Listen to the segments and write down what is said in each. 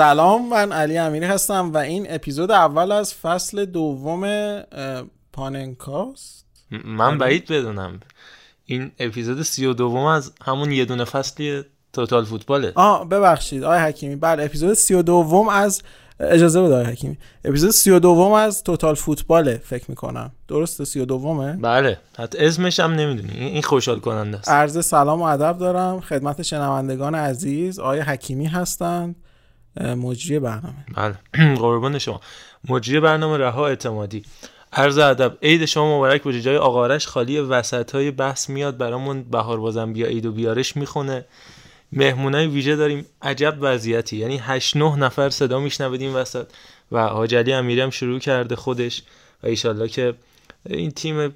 سلام من علی امیری هستم و این اپیزود اول از فصل دوم پاننکاست. من آره. بعید بدونم. این اپیزود سی و دوم از همون یه دونه فصلی توتال فوتباله. آه ببخشید آقای حکیمی. بله اپیزود سی و دوم از اجازه بده آقای حکیمی. اپیزود سی و دوم از توتال فوتباله فکر می‌کنم. درسته؟ سی و دومه؟ بله. حتی اسمش هم نمی‌دونی. این خوشحال کننده است. عرض سلام و ادب دارم. خدمت شنوندگان عزیز آقای حکیمی هستند. مجری برنامه. بله. قربان شما. مجری برنامه رها اعتمادی. عرض ادب عید شما مبارک باشه جای آقارش خالی وسط های بحث میاد برامون. بهار بازم بیا عید و بیارش می‌خونه. مهمونای ویژه داریم. عجب وضعیتی. یعنی 8 9 نفر صدا میشنوید این وسط و حاج علی امیری هم شروع کرده خودش. و ایشالله که این تیم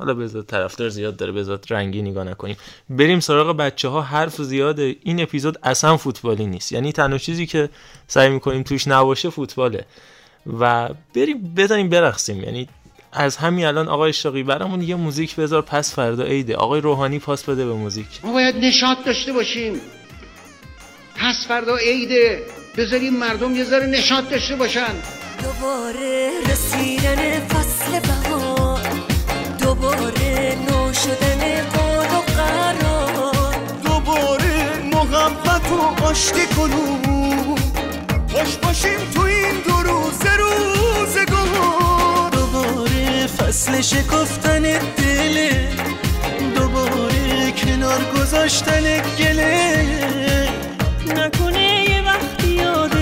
حالا بذار طرفدار زیاد داره بذار رنگی نگاه نکنیم. بریم سراغ بچه ها حرف زیاده این اپیزود اصلا فوتبالی نیست. یعنی تنها چیزی که سعی می‌کنیم توش نباشه فوتباله. و بریم بزنیم برقصیم. یعنی از همین الان آقای اشتاقی برامون یه موزیک بذار پس فردا عیده. آقای روحانی پاس بده به موزیک. ما باید نشاط داشته باشیم. پس فردا عیده. بذاریم مردم یه ذره نشاط داشته باشن. دوباره رسیدن فصل بهار دوباره نو شدن قول و قرار. دوباره محبت و آشتی کنون. خوش باشیم تو این دو روز روزگار. دوباره فصل شکفتن دله دوباره کنار گذاشتن گله. نکنه یه وقتی یادمون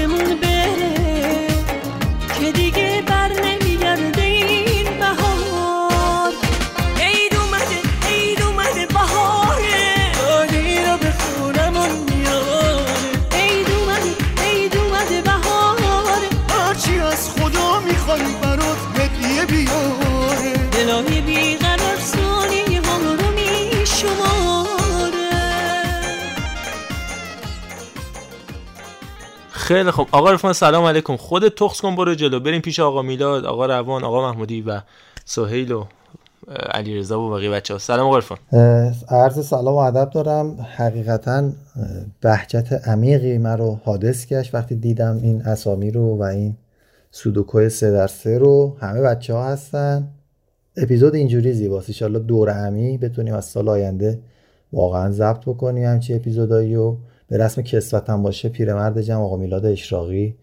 خیلی خب آقا رفان سلام علیکم. خود تخص کن برو جلو. بریم پیش آقا میلاد آقا روان آقا محمودی و سهیل و علی رضا و بقیه بچه ها سلام آقا رفان عرض سلام و ادب دارم. حقیقتا بهجت عمیقی من رو حادث گشت وقتی دیدم این اسامی رو و این سودوکوی سه در سه رو. همه بچه ها هستن. اپیزود اینجوری زیباست. ایشالله دور همی بتونیم از سال آینده واقعا ضبط بکنیم همچی اپیزودایی به رسم کسوت هم باشه پیرمرد جمع آقا میلاد اشراقی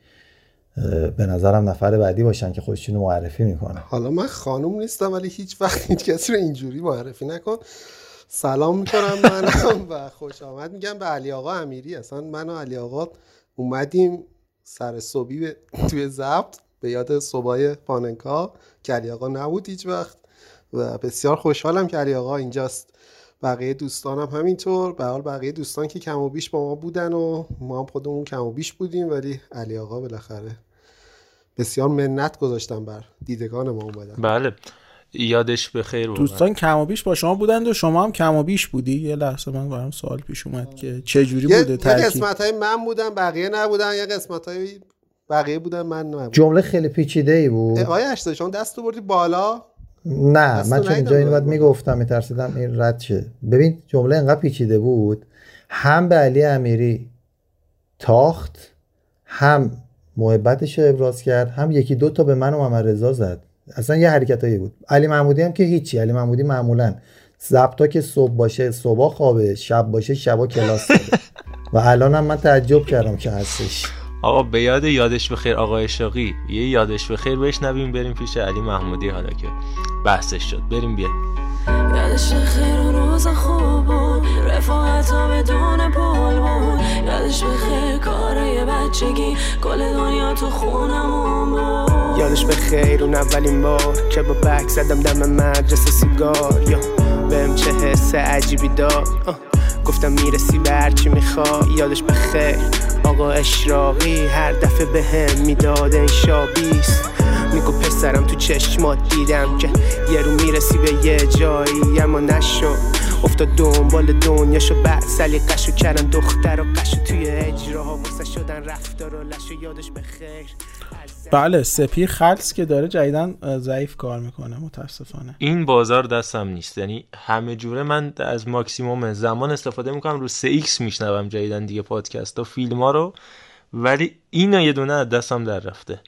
به نظرم نفر بعدی باشن که خودشونو معرفی می‌کنن. حالا من خانوم نیستم ولی هیچ وقت هیچ کسی رو اینجوری معرفی نکن. سلام می‌کنم منم و خوش آمد. میگم به علی آقا امیری. اصلا من و علی آقا اومدیم سر صبحی به- توی ضبط به یاد صبحای پاننکا که علی آقا نبود هیچ وقت. و بسیار خوشحالم که علی آقا اینجاست. بقیه دوستانم همینطور. به حال بقیه دوستان که کم و بیش با ما بودن و ما هم خودمون کم و بیش بودیم ولی علی آقا بالاخره بسیار منت گذاشتن بر دیدگان ما اومدن. بله. یادش به خیر بود دوستان کم و بیش با شما بودند و شما هم کم و بیش بودی. یه لحظه من برام سوال پیش اومد که چه جوری یه, بوده یه ترکیب؟ قسمت های من بودن بقیه نبودن. یه قسمت های بقیه بودن من نبودم. جمله خیلی پیچیده ای بود آقای اشته شما دست رو بردی بالا. نه من چون اینجا باید من. می‌گفتم میترسیدم این رد شه. ببین جمله انقدر پیچیده بود. هم به علی امیری تاخت هم محبتش رو ابراز کرد هم یکی دو تا به من و محمد رضا زد. اصلا یه حرکتایی بود. علی محمودی هم که هیچی. علی محمودی معمولا ضبطا که صبح باشه صبح خوابه شب باشه شبا کلاس داره و الان هم من تعجب کردم که هستش. آقا به یاد یادش به خیر آقا اشاقی یه یادش به خیر بشنویم بریم پیش علی محمودی حالا که بحثش شد. بریم بیایم یادش خیر و روز خوب بود. رفاقت ها بدون پول بود. یادش به خیر کاره بچگی. کل دنیا تو خونمون بود. یادش به خیر اون اولین بار که با بک زدم دم مدرسه سیگار. یا بهم چه حس عجیبی داد. آه. گفتم می‌رسی به هرچی می‌خوای یادش به خیر. آقا اشراقی هر دفعه به هم می‌داد این شابیست میگو پسرم تو چشمات دیدم که یه رو می‌رسی به یه جایی اما نشو افتاد دنبال دنیاشو بعد سلیقشو کردن دختر و قشو توی اجراها. واسه شدن رفتار و لشو یادش به خیر. بله سپی خلص که داره جدیدن ضعیف کار می‌کنه متاسفانه. این بازار دستم نیست. یعنی همه جوره من از ماکسیموم زمان استفاده می‌کنم رو 3x میشنوم جدیدن دیگه پادکست و فیلم ها رو. ولی اینا یه دونه از دستم در رفته.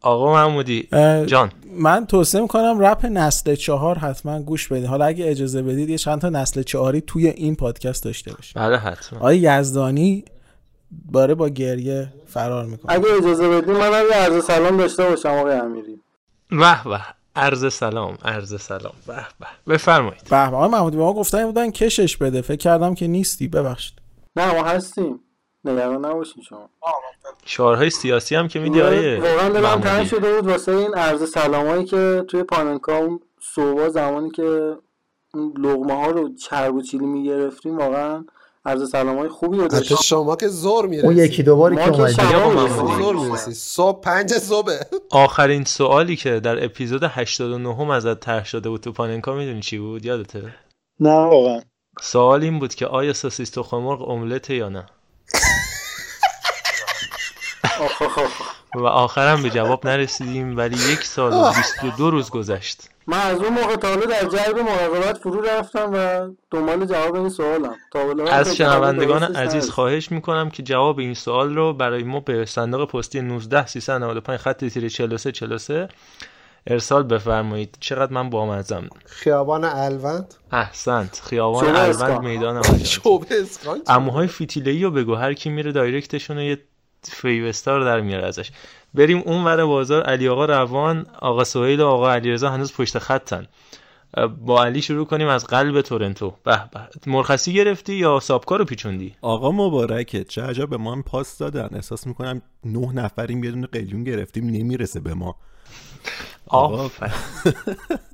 آقا محمودی جان. من توصیه می‌کنم رپ نسل چهار حتما گوش بدید حالا اگه اجازه بدید یه چند تا نسل چهاری توی این پادکست داشته باشیم. بله حتما. آقای یزدانی باره با گریه فرار می‌کنه اگه اجازه بدیم من یه عرض سلام داشته باشم آقای امیری. به به عرض سلام عرض سلام. به به بفرمایید. به آقای محمودی به ما گفتن بودن کشش بده فکر کردم که نیستی ببخشید. نه ما هستیم. نگران نباشین شما. شعارهای سیاسی هم که میدی آیه واقعا دلم تنگ شده بود واسه این عرض سلامایی که توی پاننکا اون صبح زمانی که اون لغمه ها رو چرب و چیلی می‌گرفتیم واقعا عرض سلامای خوبی رو داشتیم شما که زور می‌رسی. اون یکی دو باری ما که. محمودی. زور می‌رسی. صبح پنج صبح. آخرین سوالی که در اپیزود 89 ازت طرح شده بود تو پاننکا می‌دونی چی بود؟ یادته؟ نه واقعا. سوال این بود که آیا سوسیس تخم مرغ املته یا نه. و آخرم به جواب نرسیدیم ولی یک سال و 22 روز گذشت. من از اون موقع تا حالا در جلب مراقبت فرو رفتم و دنبال جواب این سوالم. تا از شنوندگان عزیز. خواهش می‌کنم که جواب این سوال رو برای ما به صندوق پستی 19 395 خط تیره 43 43 ارسال بفرمایید. چقدر من بامزم خیابان الوند؟ احسنت. خیابان الوند. میدان؟ اموهای فیتیله‌ای رو بگو هر کی میره دایرکتشون رو یه فیوستار در میاره ازش. بریم اون ور بازار علی آقا روان آقا سهیل و آقا علیرضا هنوز پشت خطن. با علی شروع کنیم از قلب تورنتو. به به. مرخصی گرفتی یا سابکا رو پیچوندی؟ آقا مبارکه. چه عجب به ما هم پاس دادن. احساس می‌کنم نه نفریم یه دونه قلیون گرفتیم نمی‌رسه به ما. آقا.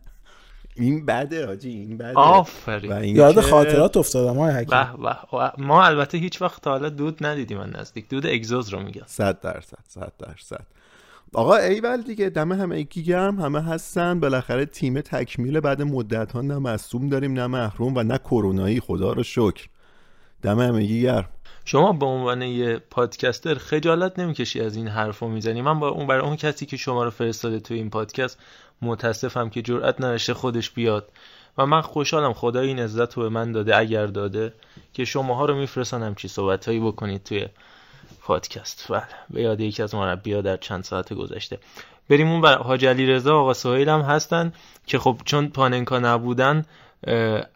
این بده آجی این بده. و آفرین این یاد که- خاطرات افتادم های حکیم. به به و ما البته هیچ وقت تا حالا دود ندیدیم من نزدیک. دود اگزوز رو میگم. صد درصد صد درصد. آقا ایول دیگه دم همه گرم همه هستن. بالاخره تیم تکمیل بعد مدت ها نه مصوم داریم نه محروم و نه کرونایی. خدا رو شکر. دم همه گرم. شما به عنوان یه پادکستر خجالت نمی‌کشی از این حرفو می‌زنی؟ من با اون برای اون کسی که شما رو فرستاده تو این پادکست متاسفم که جرئت نداشته خودش بیاد. و من خوشحالم خدا این عزت رو به من داده اگر داده که شماها رو میفرستن همچی صحبتهایی بکنید توی پادکست. بله به یاد یکی از مربی‌ها در چند ساعت گذشته. بریم اون بر حاج علی رضا آقا سهیل هم هستن که خب چون پاننکا نبودن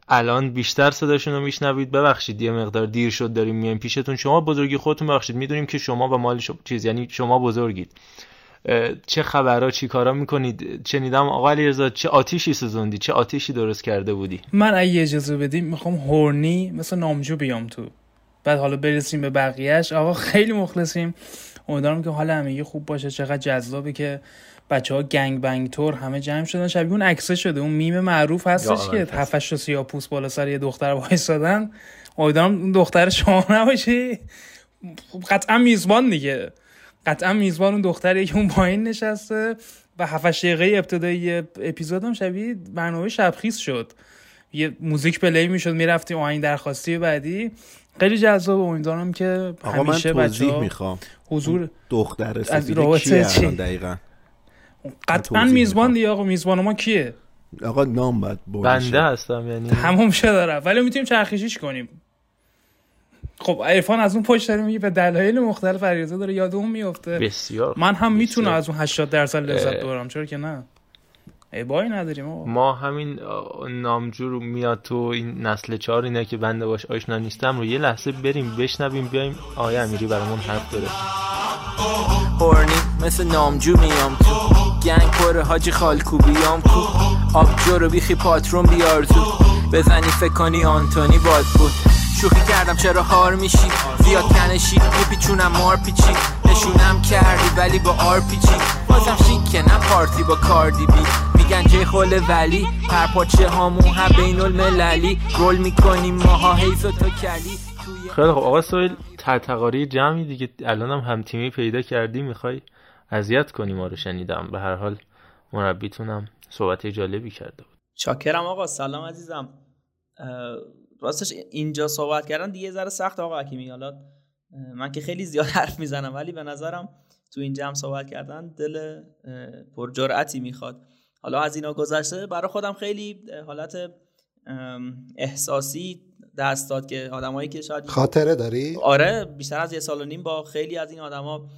الان بیشتر صداشون رو میشنوید. ببخشید یه مقدار دیر شد داریم میایم پیشتون. شما بزرگی خودتون ببخشید. می‌دونیم که شما و مال چیز یعنی شما بزرگید. چه خبرها چی کارا می‌کنید شنیدم آقا علیرضا چه آتیشی سوزوندی؟ چه آتیشی درست کرده بودی؟ من اگه اجازه بدیم می‌خوام هورنی مثل نامجو بیام تو. بعد حالا برسیم به بقیهش آقا خیلی مخلصیم. امیدوارم که حال همگی خوب باشه. چقدر جذابه که بچه ها گنگ بنگ تور همه جمع شدن. شبیه اون عکسه شده. اون میم معروف هستش که هفتش تا سیاه پوست بالا سر یه دختر وایسادن. امیدوارم اون دختر شما نباشی. خب قطعا میزبان دیگه. قطعا میزبان اون دختریه که اون پایین نشسته و 7 دقیقه ابتدایی اپیزود هم شبیه برنامه شبخیز شد. یه موزیک پلی می‌شد می‌رفتیم آهنگ درخواستی بعدی. خیلی جذاب امیدوارم که آقا من همیشه توضیح بچه می‌خوام. حضور دختر از رابطه کیه چی؟ الان دقیقا قطعا توضیح میزبان. دیگه آقا میزبان ما کیه؟ آقا نام باید بنده. هستم یعنی تموم شده رفت. ولی می‌تونیم چرخشیش کنیم. خب عرفان از اون پشت داره میگه به دلایل مختلف علیرضا داره یاد اون میفته بسیار من هم می‌تونم. از اون 80 درصد لذت. ببرم چرا که نه؟ عیبایی نداریم آقا. ما همین نامجو رو میاد تو این نسل چهار اینه که بنده باش آشنا نیستم رو یه لحظه بریم بشنویم بیایم آیا امیری برامون حرف داره هورنی مثل نامجو میام تو. گنگ پر حاجی خالکوبیام کو. آبجو رو بیخی پاترون بیار تو. بزنی فکر کنی آنتونی باد بود. شوخی کردم چرا هار میشی؟ زیاد کنشی میپیچونم مار پیچی نشونم کردی ولی با آر پیچی بازم شیکه نه پارتی با کاردی بی. میگن جه خول ولی هر پاچه هامون هم بین المللی. رول می‌کنیم ماها حیف و تو کلی. خیلی خب آقا سویل ترتقاری جمعی دیگه. الان هم همتیمی پیدا کردی می‌خوای اذیت کنی ما رو شنیدم. به هر حال مربیتونم صحبت جالبی کرده بود. چاکرم آقا سلام عزیزم. راستش اینجا صحبت کردن دیگه ذره سخت آقا حکیمی. حالا من که خیلی زیاد حرف می‌زنم ولی به نظرم تو این جمع صحبت کردن دل پرجرأتی می‌خواد. حالا از اینا گذشته برای خودم خیلی حالت احساسی دست داد که آدمایی که شاید خاطره داری؟ آره بیشتر از یه سال و نیم با خیلی از این آدما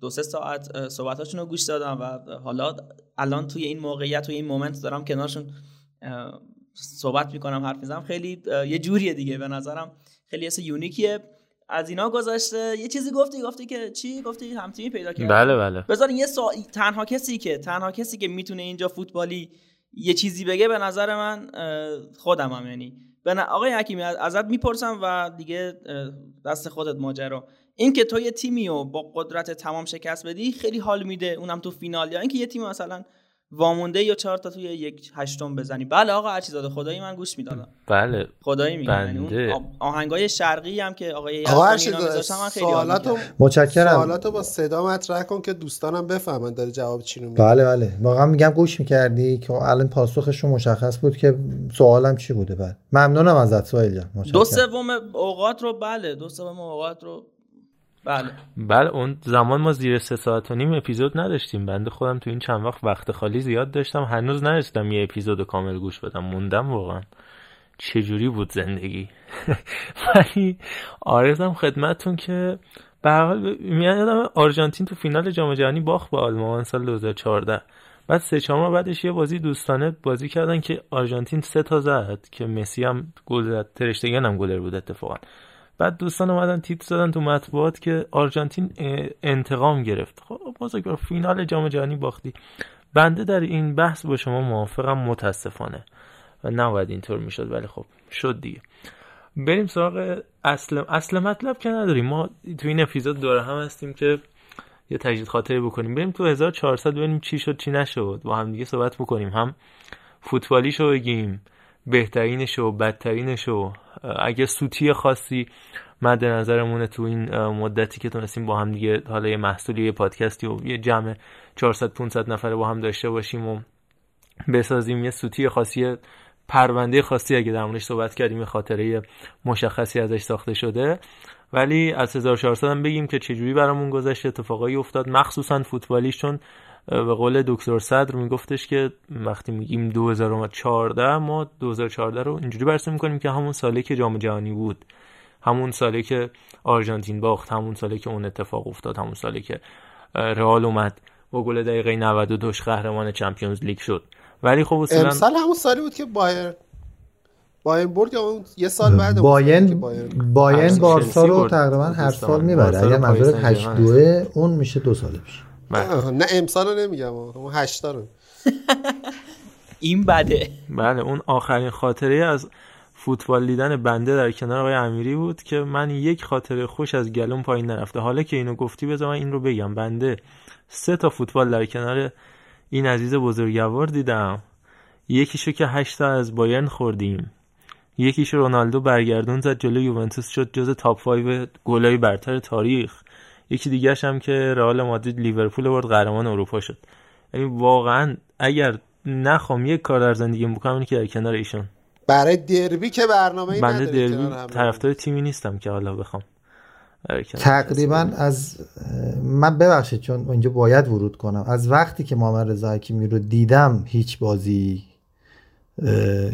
دو سه ساعت صحبتاشون رو گوش دادم و حالا الان توی این موقعیت و این مومنت دارم کنارشون صحبت می‌کنم حرف می‌زنم. خیلی یه جوریه دیگه به نظرم. خیلی اصلا یونیکیه. از اینا گذاشته یه چیزی گفتی گفتی که چی؟ گفتی همتیمی پیدا کردی. بله بله. بذار یه سا... تنها کسی که تنها کسی که می‌تونه اینجا فوتبالی یه چیزی بگه به نظر من خودم هم. یعنی به آقای حکیمی ازت می‌پرسم و دیگه دست خودت ماجرا. این که تو یه تیمی رو با قدرت تمام شکست بدی خیلی حال میده. اونم تو فینال یا اینکه یه تیم مثلا وامونده یا چهار تا توی یک هشتم بزنی. بله آقا عزیزاده خدایی من گوش می‌دادم. بله. خدایی میگم. یعنی اون آهنگای شرقی هم که آقای آقا هر یزدانی اینا میذاشتن من خیلی سوالاتو. متشکرم. سوالاتو با صدا مطرح کن که دوستانم بفهمن داره جواب چی رو میده بله بله. واقعا میگم گوش می‌کردی که الان پاسخشون مشخص بود که سوالم چی بوده. بله. ممنونم ازت سوال جان. دو. سوم اوقات رو بله دو سوم اوقات رو بله. بله اون زمان ما زیر سه ساعت و نیم اپیزود نداشتیم. بنده خودم تو این چند وقت وقت خالی زیاد داشتم. هنوز نرسیدم یه اپیزود کامل گوش بدم. موندم واقعا. چجوری بود زندگی؟ ولی آرزم خدمتتون که به حال یادم آرژانتین تو فینال جام جهانی باخت به آلمان سال 2014 بعد سه چهار بعدش یه بازی دوستانه بازی کردن که آرژانتین سه تا زد که مسی هم گل زد. ترشتگن هم گلر بود اتفاقا. بعد دوستان اومدن تیتر زدن تو مطبوعات که آرژانتین انتقام گرفت. خب بزرگوار فینال جام جهانی باختی. بنده در این بحث با شما موافقم متاسفانه. و نباید اینطور می‌شد ولی خب شد دیگه. بریم سراغ اصل اصل مطلب که نداریم. ما تو این اپیزود دوره هم هستیم که یه تجدید خاطری بکنیم. بریم تو 1400 ببینیم چی شد چی نشد. با هم دیگه صحبت بکنیم. هم فوتبالیشو بگیم. بهترینشو بدترینشو اگه سوتی خاصی مد نظرمونه تو این مدتی که تونستیم با هم دیگه حالا یه محصولی یه پادکستی و یه جمع 400 500 نفره با هم داشته باشیم و بسازیم. یه سوتی خاصی پرونده خاصی اگه در موردش صحبت کردیم یه خاطره مشخصی ازش ساخته شده. ولی از 1400 هم بگیم که چجوری برامون گذشت اتفاقایی افتاد. مخصوصا فوتبالیش چون به قول دکتر صدر میگفتش که وقتی میگیم 2014 ما 2014 رو اینجوری برسه می‌کنیم که همون ساله که جام جهانی بود همون ساله که آرژانتین باخت همون ساله که اون اتفاق افتاد همون ساله که رئال اومد با گل دقیقه 92 قهرمان چمپیونز لیگ شد ولی خب اصولا امسال همون سالی بود که بایر بایر برد یا اون یه سال بعد سالی باین بایرن- باین چلسی بارسا رو. تقریبا هر. سال می‌بره اگه پاریس 8 سن دوه اون میشه دو ساله پیش آه، نه امسال رو نمیگم اون هشتا رو. این بده. بله اون آخرین خاطره از فوتبال دیدن بنده در کنار آقای امیری بود که من یک خاطره خوش از گلوم پایین نرفته. حالا که اینو گفتی بذار من این رو بگم. بنده سه تا فوتبال در کنار این عزیز بزرگوار دیدم. یکیشو که هشتا از بایرن خوردیم. یکیشو رونالدو برگردون زد جلو یوونتوس شد جز تاپ 5 گلای برتر تاریخ. یکی دیگهش هم که رئال مادرید لیورپول برد قهرمان اروپا شد. یعنی واقعا اگر نخوام یک کار در زندگیم بکنم اینه که در کنار ایشون. برای دربی که برنامه بنده نداری دربی طرفدار تیمی نیستم که حالا بخوام. تقریبا از من ببخشید چون اینجا باید ورود کنم. از وقتی که محمد رضا حکیمی رو دیدم هیچ بازی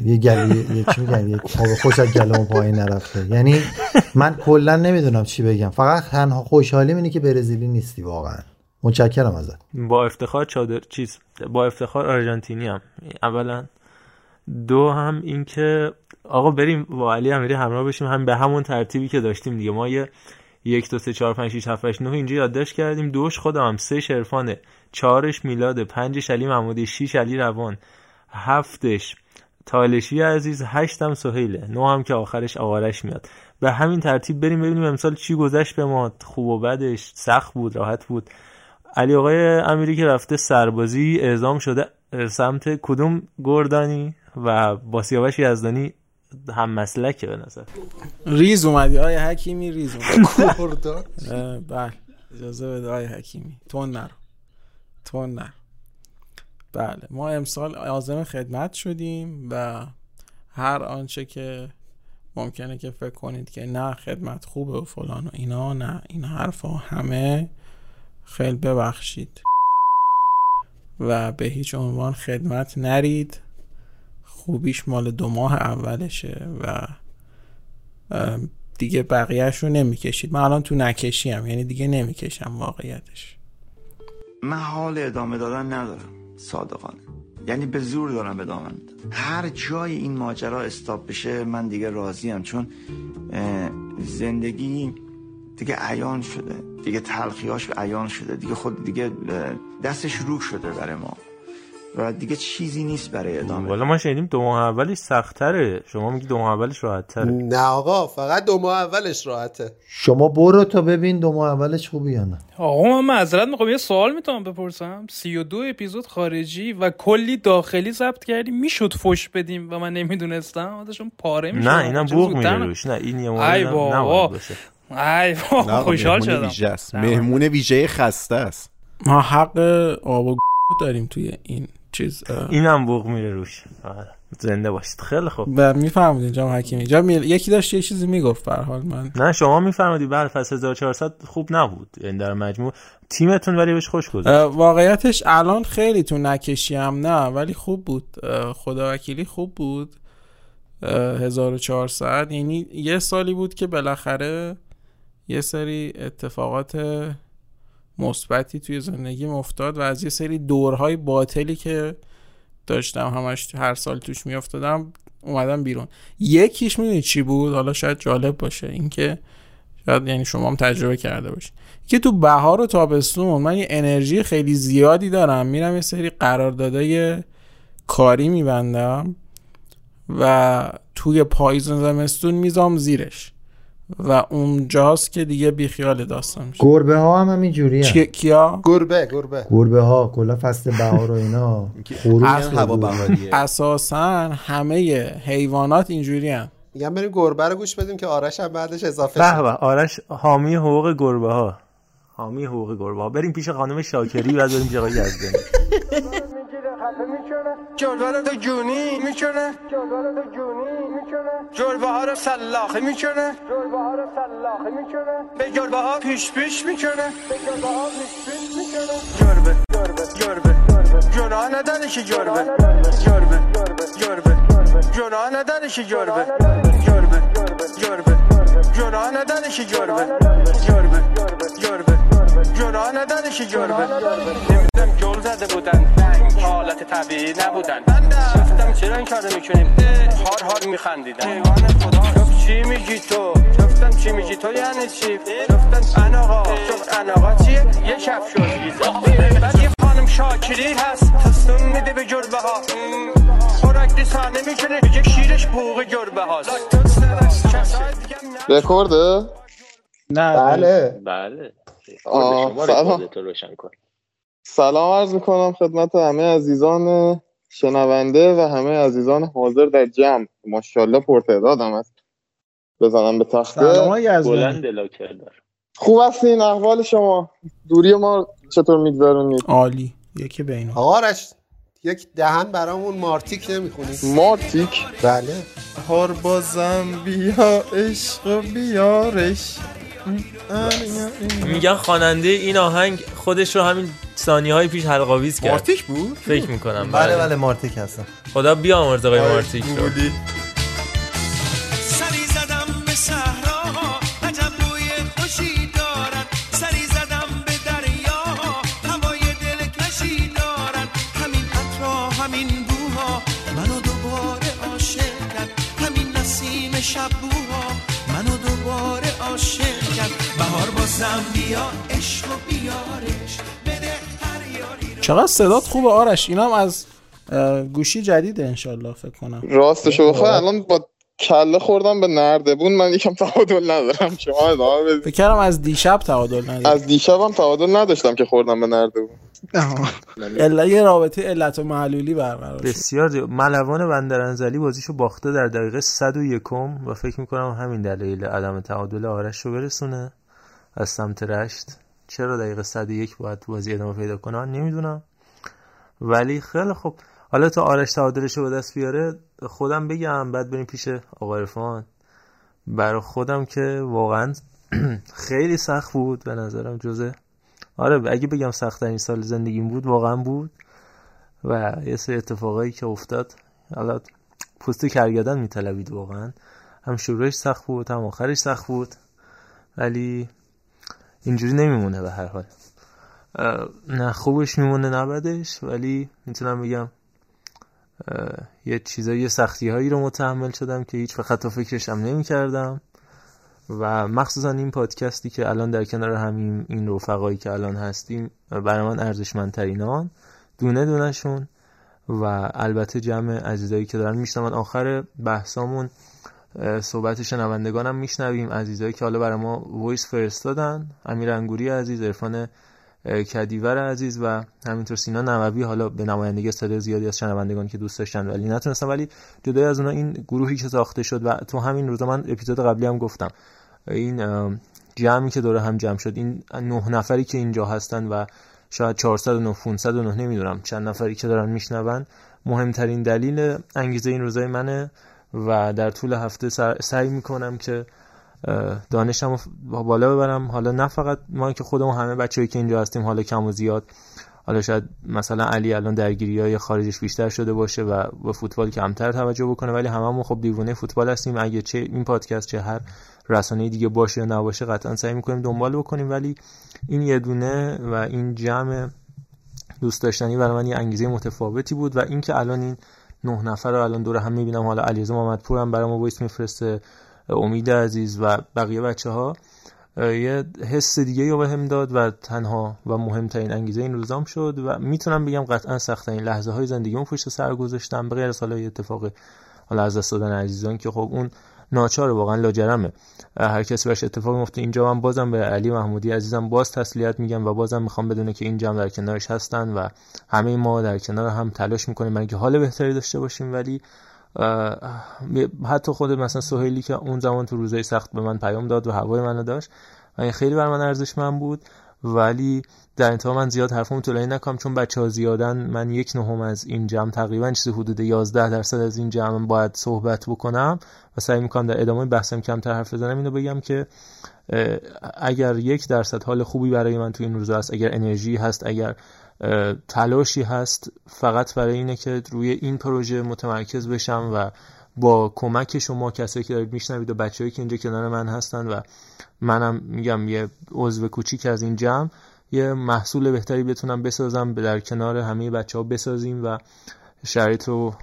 یه گلی یه چی میگن یه خوش از گلوم پایین نرفته. یعنی من کلا نمی‌دونم چی بگم. فقط تنها خوشحالیم اینه که برزیلی نیستی واقعا. متشکرم ازت. با افتخار چادر چیز با افتخار آرژانتینی هم اولا. دو هم اینکه آقا بریم با علی امیری همراه بشیم. هم به همون ترتیبی که داشتیم دیگه. ما یه یک دو سه چهار پنج شیش هفت هشت نه اینجا یادداشت کردیم. دوش خودم هم سه شرفانه. چهارش میلاده پنجش علی محمودی شیش علی روان. هفتش تالشی عزیز هشتم سهیله. نه هم که آخرش آقارش میاد. به همین ترتیب بریم ببینیم امسال چی گذشت به ما. خوب و بدش سخت بود راحت بود. علی آقای امیری که رفته سربازی اعزام شده سمت کدوم گردانی؟ و با سیاوش یزدانی هم مسلکه به نظر. ریز اومدی. آیا حکیمی ریز اومدی. گردان. بله. اجازه بده آیا حکیمی. تون نرو. تون نرو. بله. ما امسال عازم خدمت شدیم و هر آنچه که ممکنه که فکر کنید که نه خدمت خوبه و فلان و اینا نه. این حرفا همه خیلی ببخشید. و به هیچ عنوان خدمت نرید. خوبیش مال دو ماه اولشه و دیگه بقیهش رو نمی‌کشید. من الان تو نکشی هم یعنی دیگه نمی‌کشم واقعیتش. من حال ادامه دادن ندارم. صادقانه. یعنی به زور دارم ادامه میدم. هر جای این ماجرا استاپ بشه من دیگه راضیم چون زندگی دیگه عیان شده. دیگه تلخیاش عیان شده. دیگه خود دیگه دستش رو شده برای ما. و دیگه چیزی نیست برای ادامه. والا ما شنیدیم دو ماه اولش سختره. شما میگی دو ماه اولش راحت تره نه آقا فقط دو ماه اولش راحته. شما برو تا ببین دو ماه اولش خوبی یا نه. آقا من معذرت می‌خوام یه سوال می‌تونم بپرسم. 32 اپیزود خارجی و کلی داخلی ضبط کردیم می‌شد فش بدیم و من نمی‌دونستم؟ داشتم پاره می‌شدم نه اینم بوق میره روش نه این یه ای ای نه آقا، خوشحال شدم. مهمون ویژه خسته است. ما حق آب و داریم توی این چیز اینم بوق میره روش. زنده باشید. خیلی خوب. و می‌فهمید جام حکیمی. جام می- یکی داشت یه چیزی می‌گفت به حال من نه شما میفرمادی بعد فصل 1400 خوب نبود. یعنی در مجموع تیمتون ولی بهش خوش گذشت. واقعیتش الان خیلی تو نکشی هم نه ولی خوب بود. خدا وکیلی خوب بود. اه، 1400 یعنی یه سالی بود که بالاخره یه سری اتفاقات مثبتی توی زندگیم افتاد و از یه سری دورهای باطلی که داشتم همش هر سال توش میافتادم اومدم بیرون. یکیش می‌دونی چی بود؟ حالا شاید جالب باشه. اینکه شاید یعنی شما هم تجربه کرده باشید که تو بهار و تابستون من یه انرژی خیلی زیادی دارم. میرم یه سری قراردادای کاری میبندم و توی پاییز و زمستون میزام زیرش. و اونجاست که دیگه بیخیال داستان میشه. گربه ها هم همین جوری چی- کیا؟ گربه گربه. گربه ها کلا فصل بهار و اینا. خروج اص- خیلی. اساسا همه حیوانات اینجوری هم میگم بریم گربه رو گوش بدیم که آرش هم بعدش اضافه به شه. به آرش حامی حقوق گربه ها. حامی حقوق گربه ها. بریم پیش خانم شاکری بعد بریم پیش آقای جلوه رو تو جونی می‌کنه جلوه ها رو سلاخی می‌کنه به جلوه ها پیش پیش می‌کنه به جلوه ها پیش پیش می‌کنه جربه جربه جربه نداره که جربه جربه جربه جربه نداره که جربه جربه جربه جربه نداره که جربه جربه جربه جربه نداره که جربه نمی‌دونم جل زده بودن. حالت طبیعی نبودن. گفتم چرا این کارو می‌کنیم هار هار میخندیدن گفت چی میگی تو؟ گفتم چی میگی تو یعنی چی؟ گفتم اناقا گفت اناقا چیه؟ یه کفش بعد یه خانم شاکری هست. تستون میده به جربه ها. خوراک رسانه می‌کنه میگه شیرش بوق جربه هاست. رکورده؟ نه بله. بله. شما سلام. رکوردتو روشن کن. سلام عرض می‌کنم خدمت همه عزیزان شنونده و همه عزیزان حاضر در جمع. ماشاءالله پرتعداد هم هست. بزنم به تخته. بلند لاکردار خوب هستین؟ احوال شما؟ دوری ما چطور میگذرونید؟ عالی. یکی بین آقا یک دهن برامون مارتیک نمی‌خونی؟ مارتیک؟ بله. هار بازم بیا عشق بیارش. میگن خواننده این آهنگ خودش رو همین ثانیه های پیش حلقاویز کرد. مارتیک بود؟ فکر می‌کنم. بله بله. مارتیک هستم. خدا بیا آقای مارتیک رو. چقدر صدات خوبه آرش اینم از گوشی جدیده انشالله فکر کنم. راستشو بخوای الان با کله خوردم به نردبون من یکم تعادل ندارم. شما ادامه بدید. فکر کردم از دیشب تعادل نداره از دیشبم تعادل نداشتم که خوردم به نردبون الا یه رابطه علت و معلولی برقرار شد. بسیار ملوان بندرانزلی بازیشو باخته در دقیقه 101 و فکر می‌کنم همین دلیل عدم تعادل آرش رو برسونه از سمت رشت. چرا دقیقه 101 باید بازی ادامه پیدا کنه؟ من نمی‌دونم. ولی خیلی خوب. حالا تا آرش تعادلش رو به دست بیاره خودم بگم بعد بریم پیش آقا عرفان. برای خودم که واقعا خیلی سخت بود به نظرم جزه آره اگه بگم سخت این سال زندگیم بود واقعا بود. و یه سری اتفاقایی که افتاد. حالا پوست کرگدن میطلبید واقعا. هم شروعش سخت بود هم آخرش سخت بود. ولی اینجوری نمیمونه به هر حال. نه خوبش میمونه نه بدش ولی می‌تونم بگم یه چیزایی یه سختی هایی رو متحمل شدم که هیچ وقت حتی فکرشم نمی کردم و مخصوصا این پادکستی که الان در کنار همین این رفقایی که الان هستیم برای من ارزشمندترینان دونه دونهشون. و البته جمع عزیزایی که دارن میشنون آخر بحثامون صحبت شنوندگانم میشنویم عزیزایی که حالا برای ما voice فرستادن. امیر انگوری عزیز عرفان کدیور عزیز و همینطور سینا نووی حالا به نمایندگی صدای زیادی از شنوندگان که دوست داشتن ولی نتونستن ولی جدای از اونها این گروهی که ساخته شد و تو همین روزا من اپیزود قبلی هم گفتم. این جمعی که داره هم جمع شد این نه نفری که اینجا هستن و شاید 409 509 نمی‌دونم. چند نفری که دارن میشنون. مهمترین دلیل انگیزه این روزای منه. و در طول هفته سعی می‌کنم که دانشم بالا ببرم. حالا نه فقط ما که خودمون همه بچه‌ای که اینجا هستیم حالا کم و زیاد. حالا شاید مثلا علی الان درگیری های خارجش بیشتر شده باشه و به فوتبال کمتر توجه بکنه ولی هممون خب دیوونه فوتبال هستیم. اگه چه این پادکست چه هر رسانه دیگه باشه یا نباشه قطعا سعی می‌کنیم دنبال بکنیم. ولی این یه دونه و این جمع دوست داشتنی برای من یه انگیزه متفاوتی بود. و اینکه الان این نه نفر رو الان دور هم می‌بینم. حالا علیرضا محمدپور هم برای ما وایس میفرسته امید عزیز و بقیه بچه ها یه حس دیگه رو بهم داد و تنها و مهمترین انگیزه این روزام شد و می‌تونم بگم قطعا سختترین لحظه های زندگیمو پشت سر گذاشتم. به غیر از حالا اتفاق حالا از دست دادن عزیزان که خب اون ناچار واقعا لاجرمه. هر کسی باش اتفاق میفته اینجا من بازم به علی محمودی عزیزم باز تسلیت میگم و بازم می‌خوام بدونه که این جمع در کنارش هستن و همه ما در کنار هم تلاش می‌کنیم برای حال بهتری داشته باشیم. ولی حتی خود مثلا سهیلی که اون زمان تو روزای سخت به من پیام داد و هوای منو داشت این خیلی بر من ارزشمند بود. ولی در انتها من زیاد حرفمو طولانی نکنم چون بچه ها زیادن من یک نهم از این جمع تقریبا چیزی حدود 11 درصد از این جمع باید صحبت بکنم و سعی می‌کنم در ادامه بحثم کمتر حرف بزنم. اینو بگم که اگر یک درصد حال خوبی برای من تو این روزا هست اگر انرژی هست اگر تلاشی هست فقط برای اینه که روی این پروژه متمرکز بشم و با کمک شما کسایی که دارید میشنوید و بچه‌ای که اینجا کنار من هستن و منم میگم یه عضو کوچیک از این جمع یه محصول بهتری بتونم بسازم به در کنار همه بچه ها بسازیم و شرایط رو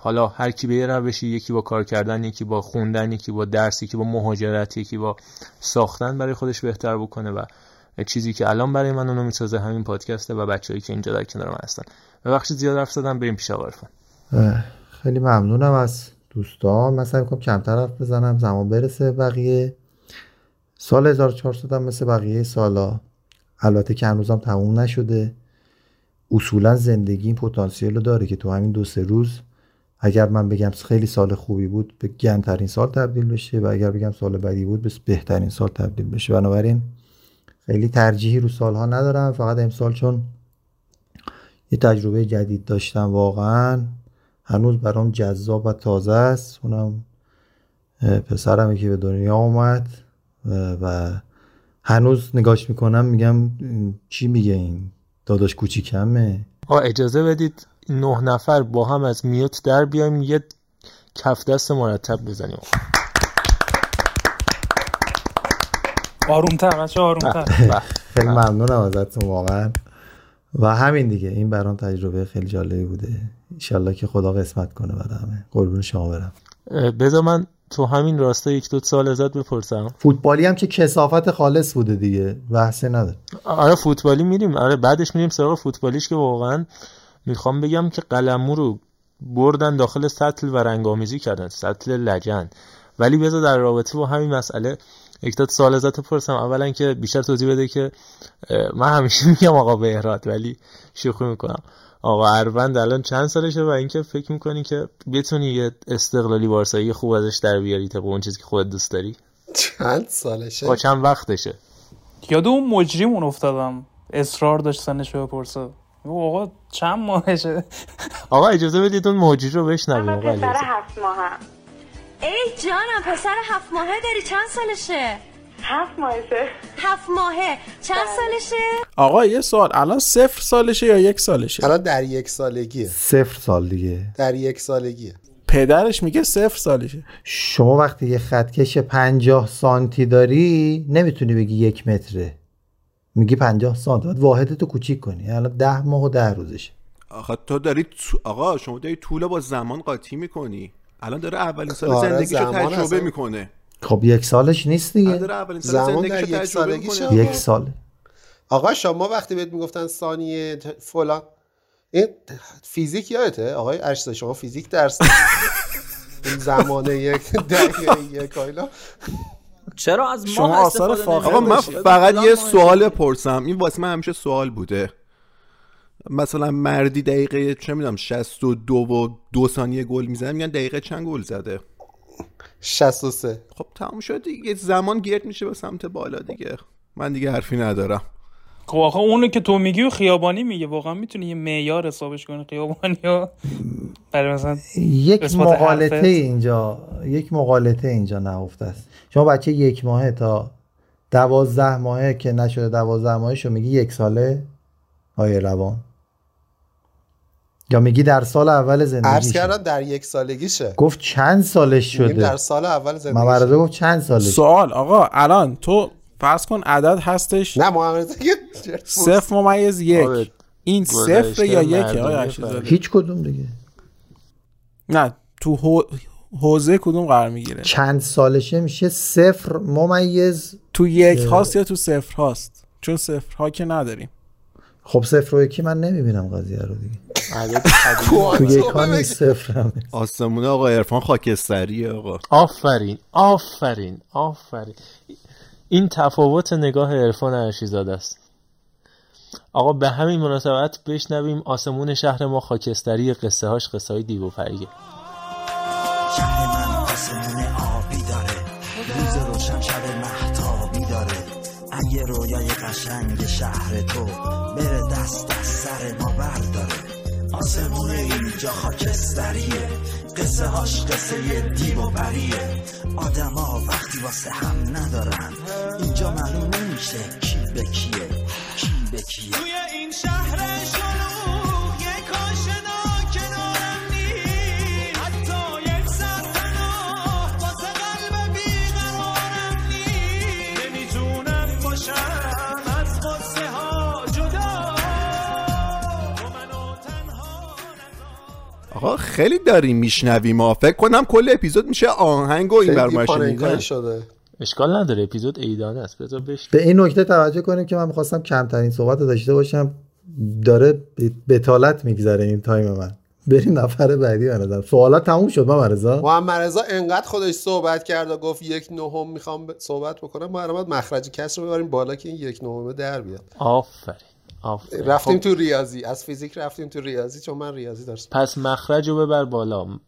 حالا هر کی به یه روشی یکی با کار کردن یکی با خوندن یکی با درس یکی با مهاجرت یکی با ساختن برای خودش بهتر بکنه و چیزی که الان برای من اونو می‌سازه همین پادکسته و بچه‌ای که اینجا در کنار من هستن. ببخشید زیاد حرف زدم بریم پیش آقا خیلی ممنونم از دوستان. سعی می‌کنم کمتر حرف بزنم. زمان برسه بقیه. سال 1400 هم مثل بقیه سالا. البته که هنوزم تموم نشده. اصولا زندگی این پتانسیل رو داره که تو همین دو سه روز اگر من بگم خیلی سال خوبی بود به گندترین سال تبدیل بشه و اگر بگم سال بدی بود به بهترین سال تبدیل بشه. بنابراین خیلی ترجیحی رو سالها ندارم. فقط امسال چون یه تجربه جدید داشتم واقعا. هنوز برام جذاب و تازه است. اونم پسرمه که به دنیا اومد و هنوز نگاش می‌کنم میگم چی میگه این داداش کوچیکمه؟ آقا اجازه بدید نه نفر با هم از میوت در بیایم یه کف دست مرتب بزنیم. آرومتر بچه آرومتر. خیلی ممنونم ازتون واقعا. و همین دیگه این برام تجربه خیلی جالبی بوده. انشالله که خدا قسمت کنه بعد همه. قربون شما برم. بذار من تو همین راستا یک دو سال ازت بپرسم. فوتبالی هم که کسافت خالص بوده دیگه بحثی نداره آره فوتبالی میریم. آره بعدش میریم سراغ فوتبالیش که واقعا می‌خوام بگم که قلمو رو بردن داخل سطل و رنگامیزی کردن. سطل لجن. ولی بذار در رابطه با همین مسئله یک تا سوال ازت پرسم اولا که بیشتر توضیح بده که من همیشه میگم آقا بهراد ولی شوخی می‌کنم. آقا اروند الان چند سالشه و اینکه فکر می‌کنی که بتونی یه استقلالی بارسایی خوب ازش در بیاری طبق اون چیزی که خودت دوست داری؟ چند سالشه؟ با چند وقتشه. یاد اون مجریمون افتادم. اصرار داشت سنش رو بپرسه. آقا چند ماهشه؟ آقا اجازه بدید اون مجری رو بشنویم. آقا پسر. هفت ماهم. ای جانم پسر هفت ماهه داری چند سالشه؟ هفت ماهشه. هفت ماهه. چند سالشه؟ آقا یه سوال. الان صفر سالشه یا یک سالشه؟ الان در یک سالگیه. صفر سال دیگه. در یک سالگیه. پدرش میگه صفر سالشه. شما وقتی یه خطکش پنجاه سانتی داری نمی‌تونی بگی یک متره. میگی پنجاه سانتی باید واحدتو کوچیک کنی. الان ده ماه و ده روزشه. آخه تو داری تو- آقا شما داری طول با زمان قاطی می‌کنی. الان داره اولین سال آره، زندگیشو تجربه اصلا- می‌کنه. خب یک سالش نیست دیگه. داره اولین سال زمان در یک سالگی. یک سال. آقا شما وقتی بهت می‌گفتن ثانیه فلان این فیزیک یادته؟ آقای ارشد شما فیزیک درس این زمان یک دقیقه یک اینا. چرا از شما ماه آثار آقا من؟ فقط یه سوال پرسم. این واسه من همیشه سوال بوده. مثلا مردی دقیقه چه می‌دونم 62 و دو ثانیه گل می‌زنه میگن دقیقه چند گل زده؟ 63 خب تموم شد دیگه. زمان گرد میشه به سمت بالا دیگه. من دیگه حرفی ندارم. خب آخه اونو که تو میگی و خیابانی میگه. واقعا می‌تونی یه معیار حسابش کنی. خیابانی ها. برای مثلا یک مقالطه حرفت. اینجا یک مقالطه اینجا نهفته است. شما بچه یک ماهه تا دوازده ماهه که نشده دوازده ماهه شو میگی یک ساله؟ آیه روان. یا میگی در سال اول عرض زندگیش کردم در یک سالگیشه. گفت چند سالش میگیم در شده سال اول زندگی رضا گفت چند سالش سوال آقا الان تو فرض کن عدد هستش. نه محمد صفر ممیز آره. یک این گذشته صفر یا یکه. ارشیزاده؟ هیچ کدوم دیگه. نه تو حو- حوزه کدوم قرار می‌گیره؟ چند سالشه میشه؟ صفر ممیز تو یک. هاست یا تو صفر هاست؟ چون صفر ها که نداریم. خب صفر و یکی من نمی‌بینم قضیه رو دیگه. تو یک ها نیست صفر هم نیست. آسمونه آقا عرفان خاکستریه آقا. آفرین آفرین آفرین. این تفاوت نگاه عرفان ارشیزاده است. آقا به همین مناسبت بشنویم آسمون شهر ما خاکستری قصه هاش قصه های دیو و پریه شهر من آسمون آبی داره. روز روشن شب محتابی داره. اگه رویای قشنگ شهر تو دست از سر ما برداره. آسمون اینجا خاکستریه. قصه هاش قصه دیو و پریه آدما وقتی واسه هم ندارن اینجا معلوم نمیشه کی به کیه. کی به کیه. توی این شهر شلوغ آقا خیلی داریم میشنویم ما فکر کنم کل اپیزود میشه آهنگ و این شده. اشکال نداره اپیزود ایدانه است. بذار به این نکته توجه کنیم که من می‌خواستم کمترین صحبت رو داشته باشم. داره بتالت میگذره این تایم من. بریم نفر بعدی بنظرم سوالات تموم شد محمد رضا؟ محمد رضا انقدر خودش صحبت کرد و گفت یک نهم می‌خوام صحبت بکنم. ما مخرج کس رو ببریم بالا که این یک نهمه در بیاد. آفرین. آفرین. رفتیم خب، تو ریاضی. از فیزیک رفتیم تو ریاضی چون من ریاضی درس پس مخرج رو ببر بالا.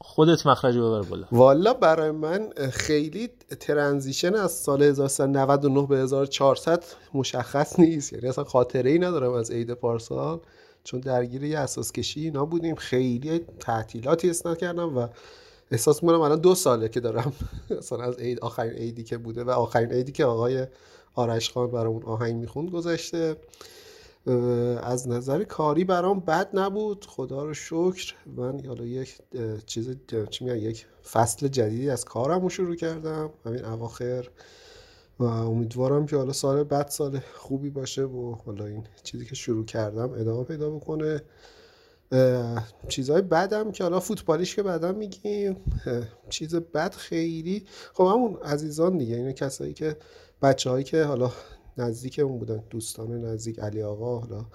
خودت مخرج رو ببر بالا. والا برای من خیلی ترنزیشن از سال 1399 به 1400 مشخص نیست. یعنی اصلا خاطره ای ندارم از عید پارسال. چون درگیر یه اساس کشی اینا بودیم. خیلی تعطیلاتی اسناد کردم و احساس می‌کنم الان دو ساله که دارم. اصلا از عید آخرین عیدی که بوده و آخرین عیدی که آقای آرش خان برامون آهنگ می‌خوند گذشته. از نظر کاری برام بد نبود. خدا رو شکر. من حالا یک چیز چی میگن یک فصل جدیدی از کارم رو شروع کردم. همین اواخر. و امیدوارم که حالا سال بعد سال خوبی باشه و حالا این چیزی که شروع کردم ادامه پیدا بکنه. چیزهای بدم که حالا فوتبالیش که بعدا میگیم. چیز بد خیلی. خب همون عزیزان دیگه اینه کسایی که بچه هایی که حالا نزدیکمون بودن دوستان نزدیک علی آقا حالا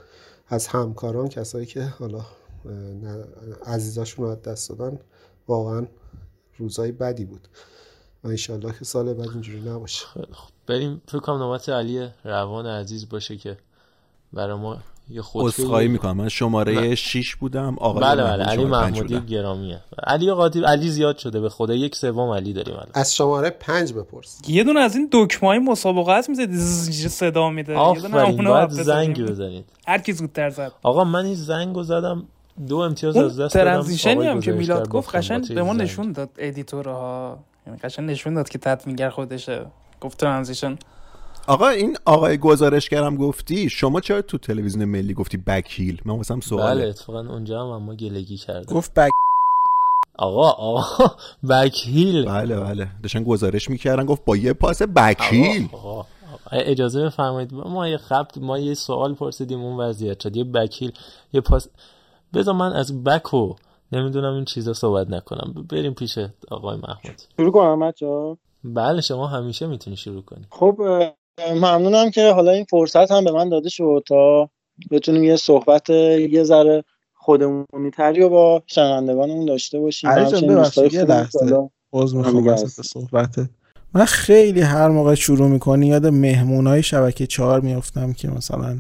از همکاران کسایی که حالا عزیزاشون رو از دست دادن واقعا روزای بدی بود. و انشالله که سال بعد اینجوری نباشه. بریم فکر کنم نوبت علی روان عزیز باشه که برای ما یه خود عذرخواهی می‌کنم. من شماره 6 بودم آقای بله بله. علی محمودی. گرامیه. علی قاطی علی زیاد شده به خدا. یک سوم علی داریم الان. از شماره پنج بپرس. یه دونه از این دکمه های مسابقات می‌زد صدا میده یه دونه آفرین باید. زنگ بزنید. هر کی زودتر زد. آقا من این زنگو زدم دو امتیاز از دست دادم. ترانزیشنی هم که میلاد گفت قشنگ به ما زنگ. نشون داد ادیتورها. یعنی قشنگ نشون داد که تطمیگر خودشه. گفت ترانزیشن. آقا این آقای گزارشگرم گفتی شما چرا تو تلویزیون ملی گفتی بکیل من واسم سواله. بله اتفاقا اونجا هم اما گلگی کرده گفت بک آقا آقا بکیل بله بله. داشتن گزارش می‌کردن گفت با یه پاس بکیل آقا, آقا, آقا. اجازه بفرمایید. ما یه خبت ما یه سوال پرسیدیم اون وضعیت شد. یه بکیل یه پاس بذار من از بکو نمی‌دونم این چیزا صحبت نکنم. بریم پیش آقای محمود. شروع کنم بچه‌ها؟ بله شما همیشه می‌تونی شروع کنی. خب ممنونم که حالا این فرصت هم به من داده شد تا بتونیم یه صحبت یه ذره خودمونی تری رو با شنوندگانمون داشته باشیم. علی جان می‌خوام. صحبته من خیلی هر موقع شروع می‌کنی یاد مهمونای شبکه چهار میافتم که مثلا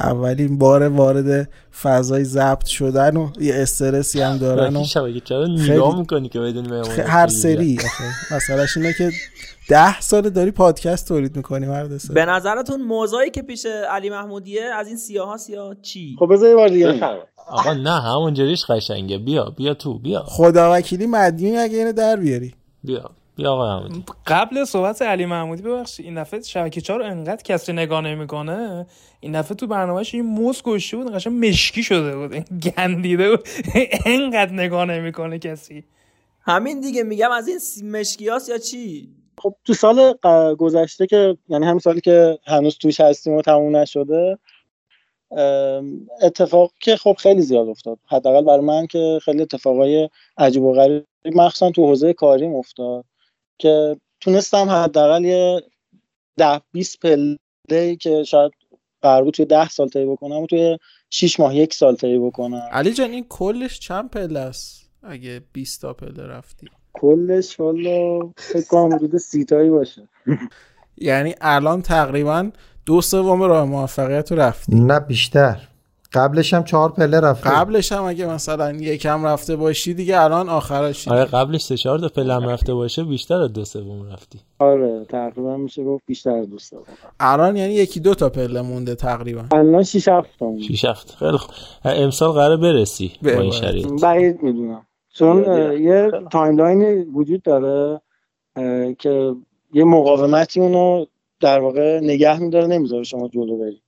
اولین بار وارد فضای ضبط شدن و یه استرسی هم دارن و چرا نگاه می‌کنی که هر سری. مسئلهش اینه که ده سال داری پادکست تولید می‌کنی مرد سر به نظرتون موضوعی که پیش علی محمودیه از این سیاه ها یا چی؟ خب بذار یه بار دیگه آقا نه همونجوریش قشنگه. بیا بیا تو بیا. خدا وکیلی مدیونی اگه اینو در بیاری. بیا. بیا آقا حمودی قبل صحبت علی محمودی ببخشید این دفعه شبکه چهار رو انقدر کسی نگاه نمی‌کنه؟ این دفعه تو برنامهش این موز گشته بود قشنگ مشکی شده بود گندیده بود. انقدر نگاه نمی‌کنه کسی. همین دیگه میگم از این مشکیاس یا چی؟ خب تو سال ق- گذشته که یعنی همین سالی که هنوز توش هستیم و تموم نشده اتفاق که خب خیلی زیاد افتاد. حداقل برای من که خیلی اتفاقای عجیب و غریب مخصوصا تو حوزه کاریم افتاد. که تونستم حداقل یه ده 20 پله که شاید قرار بود توی ده سال طی بکنم و توی 6 ماه یک سال طی بکنم. علی جان این کلش چند پله است؟ اگه 20 تا پله رفتی. کلش والا فکر کنم حدود سی تایی باشه. یعنی الان تقریبا دو سوم راه موفقیت رو رفتی. نه بیشتر. قبلش هم چهار پله رفته. قبلش هم اگه مثلا یکم رفته باشی دیگه الان آخرش آره قبلش سه چهار تا پلم رفته باشه بیشتر از دو سوم رفتی. آره تقریبا میشه گفت بیشتر از دوست دارم الان یعنی یکی دو تا پله مونده تقریبا. الان 6 7 تا شیش هفت. خیلی خوب. امسال قراره برسی با این. شرایط. بعید می‌دونم. چون یه تایملاینی وجود داره که یه مقاومتی اونو در واقع نگه میداره نمی‌ذاره شما جلو برید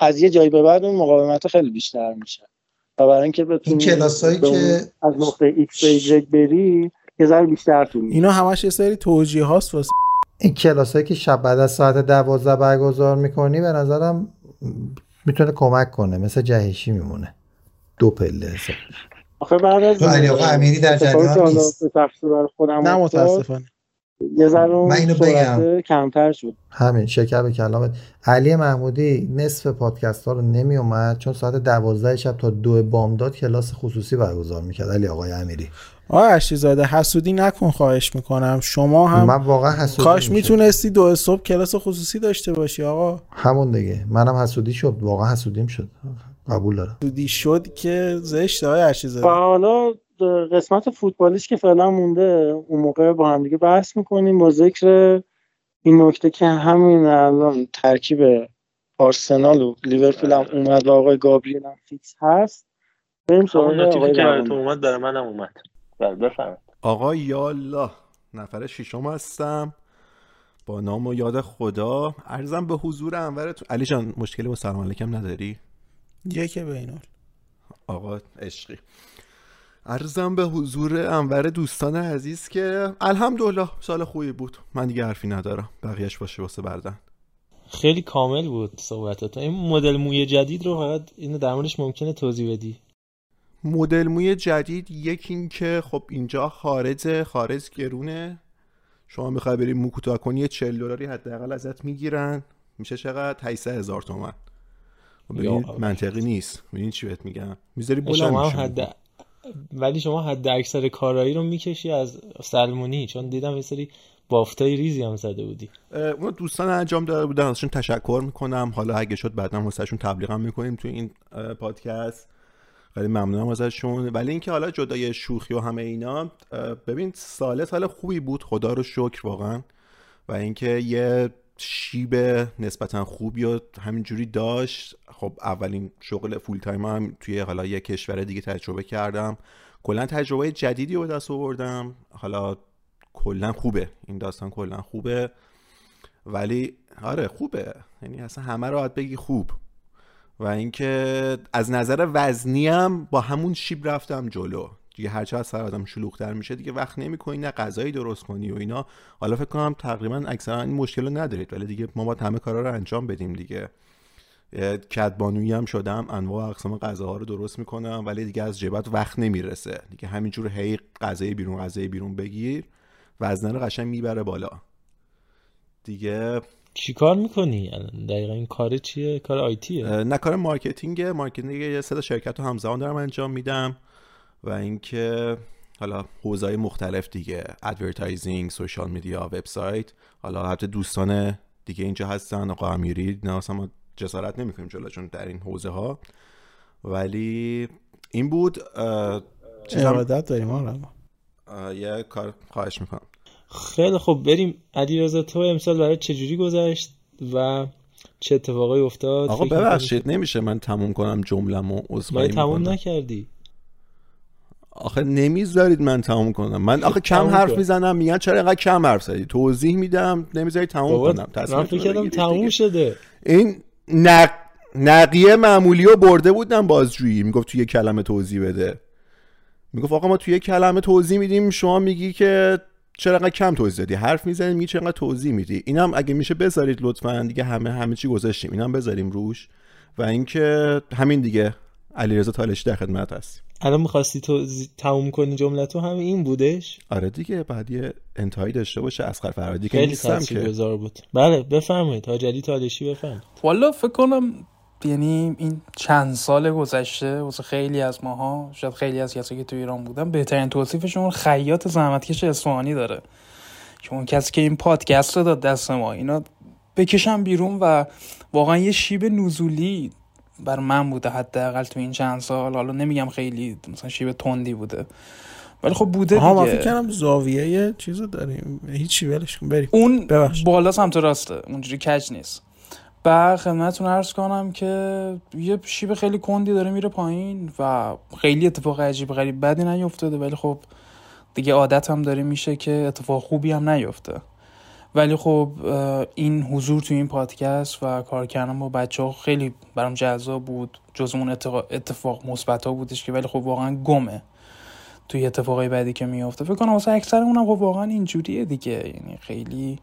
از یه جایی به بعد اون مقاومت خیلی بیشتر میشه. و برای اینکه بتونی این کلاسایی که- از نقطه ایکس به بری یه ذره بیشتر طول. اینا همش یه سری توجیه هاست واسه این کلاسایی که شب بعد از ساعت دوازده برگزار می‌کنی به نظرم می‌تونه کمک کنه. مثل جهشی میمونه. دو پله. آخه بعد از علی آقا امیری در جریان نیست. نه متاسفانه. یه ذره. کمتر شد. همین شکر کلامت. علی محمودی نصف پادکست ها رو نمی اومد چون ساعت دوازده شب تا دو بامداد کلاس خصوصی برگزار می‌کرد. علی آقای امیری. آقا اشیزاده حسودی نکن خواهش می‌کنم. شما هم من واقعا حسودی کاش. می‌تونستی دو صبح کلاس خصوصی داشته باشی آقا. همون دیگه. منم حسودی شد. واقعا حسودیم شد. قبول دارم. حسودی شد که زشته های و اشیزاده حالا قسمت فوتبالیش که فعلا مونده اون موقع با هم دیگه بحث می‌کنیم. با ذکر این نکته که همین الان ترکیب آرسنال و لیورپول هم اومد و آقای گابریل هم فیکس هست. بریم سراغ آقای که اومد برای منم اومد. بله بفرمایید. آقا یالا نفر ششم هستم. با نام و یاد خدا. ارزم به حضور انورتون. علی جان مشکلی با سلام علیکم نداری؟ یک بینال آقا عشقی. ارزم به حضور انور دوستان عزیز که الحمدلله سال خوبی بود. من دیگه حرفی ندارم. بقیهش باشه واسه بردن خیلی کامل بود صحبتات این مدل موی جدید رو فقط اینو در موردش ممکنه توضیح بدی؟ مدل موی جدید یکی این که خب اینجا خارج خارج گرونه. شما می‌خوای بری مو کوتاه کنی یه 40 دلاری حداقل ازت می‌گیرن. میشه چقدر؟ 800 هزار تومن. یا- منطقی نیست. ببین چی بهت میگم. می‌ذاری بلند شما هم حد ولی شما حد اکثر کارایی رو می‌کشی از سلمونی چون دیدم یه سری بافتای ریزی هم زده بودی. اون دوستان انجام داده بودن ازشون تشکر می‌کنم. حالا اگه شد بعدا واسهشون تبلیغ می‌کنیم توی این پادکست. خیلی ممنونم ازشون. ولی اینکه حالا جدای شوخی و همه اینا ببین سال سال خوبی بود. خدا رو شکر واقعا. و اینکه یه شیب نسبتا خوبی و همینجوری داشت. خب اولین شغل فول تایم هم توی حالا یه کشور دیگه تجربه کردم. کلا تجربه جدیدی رو دست آوردم. حالا کلا خوبه. این داستان کلا خوبه. ولی آره خوبه. یعنی اصلا همه رو باید بگی خوب. و اینکه از نظر وزنی هم با همون شیب رفتم جلو. دیگه هرچه از سر آدم شلوغتر میشه دیگه وقت نمی‌کنی نه غذایی درست کنی و اینا. حالا فکر کنم تقریبا اکثرا این مشکل رو ندارید ولی دیگه ما باید همه کارا رو انجام بدیم دیگه. کدبانویی هم شدم انواع اقسام غذاها رو درست می‌کنم ولی دیگه از جبت وقت نمی‌رسه. دیگه همینجور هی غذای بیرون غذای بیرون بگیر وزنه رو قشنگ می‌بره بالا. دیگه چی کار می‌کنی؟ دقیقا این کار چیه؟ کار IT یه نه کار marketing marketing یه سه شرکت رو همزمان دارم انجام میدم. و اینکه حالا حوزه‌های مختلف دیگه advertising social media website حالا حتی دوستان دیگه اینجا هستن آقا امیری نه اصلا ما جسارت نمی‌کنیم جلوشون در این حوزه ها ولی این بود ارادت داریم آره اه، یه کار خواهش می‌کنم. خیلی خب بریم. علیرضا تو امسال برای چجوری گذشت و چه اتفاقایی افتاد؟ آقا ببخشید نمیشه من تموم کنم جملم و ولی عذرخواهی تموم نکردی. آخه نمی‌ذارید من تموم کنم. من آخه کم حرف. می‌زنم میگن چرا اینقدر کم حرف زدی؟ توضیح میدم نمی‌ذاری تموم کنم. من تصمیمتون فکر رو کردم تموم دیگه. شده. این نق... نقیه معمولی رو برده بودم بازجویی. می‌گفت توی یه کلمه توضیح بده. می‌گفت آقا ما توی یه کلمه توضیح میدیم شما میگی که چرا انقدر کم توضیح دادی. حرف می‌زنی میگی چرا انقدر توضیح میدی. اینم اگه میشه بذارید لطفا دیگه همه همه چی گذاشتیم. اینم بذاریم روش. و اینکه همین دیگه. علیرضا تالشی در خدمت هست. الان می‌خواستی تو تموم کنی جمله تو هم این بودش؟ آره دیگه بعد یه انتهایی داشته باشه اسقر فرهادی که خیلی نیستم که. تاثیرگذار بود. بله بفرمایید حاج علی تالشی بفرمایید. والا فکر کنم یعنی این چند سال گذشته واسه خیلی از ماها شاید خیلی از کسایی که تو ایران بودن بهترین توصیفشون خیاط زحمتکش اصفهانی داره. که اون کسی که این پادکست رو داد دست ما اینا بکشم بیرون و واقعا یه شیب نزولی بر من بوده حداقل تو این چند سال. حالا نمیگم خیلی مثلا شیب تندی بوده. ولی خب بوده دیگه. فکر کردم زاویه یه چیزو داریم. هیچی ولش کن بریم. اون ببخشید. بالا سمت راسته. اونجوری کج نیست. و خدمتتون عرض کنم که یه شیب خیلی کندی داره میره پایین و خیلی اتفاق عجیب غریب بدی نیفتاده. ولی خب دیگه عادت هم داره میشه که اتفاق خوبی هم نیفته. ولی خب این حضور تو این پادکست و کار کردن با بچه ها خیلی برام جذاب بود جز اون اتفاق, مثبت ها بودش که ولی خب واقعا گمه توی اتفاقای بعدی که میفته فکر کنم واسه اکثر اونم خب واقعا اینجوریه دیگه. یعنی خیلی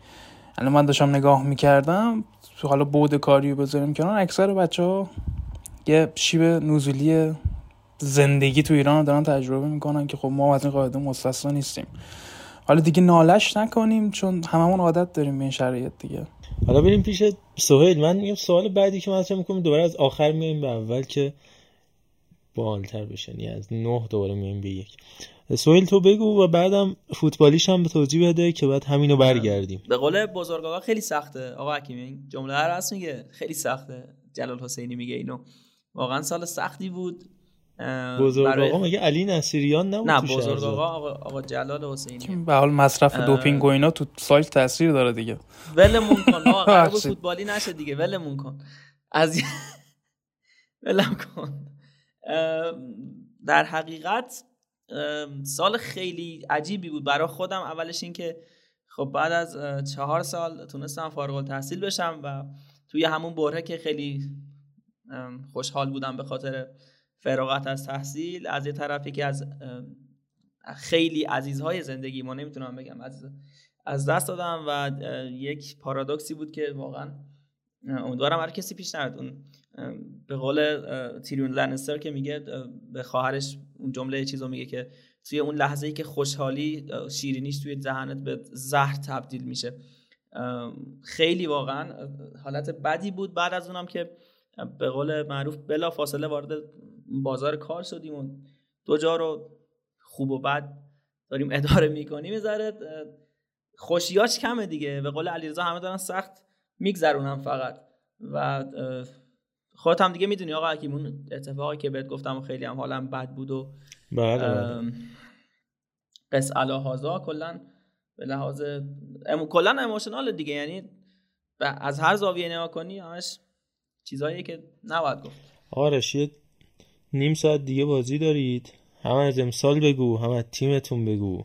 الان من داشتم نگاه می‌کردم حالا بود کاری بذاریم کنار اکثر بچه ها یه شیب نزولی زندگی تو ایران دارن تجربه می‌کنن که خب ما از این قاعده مستثنا نیستیم. حالا دیگه نالش نکنیم چون هممون عادت داریم به این شرایط دیگه. حالا بریم پیش سهیل. من میگم سوال بعدی که مطرح می‌کنم دوباره از آخر میایم به اول که بالتر بشه. یعنی از نه دوباره میایم به یک. سهیل تو بگو و بعدم فوتبالیش هم به توضیح بده که بعد همینو برگردیم. به قول بزرگ آقا خیلی سخته. آقا حکیمی این جمله هر راست میگه خیلی سخته. جلال حسینی میگه اینو. واقعا سال سختی بود. بزرگ برای- آقا مگه علی نصیریان نبود نه بزرگ؟ آقا آقا, آقا جلال حسینی به حال مصرف اه. دوپینگ و اینا تو سایت تاثیر داره دیگه ولمون کن آقا. فوتبالی نشه دیگه ولمون کن از ولم کن در حقیقت سال خیلی عجیبی بود برای خودم اولش این که خب بعد از چهار سال تونستم فارغ التحصیل بشم و توی همون بره که خیلی خوشحال بودم به خاطر فراغت از تحصیل از یه طرفی که از خیلی عزیزهای زندگی ما نمی‌تونم بگم از از دست دادم و یک پارادوکسی بود که واقعا امیدوارم هر کسی پیش نیاد. اون به قول تیریون لنستر که میگه به خواهرش اون جمله چیزو میگه که توی اون لحظه ای که خوشحالی شیرینیش توی دهنت به زهر تبدیل میشه. خیلی واقعا حالت بدی بود. بعد از اونم که به قول معروف بلا فاصله وارد بازار کار شدیم و دو جا رو خوب و بد داریم اداره می‌کنیم. یه خوشیاش کمه دیگه. به قول علیرضا همه دارن سخت میگذرونم فقط. و خودت هم دیگه می‌دونی آقا حکیمون اتفاقی که بهت گفتم و خیلی هم حالم بد بود و بله قص هازا کلا به لحاظ ام... کلا اموشنال دیگه. یعنی از هر زاویه نگاه کنی همش چیزایی که نباید گفت. آرش یه نیم ساعت دیگه بازی دارید. هم از امسال بگو هم از تیمتون بگو.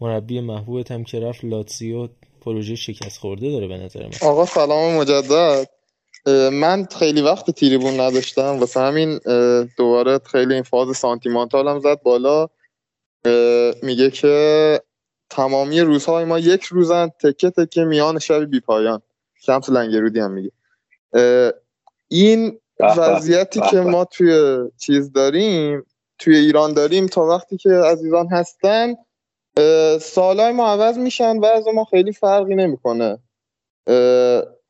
مربی محبوبت هم که رفت لاتزیو پروژه شکست خورده داره به نظر من. آقا سلام مجدد. من خیلی وقت تیریبون نداشتم. واسه همین دوباره خیلی این فاز سانتیمانتالم زد بالا. میگه که تمامی روزهای ما یک روزن تکه تکه میان شب بی پایان. شمس لنگرودی هم میگه. این وضعیتی که ما توی چیز داریم توی ایران داریم تا وقتی که عزیزان هستن سالهای ما عوض میشن و از ما خیلی فرقی نمی‌کنه.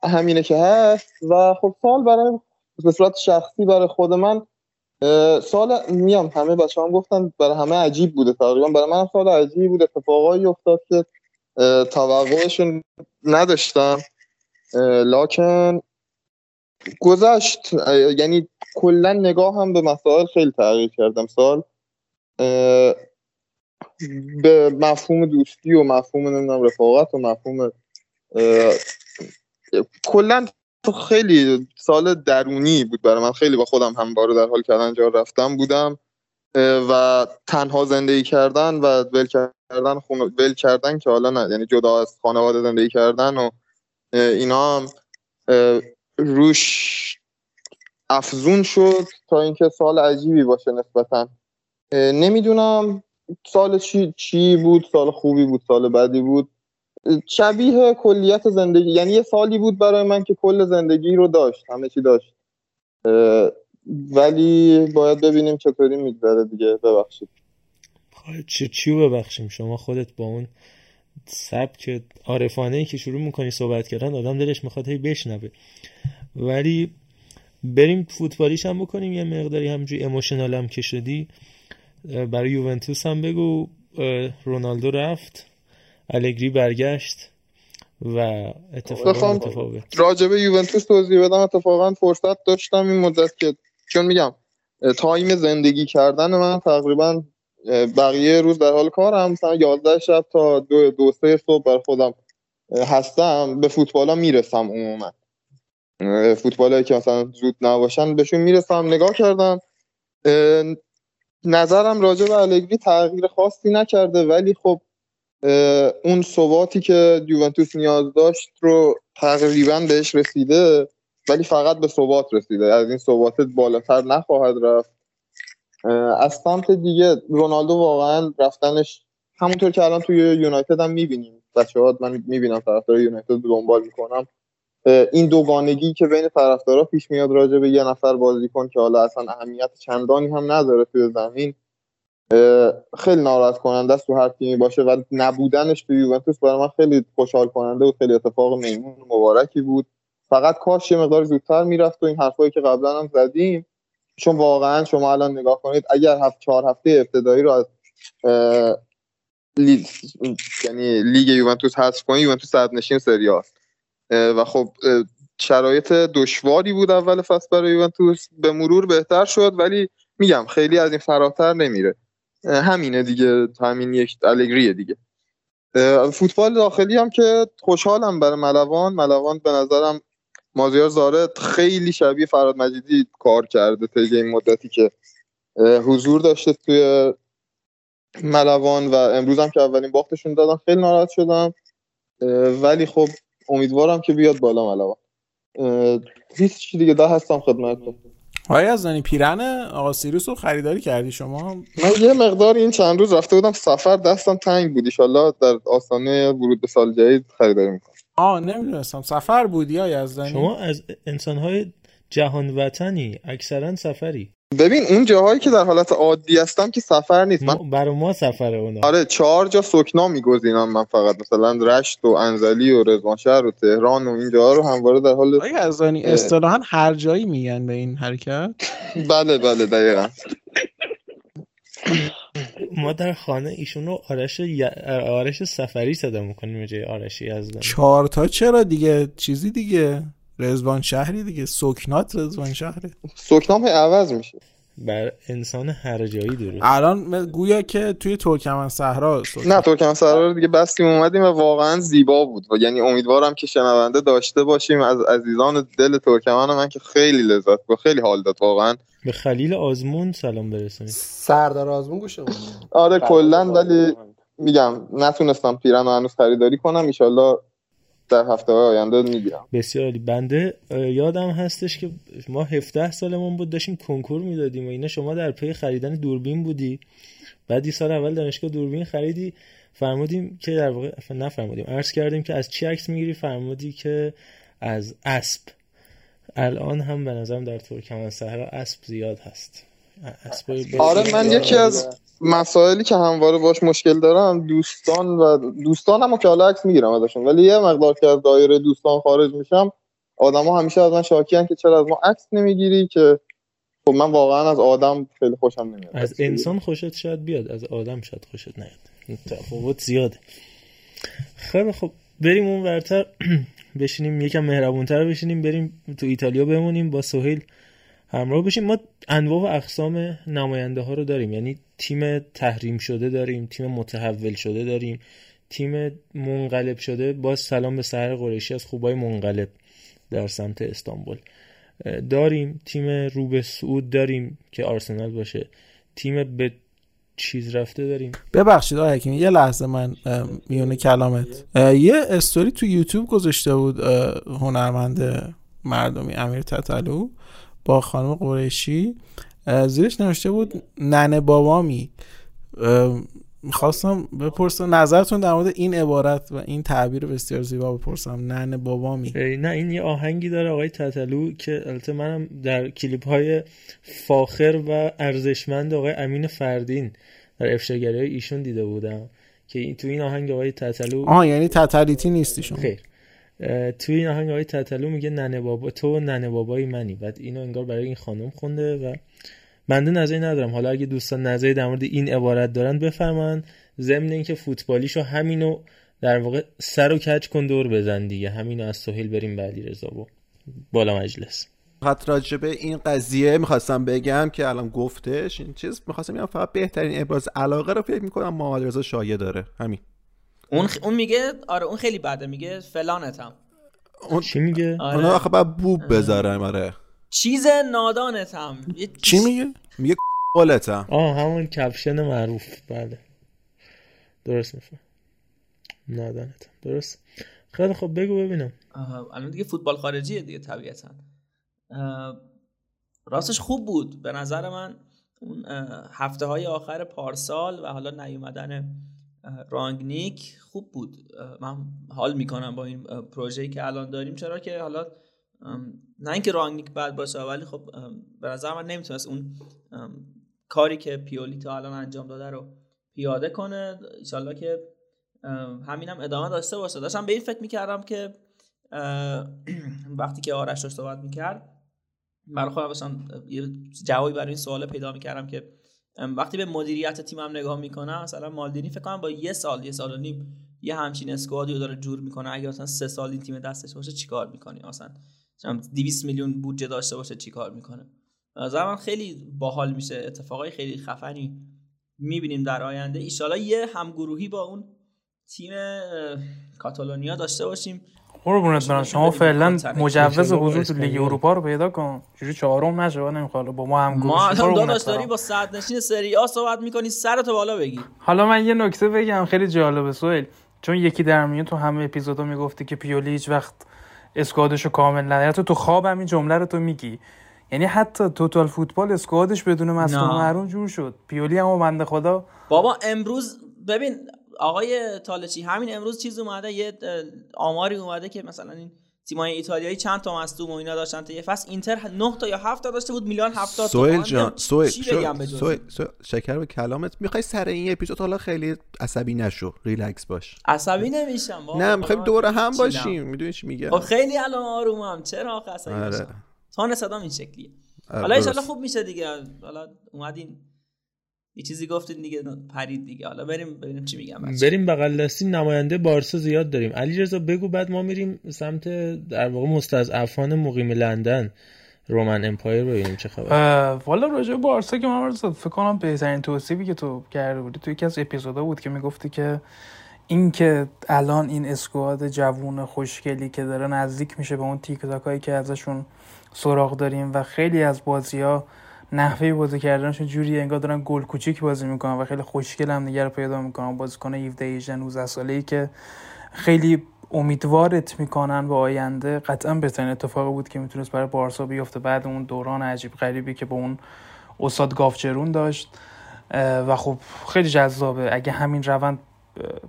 همینه که هست. و خب سال برای به صورت شخصی برای خود من سال میام. همه بچه هم گفتن برای همه عجیب بوده تقریبا. برای من سال عجیب بود. اتفاقایی افتاد که توقعشون نداشتم. لکن گذشت یعنی کلا نگاه هم به مسائل خیلی تغییر کردم. سال به مفهوم دوستی و مفهوم نمی‌دونم رفاقت و مفهوم کلا خیلی سال درونی بود برای من. خیلی با خودم هم بارو در حال کردن جا رفتم بودم و تنها زندگی کردن و ول کردن خون ول کردن که حالا نه. یعنی جدا از خانواده زندگی کردن و اینا هم روش افزون شد تا اینکه سال عجیبی باشه نسبتا. نمی‌دونم سال چی, چی بود سال خوبی بود سال بدی بود. شبیه کلیت زندگی یعنی یه سالی بود برای من که کل زندگی رو داشت همه چی داشت. ولی باید ببینیم چطوری میگذره دیگه. ببخشید. چی چی ببخشیم؟ شما خودت با اون سبک عارفانه ای که شروع می‌کنی صحبت کردن آدم دلش می‌خواد هی بشنوه. ولی بریم فوتبالیش هم بکنیم یه مقداری همجوری اموشنال هم که شدی برای یوونتوس هم بگو رونالدو رفت الگری برگشت و اتفاق متفاوت. راجب یوونتوس توضیح بدم. اتفاقا فرصت داشتم این مدت که چون میگم تایم زندگی کردن من تقریبا بقیه روز در حال کارم مثلا 11 شب تا دو, دو سه صبح بر خودم هستم به فوتبالا می‌رسم عموما. فوتبال که مثلا زود نباشن بهشون می‌رسم نگاه کردم. نظرم راجع به الگری تغییر خاصی نکرده ولی خب اون ثباتی که یوونتوس نیاز داشت رو تقریبا بهش رسیده ولی فقط به ثبات رسیده. از این ثبات بالاتر نخواهد رفت. از سمت دیگه رونالدو واقعا رفتنش همونطور که الان توی یونایتد هم می‌بینیم. بچه ها من می‌بینم طرفدار یونایتد دنبال می‌کنم. این دوگانگی که بین طرفدارا پیش میاد راجع به یه نفر بازیکن که حالا اصلا اهمیت چندانی هم نداره توی زمین خیلی ناراحت کننده است تو هر تیمی باشه و نبودنش تو یوونتوس برای من خیلی خوشحال کننده و خیلی اتفاق میمون مبارکی بود. فقط کاش یه مقدار زودتر می‌رفت و این حرفایی که قبلا هم زدیم چون واقعا شما الان نگاه کنید اگر هفت چهار هفته ابتدایی رو از لیگ یعنی لیگ یوونتوس حذف کنید یوونتوس نشین سری و خب شرایط دشواری بود اول فصل برای یوونتوس به مرور بهتر شد ولی میگم خیلی از این فراتر نمیره. همینه دیگه همین یک الگریه دیگه. فوتبال داخلی هم که خوشحالم برای ملوان. ملوان به نظرم مازیار زارت خیلی شبیه فراد مجیدی کار کرده طی این مدتی که حضور داشته توی ملوان و امروز هم که اولین باختشون دادم خیلی ناراحت شدم. ولی خب امیدوارم که بیاد بالا ملوان. هیچ دیگه ده هستم خدمتتون. های از دانی پیرن آقا سیروس رو خریداری کردی شما؟ من یه مقدار این چند روز رفته بودم سفر دستم تنگ بود. ایشالله در آستانه ورود به سال جدید خریداری می‌کنم. آه نمی‌دونستم. سفر بودی های از شما از انسانهای جهان وطنی اکثرا سفری. ببین اون جاهایی که در حالت عادی هستم که سفر نیست. من برای ما سفره اونا. آره چهار جا سکنا میگزینم من فقط. مثلا رشت و انزلی و رضوانشهر و تهران و این جاها رو همواره در حال آقای ازانی اصطلاحا هر جایی میگن به این حرکت. بله بله دقیقا. ما در خانه ایشون رو آرش ی... آرش سفری صدا می‌کنیم به جای آرش یزدانی چهار تا چرا دیگه؟ چیزی دیگه. رزوان شهری دیگه. سکنات رزوان شهره. سکنام عوض میشه. بر انسان هر جایی درست. الان گویا که توی ترکمن صحرا نه ترکمن صحرا رو دیگه بستیم اومدیم و واقعا زیبا بود. و یعنی امیدوارم که شنونده داشته باشیم. از عزیزان دل ترکمن من که خیلی لذت و خیلی حال داد واقعا. به خلیل آزمون سلام برسونید. سردار آزمون گوشمون آره کلا ولی میگم نتونستم پیرن هنوز خریداری کنم. ایشالله در هفته های آینده می‌گیرم. بسیار عالی. بنده یادم هستش که ما 17 سالمون بود داشتیم کنکور می‌دادیم و اینا. شما در پی خریدن دوربین بودی. بعد این سال اول دانشگاه دوربین خریدی. فرمودیم که در واقع نفرمودیم. عرض کردیم که از چی عکس می‌گیری؟ فرمودی که از اسب. الان هم به نظرم در ترکمن صحرا اسب زیاد هست. بسیار آره من یکی از مسائلی که همواره باش مشکل دارم دوستان و دوستانم که حالا عکس می‌گیرم ازشون. ولی یه مقدار که از دایره دوستان خارج میشم آدما همیشه از من شاکی که چرا از ما عکس نمی‌گیری که خب من واقعا از آدم خیلی خوشم نمیاد. از انسان خوشت شاید بیاد از آدم شاید خوشت نیاد. تفاوت زیاده. خیلی خب بریم اون ورتر. بشینیم یکم مهربونتر بشینیم بریم تو ایتالیا بمونیم با سهیل همراه بشیم. ما انواع و اقسام نماینده ها رو داریم. یعنی تیم تحریم شده داریم تیم متحول شده داریم. تیم منقلب شده باز سلام به سهر قریشی از خوبای منقلب در سمت استانبول. داریم. تیم رو به صعود داریم که آرسنال باشه. تیم به چیز رفته داریم. ببخشید آقای حکیمی یه لحظه من میونه کلامت. یه استوری تو یوتیوب گذاشته بود هنرمند مردمی امیر تتلو با خانم قریشی. زیرش نوشته بود ننه بابامی. می‌خواستم بپرسم نظرتون در مورد این عبارت و این تعبیر بسیار زیبا بپرسم. ننه بابامی. نه این یه آهنگی داره آقای تتلو که البته منم در کلیپ های فاخر و ارزشمند آقای امین فردین در افشاگری ایشون دیده بودم که تو این آهنگ آقای تتلو آه یعنی تتلیتی نیستی شما. خیر. توی این آهنگ آقای تتلو میگه ننه بابا تو ننه بابای منی. بعد اینو انگار برای این خانم خونده و بنده نظری ندارم. حالا اگه دوستان نظری در مورد این عبارت دارن بفرمان ضمن اینکه فوتبالیشو همینو در واقع سر و کج کن دور بزن دیگه. همینو از سهیل بریم به علیرضا و بالا مجلس. فقط راجع به این قضیه می‌خواستم بگم که الان گفتش این چیز. می‌خواستم بگم فقط بهترین ابراز علاقه رو فکر می‌کنم محمد رضا شایع داره. همین. اون خ... اون میگه آره اون خیلی بده میگه فلانتم اون چی میگه؟ آره. اونا آخه باید بوب بذارم آره. چیز نادانتم چی میگه؟ میگه قولتم آه همون کپشن معروف. بله. درست میفهم. نادانتم درست. خیلی خب بگو ببینم. آها، الان دیگه فوتبال خارجیه دیگه طبیعتا. راستش خوب بود. به نظر من اون هفته های آخر پارسال و حالا نیومدن رانگنیک خوب بود. من حال می‌کنم با این پروژه‌ای که الان داریم. چرا که حالا نه اینکه رانگنیک بد باشه ولی خب به نظر من نمی‌تونست اون کاری که پیولی تا الان انجام داده رو پیاده کنه. ایشالله که ام، همینم ادامه داشته باشه. داشتم به این فکر می‌کردم که وقتی که آرش رو صحبت می‌کرد برای خودم یه جوابی برای این سوال پیدا می‌کردم که وقتی به مدیریت تیمم نگاه می‌کنم مثلا مالدینی فکر کنم با یه سال یه سال و نیم یه همچین اسکوادی رو داره جور می‌کنه. اگه مثلا سه سال این تیم دستش باشه چیکار می‌کنی؟ مثلا 200 میلیون بودجه داشته باشه چیکار می‌کنه؟ نظر خیلی باحال میشه. اتفاقای خیلی خفنی می‌بینیم در آینده. ایشالا یه همگروهی با اون تیم کاتالونیا داشته باشیم. قربونت برم شما فعلا. مجوز حضور تو لیگ. اروپا رو پیدا کن. جوری چهارم نشه و نمی‌خواد. با ما هم ما گوش الان داداش داری با صد نشین سری آ صحبت می‌کنی سرتو بالا بگی. حالا من یه نکته بگم خیلی جالبه سویل. چون یکی در میون تو همه اپیزودا می‌گفتی که پیولی هیچ وقت اسکوادشو کامل نداره. تو تو خواب همین جمله رو تو میگی. یعنی حتی توتال فوتبال اسکوادش بدون مصدوم. محروم جور شد. پیولی هم بنده خدا. بابا امروز ببین آقای تالچی همین امروز چیز اومده یه آماری اومده که مثلا این تیمای ایتالیایی چند تا مصدوم و اینا داشتن تا یه فصل. اینتر 9 تا یا 7 تا داشته بود میلان 70 سویل تومن. جان سویل شکر به کلامت. می‌خوای سر این اپیزود حالا خیلی عصبی نشو ریلکس باش. عصبی نمیشم بابا. نه می‌خوایم دور هم. باشیم. می‌دونی چی میگم؟ خب خیلی الان آرومم چرا عصبی آره. تون صدام این شکلیه. آره، حالا ان. خوب میشه دیگه. حالا اومدین. یه چیزی گفتین دیگه پرید دیگه. حالا بریم ببینیم چی میگم بچه‌ها. بریم بغل دستی نماینده بارسا زیاد داریم. علی رضا بگو بعد ما میریم سمت در واقع مستضعفان مقیم لندن Roman Empire ببینیم چه خبر. والا راجع به بارسا که من فکر کنم بهترین توصیفی که تو کرده بودی. تو یکی از اپیزودا بود که می‌گفتی که این که الان این squad جوون خوشگلی که داره نزدیک میشه به اون تیک تاک هایی که ازشون سراغ داریم و خیلی از بازی ها نحوه بازی کردنشون جوری انگار دارن گل کوچیک بازی می‌کنن و خیلی خوشگل هم دیگه پیدا می‌کنن. بازیکن 17 18 19 ساله ای که خیلی امیدوارت می‌کنن به آینده. قطعا بهترین اتفاقی بود که می‌تونست برای بارسا بیفته. بعد اون دوران عجیب غریبی که با اون استاد گافچرون داشت. و خب خیلی جذابه. اگه همین روند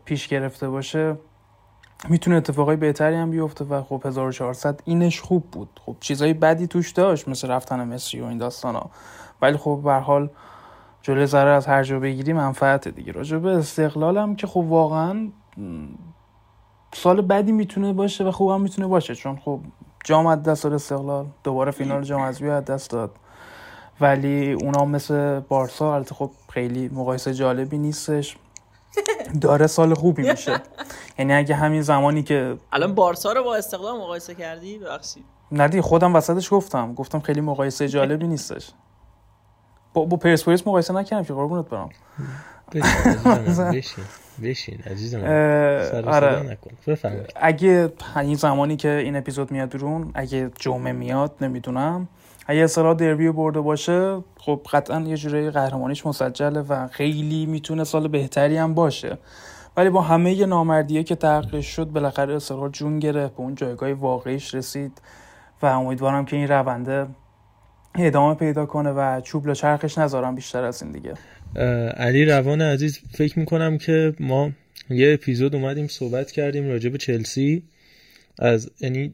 پیش گرفته باشه می‌تونه اتفاقای بهتری هم بیفته و خب 1400 اینش خوب بود. خب چیزای بدی توش داشت مثل رفتن مسی و این داستانا ولی خب به حال جلوی ضرر از هر جا بگیری منفعت دیگه. راجع به استقلالم که خب واقعا سال بدی می‌تونه باشه و خوب می‌تونه باشه. چون خب جام از دست داد استقلال دوباره فینال جام از دست داد. ولی اونا مثل بارسا البته خب خیلی مقایسه جالبی نیستش. داره سال خوبی میشه. یعنی اگه همین زمانی که الان بارسا رو با استقلال مقایسه کردی؟ ببخشید. ندی خودم وسطش گفتم. گفتم خیلی مقایسه جالبی نیستش. با, با پرسپولیس مقایسه نکردم که قربونت برم. بشین بشین بشین عزیز من اه، سر و آره. صدا نکن. بفرمایید. اگه این زمانی که این اپیزود میاد بیرون اگه جمعه میاد نمی‌دونم. اگه اصلا دربی برده باشه خب قطعا یه جوری قهرمانیش مسجله و خیلی می‌تونه سال بهتری هم باشه. ولی با همه نامردیه که تحقیق شد بالاخره استقلال جون گرفت به اون جایگاه واقعیش رسید و امیدوارم که این رونده ادامه پیدا کنه و چوب چرخش نذارم بیشتر از این دیگه. علی روان عزیز فکر می‌کنم که ما یه اپیزود اومدیم صحبت کردیم راجع به چلسی. از یعنی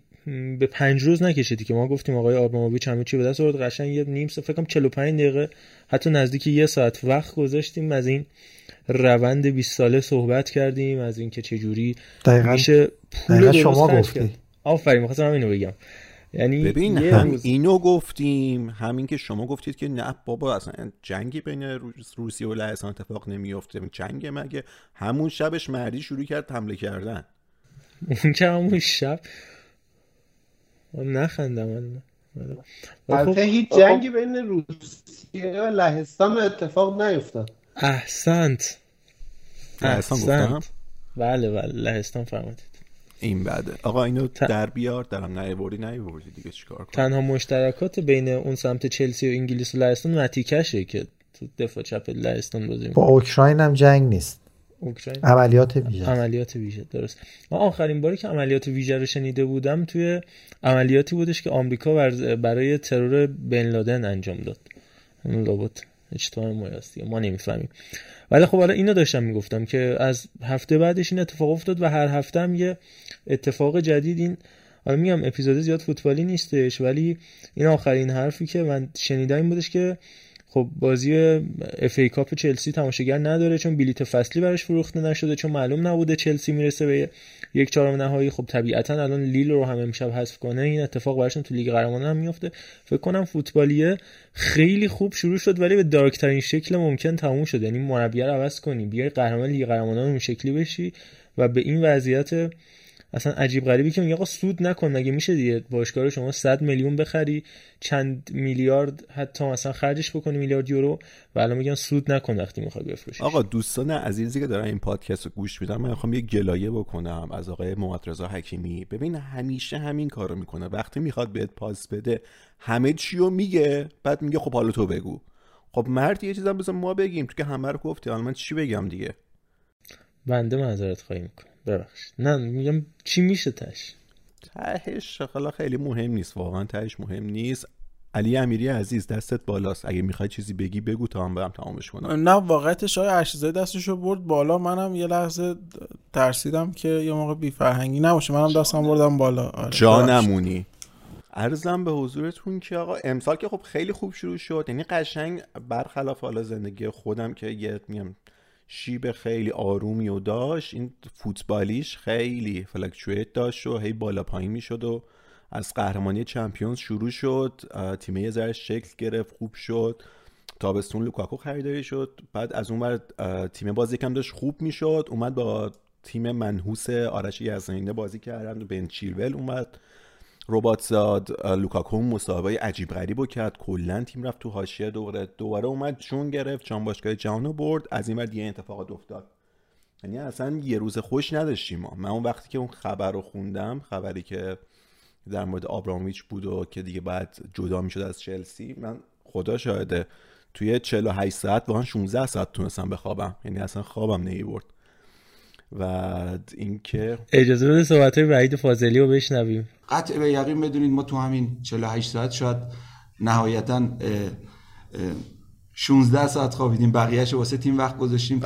به پنج روز نکشیدی که ما گفتیم آقای آبراموویچ همه چی به دست آورد. قشنگ یه نیم ساعت فکر کنم 45 دقیقه حتی نزدیک یه ساعت وقت گذاشتیم از این روند 20 ساله صحبت کردیم از اینکه چه جوری دقیقاً- میشه پول شما گفتی. آفرین می‌خواستم اینو بگم. یعنی ببین یه هم روز اینو گفتیم همین که شما گفتید که نه بابا اصلا جنگی بین روس- روسیه و لهستان اتفاق نمیفته جنگ مگه همون شبش مردی شروع کرد حمله کردن؟ اون که همون شب نخندم. من البته هیچ جنگی بین روسیه و لهستان اتفاق نیفتاد. احسنت. لهستان احسنت. گفتم؟ بله بله. لهستان فرمودید. این بده. آقا اینو در بیار. درم نیوردی نیوردی دیگه چیکار کنم؟ تنها مشترکات بین اون سمت چلسی و انگلیس و لهستان متیکشه که تو دفاع چپ لهستان بازی با. اوکراین هم جنگ نیست. اوکراین. عملیات ویژه. عملیات ویژه درست. من آخرین باری که عملیات ویژه رو شنیده بودم توی عملیاتی بودش که آمریکا بر- برای ترور بن لادن انجام داد. لابد اجتماع مایستی ما نمی‌فهمیم. ولی خب حالا اینو داشتم می‌گفتم که از هفته بعدش این اتفاق افتاد و هر هفته هم یه اتفاق جدید این حالا میگم اپیزود زیاد فوتبالی نیستش ولی این آخرین حرفی که من شنیدم این بودش که خب بازی FA Cup چلسی تماشاگر نداره چون بلیت فصلی براش فروخته نشده چون معلوم نبوده چلسی می‌رسه به یک چهارم نهایی. خب طبیعتا الان لیل رو هم امشب حذف کنه. این اتفاق براشون تو لیگ قهرمانان هم میفته. فکر کنم فوتبالیه خیلی خوب شروع شد ولی به dark ترین شکل ممکن تموم شد. یعنی مربی رو عوض کنی. بیای قهرمان لیگ قهرمانان اون شکلی بشی و به این وضعیت اصلا عجیب غریبی که میگه آقا سود نکن مگه میشه دیگه باشگاه رو شما 100 میلیون بخری چند میلیارد حتی مثلا خرجش بکنی میلیارد یورو؟ و الان میگن سود نکن وقتی می‌خوای بفروشی. آقا دوستان عزیزی که دارن این پادکست رو گوش میدن من می‌خوام یه گلایه بکنم از آقای محمد رضا حکیمی. ببین همیشه همین کارو می‌کنه. وقتی می‌خواد بهت پاس بده همه چی رو میگه بعد میگه خب حالا تو بگو. خب مرد یه چیزم بذار ما بگیم. تو که همه رو گفتی حالا من چی بگم دیگه؟ بنده معذرت خواهی می‌کنم. ببخشید. نه میگم چی میشه تش تهش حالا خیلی مهم نیست واقعا تهش مهم نیست. علی امیری عزیز دستت بالاست. اگه می‌خوای چیزی بگی بگو تا هم برم تمامش کنم. نه واقعیتش های اشیزه دستشو برد بالا. منم یه لحظه ترسیدم که یه موقع بیفرهنگی نباشه. منم دستم بردم بالا. آره. جا. نمونی ارزم به حضورتون که آقا امسال که خب خیلی خوب شروع شد. یعنی قشنگ برخلاف حالا زندگی خودم که یه میگم شیب خیلی آرومی و داشت. این فوتبالیش خیلی فلکچویت داشت و هی بالا پایین می‌شد و از قهرمانی چمپیونز شروع شد. اه، تیم یه ذره شکل گرفت خوب شد. تابستون لوکاکو خریداری شد. بعد از اون اه، تیم بازی کم داشت خوب می‌شد. اومد با تیم منحوس آرش یزدانیده بازی کردن و بن چیلول اومد. ربات زاد لوکاکو مسابقه عجیب غریب کرد. کلا تیم رفت تو حاشیه دوباره دوباره اومد جون گرفت جام باشگاه جهان رو برد. از این ور دیگه اتفاقات افتاد. یعنی اصلا یه روز خوش نداشتیم ما. من اون وقتی که اون خبر رو خوندم خبری که در مورد آبرامویچ بود و که دیگه بعد جدا می‌شد از چلسی من خدا شاهده توی 48 ساعت واقعا 16 ساعت تونستم بخوابم. یعنی اصلا خوابم نمی‌برد. و اینکه اجازه بده صحبت های وحید فاضلی رو بشنویم. قطع به یقین بدونید ما تو همین 48 ساعت شاید نهایتا اه، اه، 16 ساعت خوابیدیم. بقیهش واسه تیم وقت گذاشتیم.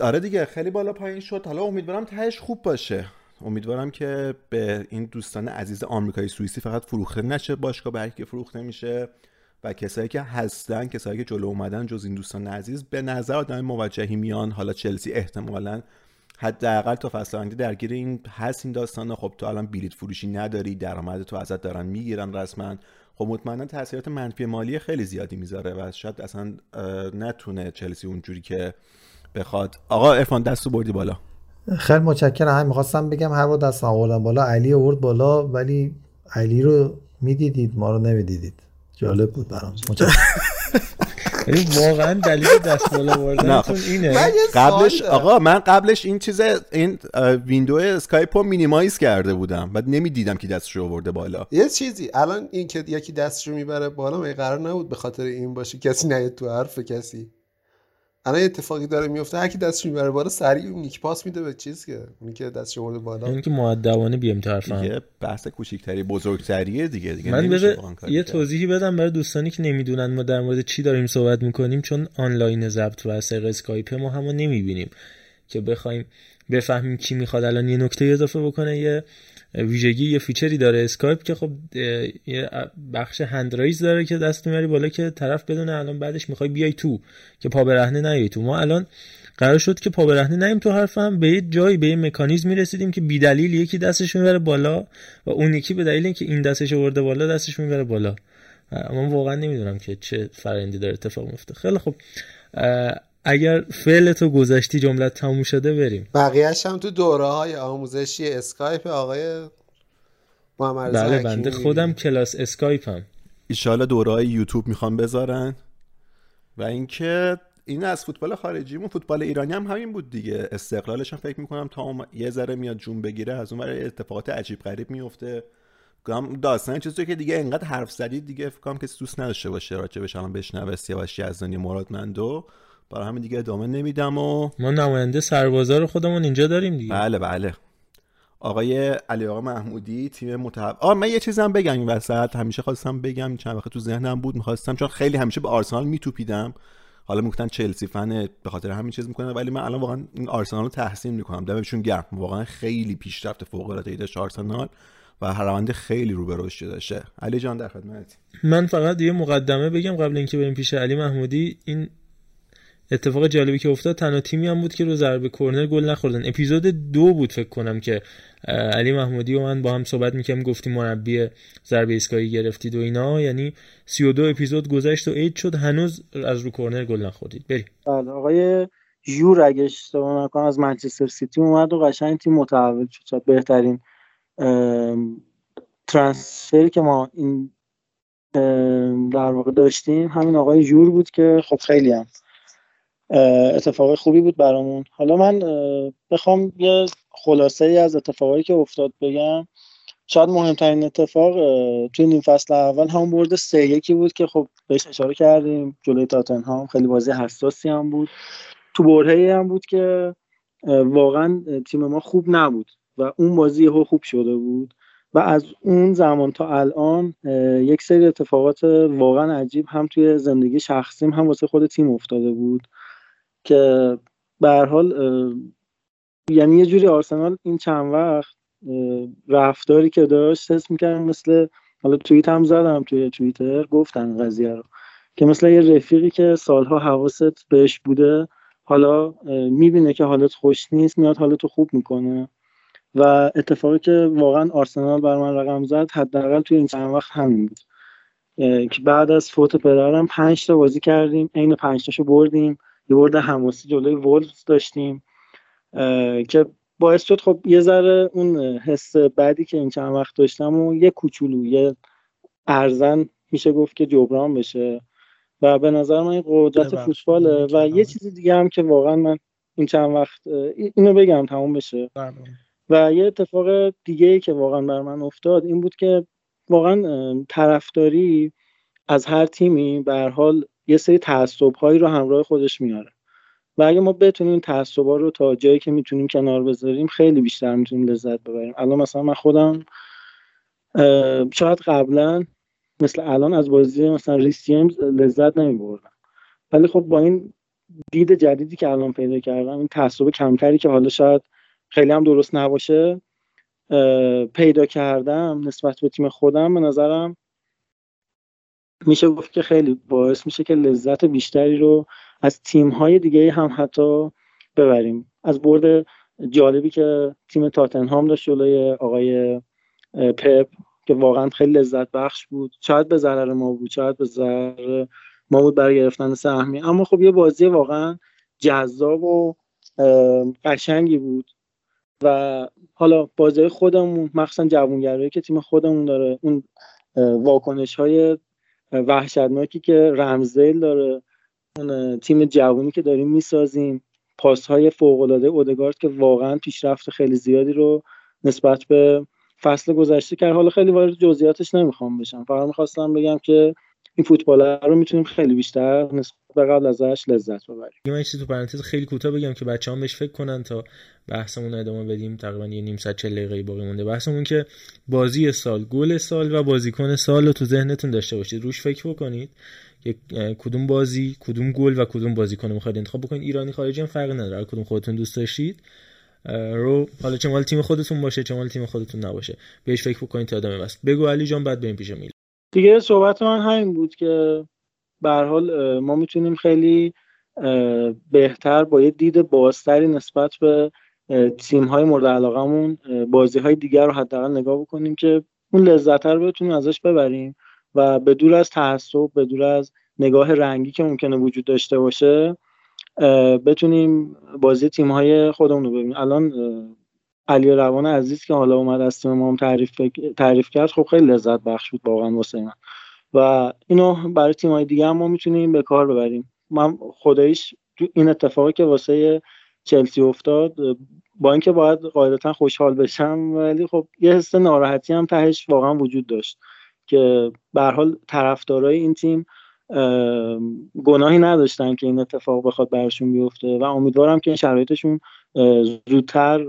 آره دیگه خیلی بالا پایین شد. حالا امیدوارم تهش خوب باشه. امیدوارم که به این دوستان عزیز آمریکایی سوئیسی فقط فروخته نشه باشگاه کی که فروخته میشه. و کسایی که هستن کسایی که جلو اومدن جز این دوستان عزیز به نظر آدم موجهی میان. حالا چلسی احتمالا حداقل تا فصل آینده درگیر این هست این داستان خب تو الان بلیت فروشی نداری درآمد تو ازت دارن می‌گیرن رسما. خب مطمئنا تاثیرات منفی مالی خیلی زیادی می‌ذاره و شاید اصلا نتونه چلسی اونجوری که بخواد. آقا عرفان دستو بردی بالا. خیلی متشکرم. هم می‌خواستم بگم هر بار دستم آوردم بالا. علی آورد بالا ولی علی رو می‌دیدید ما رو نمی‌دیدید. جالب بود برام. متشکرم. واقعا دلیل دست بالا نه بردنتون اینه. قبلش آقا من قبلش این چیز این window اسکایپ رو minimize کرده بودم بعد نمی‌دیدم که دستش رو آورده بالا. یه چیزی الان این که یکی دستشو می‌بره بالا مگه قرار نبود به خاطر این باشه کسی نیاد تو حرف کسی. الان یه اتفاقی داره میفته هر کی دستشو می‌بره بالا سریع اون یک پاس میده به چیز که اونی که دستشو برده بالا این که مؤدبانه بیم طرفم دیگه بحث کوچیکتری بزرگتریه دیگه دیگه من کاری یه. توضیحی بدم برای دوستانی که نمی‌دونن ما در مورد چی داریم صحبت می‌کنیم چون آنلاین ضبط و از طریق اسکایپ ما همو نمی‌بینیم که بخوایم بفهمیم کی می‌خواد الان یه نکته اضافه بکنه یه ویژگی یه feature ی داره اسکایپ که خب یه بخش hand raise داره که دست می‌بری بالا که طرف بدونه الان بعدش می‌خوای بیای تو که پا برهنه نیای تو. ما الان قرار شد که پا برهنه نیایم تو حرف هم به یه جایی به یه مکانیزمی رسیدیم که بیدلیل یکی دستش می‌بره بالا و اون یکی به دلیل اینکه این دستش برده بالا دستش می‌بره بالا. من واقعا نمی‌دونم که چه فرآیندی داره اتفاق میفته خیلی خب اگر فعلتو گذاشتی جملت تموم شده بریم. بقیهش هم تو دوره های آموزشی اسکایپ آقای محمد رضا بله بنده. خودم کلاس اسکایپ هم. ایشالا دورهای یوتیوب می‌خوان بذارن. و اینکه این از فوتبال خارجیمون فوتبال ایرانی هم همین بود دیگه. استقلالش هم فکر می‌کنم تا اوم- یه ذره میاد جون بگیره از اون ور اتفاقات عجیب غریب میفته گام داستان چیزی که دیگه انقدر حرف زدید دیگه فکر کنم کسی دوست نداشته باشه راجبش الان بشنوه سیاوش یزدانی مرادمندو برای همین دیگه ادامه نمیدم و ما نماینده سربازار خودمون اینجا داریم دیگه. بله بله. آقای علی آقا محمودی تیم متحب آ من یه چیزم بگم این وسط. همیشه خواستم بگم چند وقت تو ذهنم بود می‌خواستم چون خیلی همیشه به آرسنال میتوپیدم. حالا می‌گفتن چلسی فن به خاطر همین چیز می‌کنه ولی من الان واقعا این آرسنال رو تحسین می‌کنم. دمشون گرم. واقعا خیلی پیشرفت فوق العاده ای داشت آرسنال و هر روند خیلی رو به رشد داشته. علی جان در خدمتی من فقط یه مقدمه بگم قبل اینکه بریم پیش علی محمودی. این اتفاق جالبی که افتاد تنها تیمی هم بود که رو ضربه کرنر گل نخوردن. اپیزود دو بود فکر کنم که علی محمودی و من با هم صحبت می‌کردیم گفتیم مربی ضربه ایستگاهی گرفتید و اینا. یعنی 32 اپیزود گذشت و عید شد هنوز از رو کرنر گل نخوردید. بریم. بله آقای ژور اگه اشتباه نکنم از منچستر سیتی اومد و قشنگ تیم متحول شد. بهترین ام، ترانسفری که ما این در واقع داشتیم همین آقای ژور بود که خب خیلی هم اتفاق خوبی بود برامون. حالا من بخوام یه خلاصه ای از اتفاقایی که افتاد بگم. شاید مهمترین اتفاق توی نیم فصل اول همون برد سه یکی بود که خب بهش اشاره کردیم. جلوی تاتنهام خیلی بازی حساسی هم بود. تو برهه هم بود که واقعا تیم ما خوب نبود و اون بازی یهو خوب شده بود. و از اون زمان تا الان یک سری اتفاقات واقعا عجیب هم توی زندگی شخصیم هم واسه خود تیم افتاده بود. که به هر حال یعنی یه جوری آرسنال این چند وقت رفتاری که داشت حس می‌کردم مثل حالا توییت هم زدم توی توییتر گفتن قضیه رو که مثل یه رفیقی که سالها حواست بهش بوده حالا می‌بینه که حالت خوش نیست میاد حالتو خوب می‌کنه. و اتفاقی که واقعا آرسنال بر من رقم زد حداقل توی این چند وقت همین بود. که بعد از فوت پدرم پنج تا بازی کردیم عین پنج تاشو بردیم. یه برد حماسی جلوی وولز داشتیم که باعث شد خب یه ذره اون حس بعدی که این چند وقت داشتم و یه کوچولو یه ارزن میشه گفت که جبران بشه. و به نظر من این قدرت فوتباله و یه چیزی دیگه هم که واقعا من این چند وقت اینو بگم تموم بشه. و یه اتفاق دیگه ای که واقعا بر من افتاد این بود که واقعا طرفداری از هر تیمی به حال یه سری تعصب هایی رو همراه خودش میاره. و اگه ما بتونیم این تعصبا رو تا جایی که می‌تونیم کنار بذاریم خیلی بیشتر می‌تونیم لذت ببریم. الان مثلا من خودم شاید قبلا مثل الان از بازی مثلا ریس جیمز لذت نمیبردم. ولی خب با این دید جدیدی که الان پیدا کردم این تعصب کمتری که حالا شاید خیلی هم درست نباشه پیدا کردم نسبت به تیم خودم به نظرم میشه گفت که خیلی باعث میشه که لذت بیشتری رو از تیم های دیگه هم حتی ببریم. از برد جالبی که تیم تاتنهام داشت جلوی آقای پپ که واقعا خیلی لذت بخش بود. شاید به ضرر ما بود شاید به ضرر ما بود برای گرفتن سهمی. اما خب یه بازی واقعا جذاب و قشنگی بود. و حالا بازی خودمون مخصوصا جوانگرایی که تیم خودمون داره اون واکنش های وحشتناکی که رمزیل داره. اون تیم جوانی که داریم می‌سازیم. پاس های فوق اودگارد که واقعا پیشرفت خیلی زیادی رو نسبت به فصل گذشته کرد. حالا خیلی وارد جزئیاتش نمی‌خوام بشم. فقط می‌خواستم بگم که این فوتبال رو می‌تونیم خیلی بیشتر نسبت به قبل ازش لذت ببریم. من چیزی تو پرانتز خیلی کوتاه بگم که بچه‌ها بهش فکر کنن تا بحثمون ادامه بدیم. تقریبا یه نیم ساعت 40 دقیقه باقی مونده. بحثمون که بازی سال گل سال و بازیکن سال رو تو ذهنتون داشته باشید. روش فکر بکنید یک کدوم بازی کدوم گل و کدوم بازیکن می‌خواید انتخاب بکنید. ایرانی خارجی هم فرقی نداره. کدوم خودتون دوست داشتید رو حالا چه مال تیم خودتون باشه چه مال تیم خودتون نباشه. بهش فکر بکنید تا ادامه بس بگو علی جان بعد بریم پیش میل دیگه صحبت من همین بود که به حال ما می‌تونیم خیلی بهتر با یه دید بازتری نسبت به تیم های مورد علاقمون بازی های دیگر رو حداقل نگاه بکنیم که اون لذت رو بتونیم ازش ببریم و به دور از تعصب به دور از نگاه رنگی که ممکنه وجود داشته باشه بتونیم بازی تیم های خودمون رو ببینیم. الان علی روان عزیز که حالا اومد از تیم ما تعریف, تعریف کرد خب خیلی لذت بخش بود واقعا واسه من. و اینو برای تیم های دیگه هم ما می‌تونیم به کار ببریم. من خداییش این اتفاقی که واسه چلسی افتاد با اینکه باید قاعدتا خوشحال بشم ولی خب یه حس ناراحتی هم تهش واقعا وجود داشت که به حال طرفدارای این تیم گناهی نداشتن که این اتفاق بخواد براشون بیفته و امیدوارم که این شرایطشون زودتر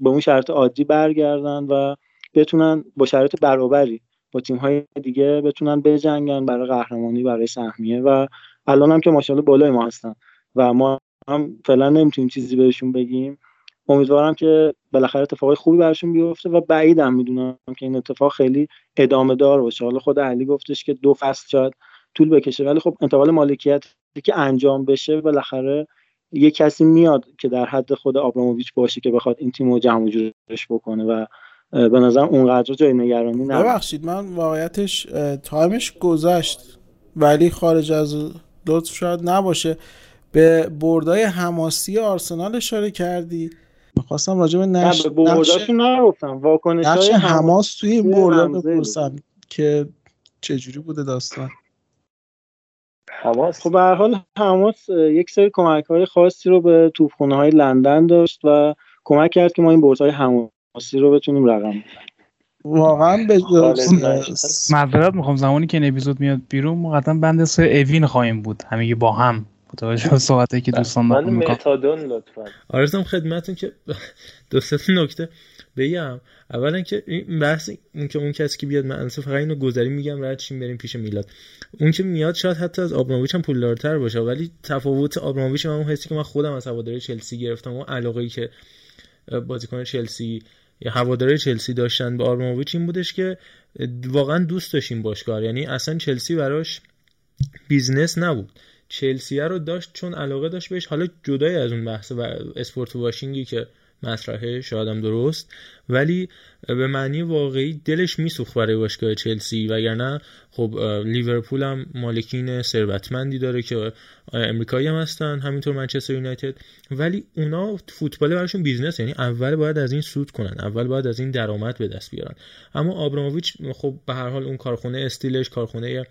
به اون شرایط عادی برگردن و بتونن با شرایط برابری با تیم های دیگه بتونن بجنگن برای قهرمانی برای سهمیه و الان هم که ماشاءالله بالای ما هستن و ما هم فعلا نمی‌تونیم چیزی بهشون بگیم. امیدوارم که بالاخره اتفاقای خوبی براشون بیفته و بعیدم می‌دونم که این اتفاق خیلی ادامه دار باشه. حالا خود علی گفتش که دو فصل شاید طول بکشه ولی خب انتقال مالکیت که انجام بشه بالاخره یه کسی میاد که در حد خود آبراموویچ باشه که بخواد این تیمو جمع جورش بکنه و به نظر اونقدر جای نگرانی نه ببخشید من واقعیتش تایمش گذشت ولی خارج از لطف شاید نباشه. به بردای حماسی آرسنال اشاره کردی. می‌خواستم راجع به نش... به برداشون نگفتم واکنش های حماس توی این بردا بپرسم که چجوری بوده داستان. حماس خب به هر حال حماس یک سری کمک های خاصی رو به توپخونه های لندن داشت و کمک کرد که ما این بردهای حماسی رو بتونیم رقم واقعا به معذرت می‌خوام. زمانی که این اپیزود میاد بیرون مقدم بند سه اوین خواهیم بود. همه با هم. متوجه صحبتی که دوستان من متادون لطفا. آرزم خدمتون که دو سه نکته. بگم. اولا که این بحث این که اون کسی که بیاد من فقط اینو گذری میگم رد شیم بریم پیش میلاد. اون که میاد شاید حتی از آبراموویچ هم پولدارتر باشه ولی تفاوت آبراموویچ من اون حسی که من خودم از هواداری چلسی گرفتم اون علاقه ای که بازیکن چلسی یا هواداری چلسی داشتن به آبراموویچ این بودش که واقعا دوست داشتیم باشگاه. یعنی اصلا چلسی براش business نبود. چلسی رو داشت چون علاقه داشت بهش. حالا جدای از اون بحث و sportwashing ی که مطرحه شایدم درست. ولی به معنی واقعی دلش میسوخت برای باشگاه چلسی وگرنه خب لیورپول هم مالکین ثروتمندی داره که امریکایی هم هستن همینطور منچستر یونایتد. ولی اونا فوتبال براشون business یعنی اول باید از این سود کنن اول باید از این درآمد به دست بیارن. اما آبراموویچ خب به هر حال اون کارخونه استیلش کارخونه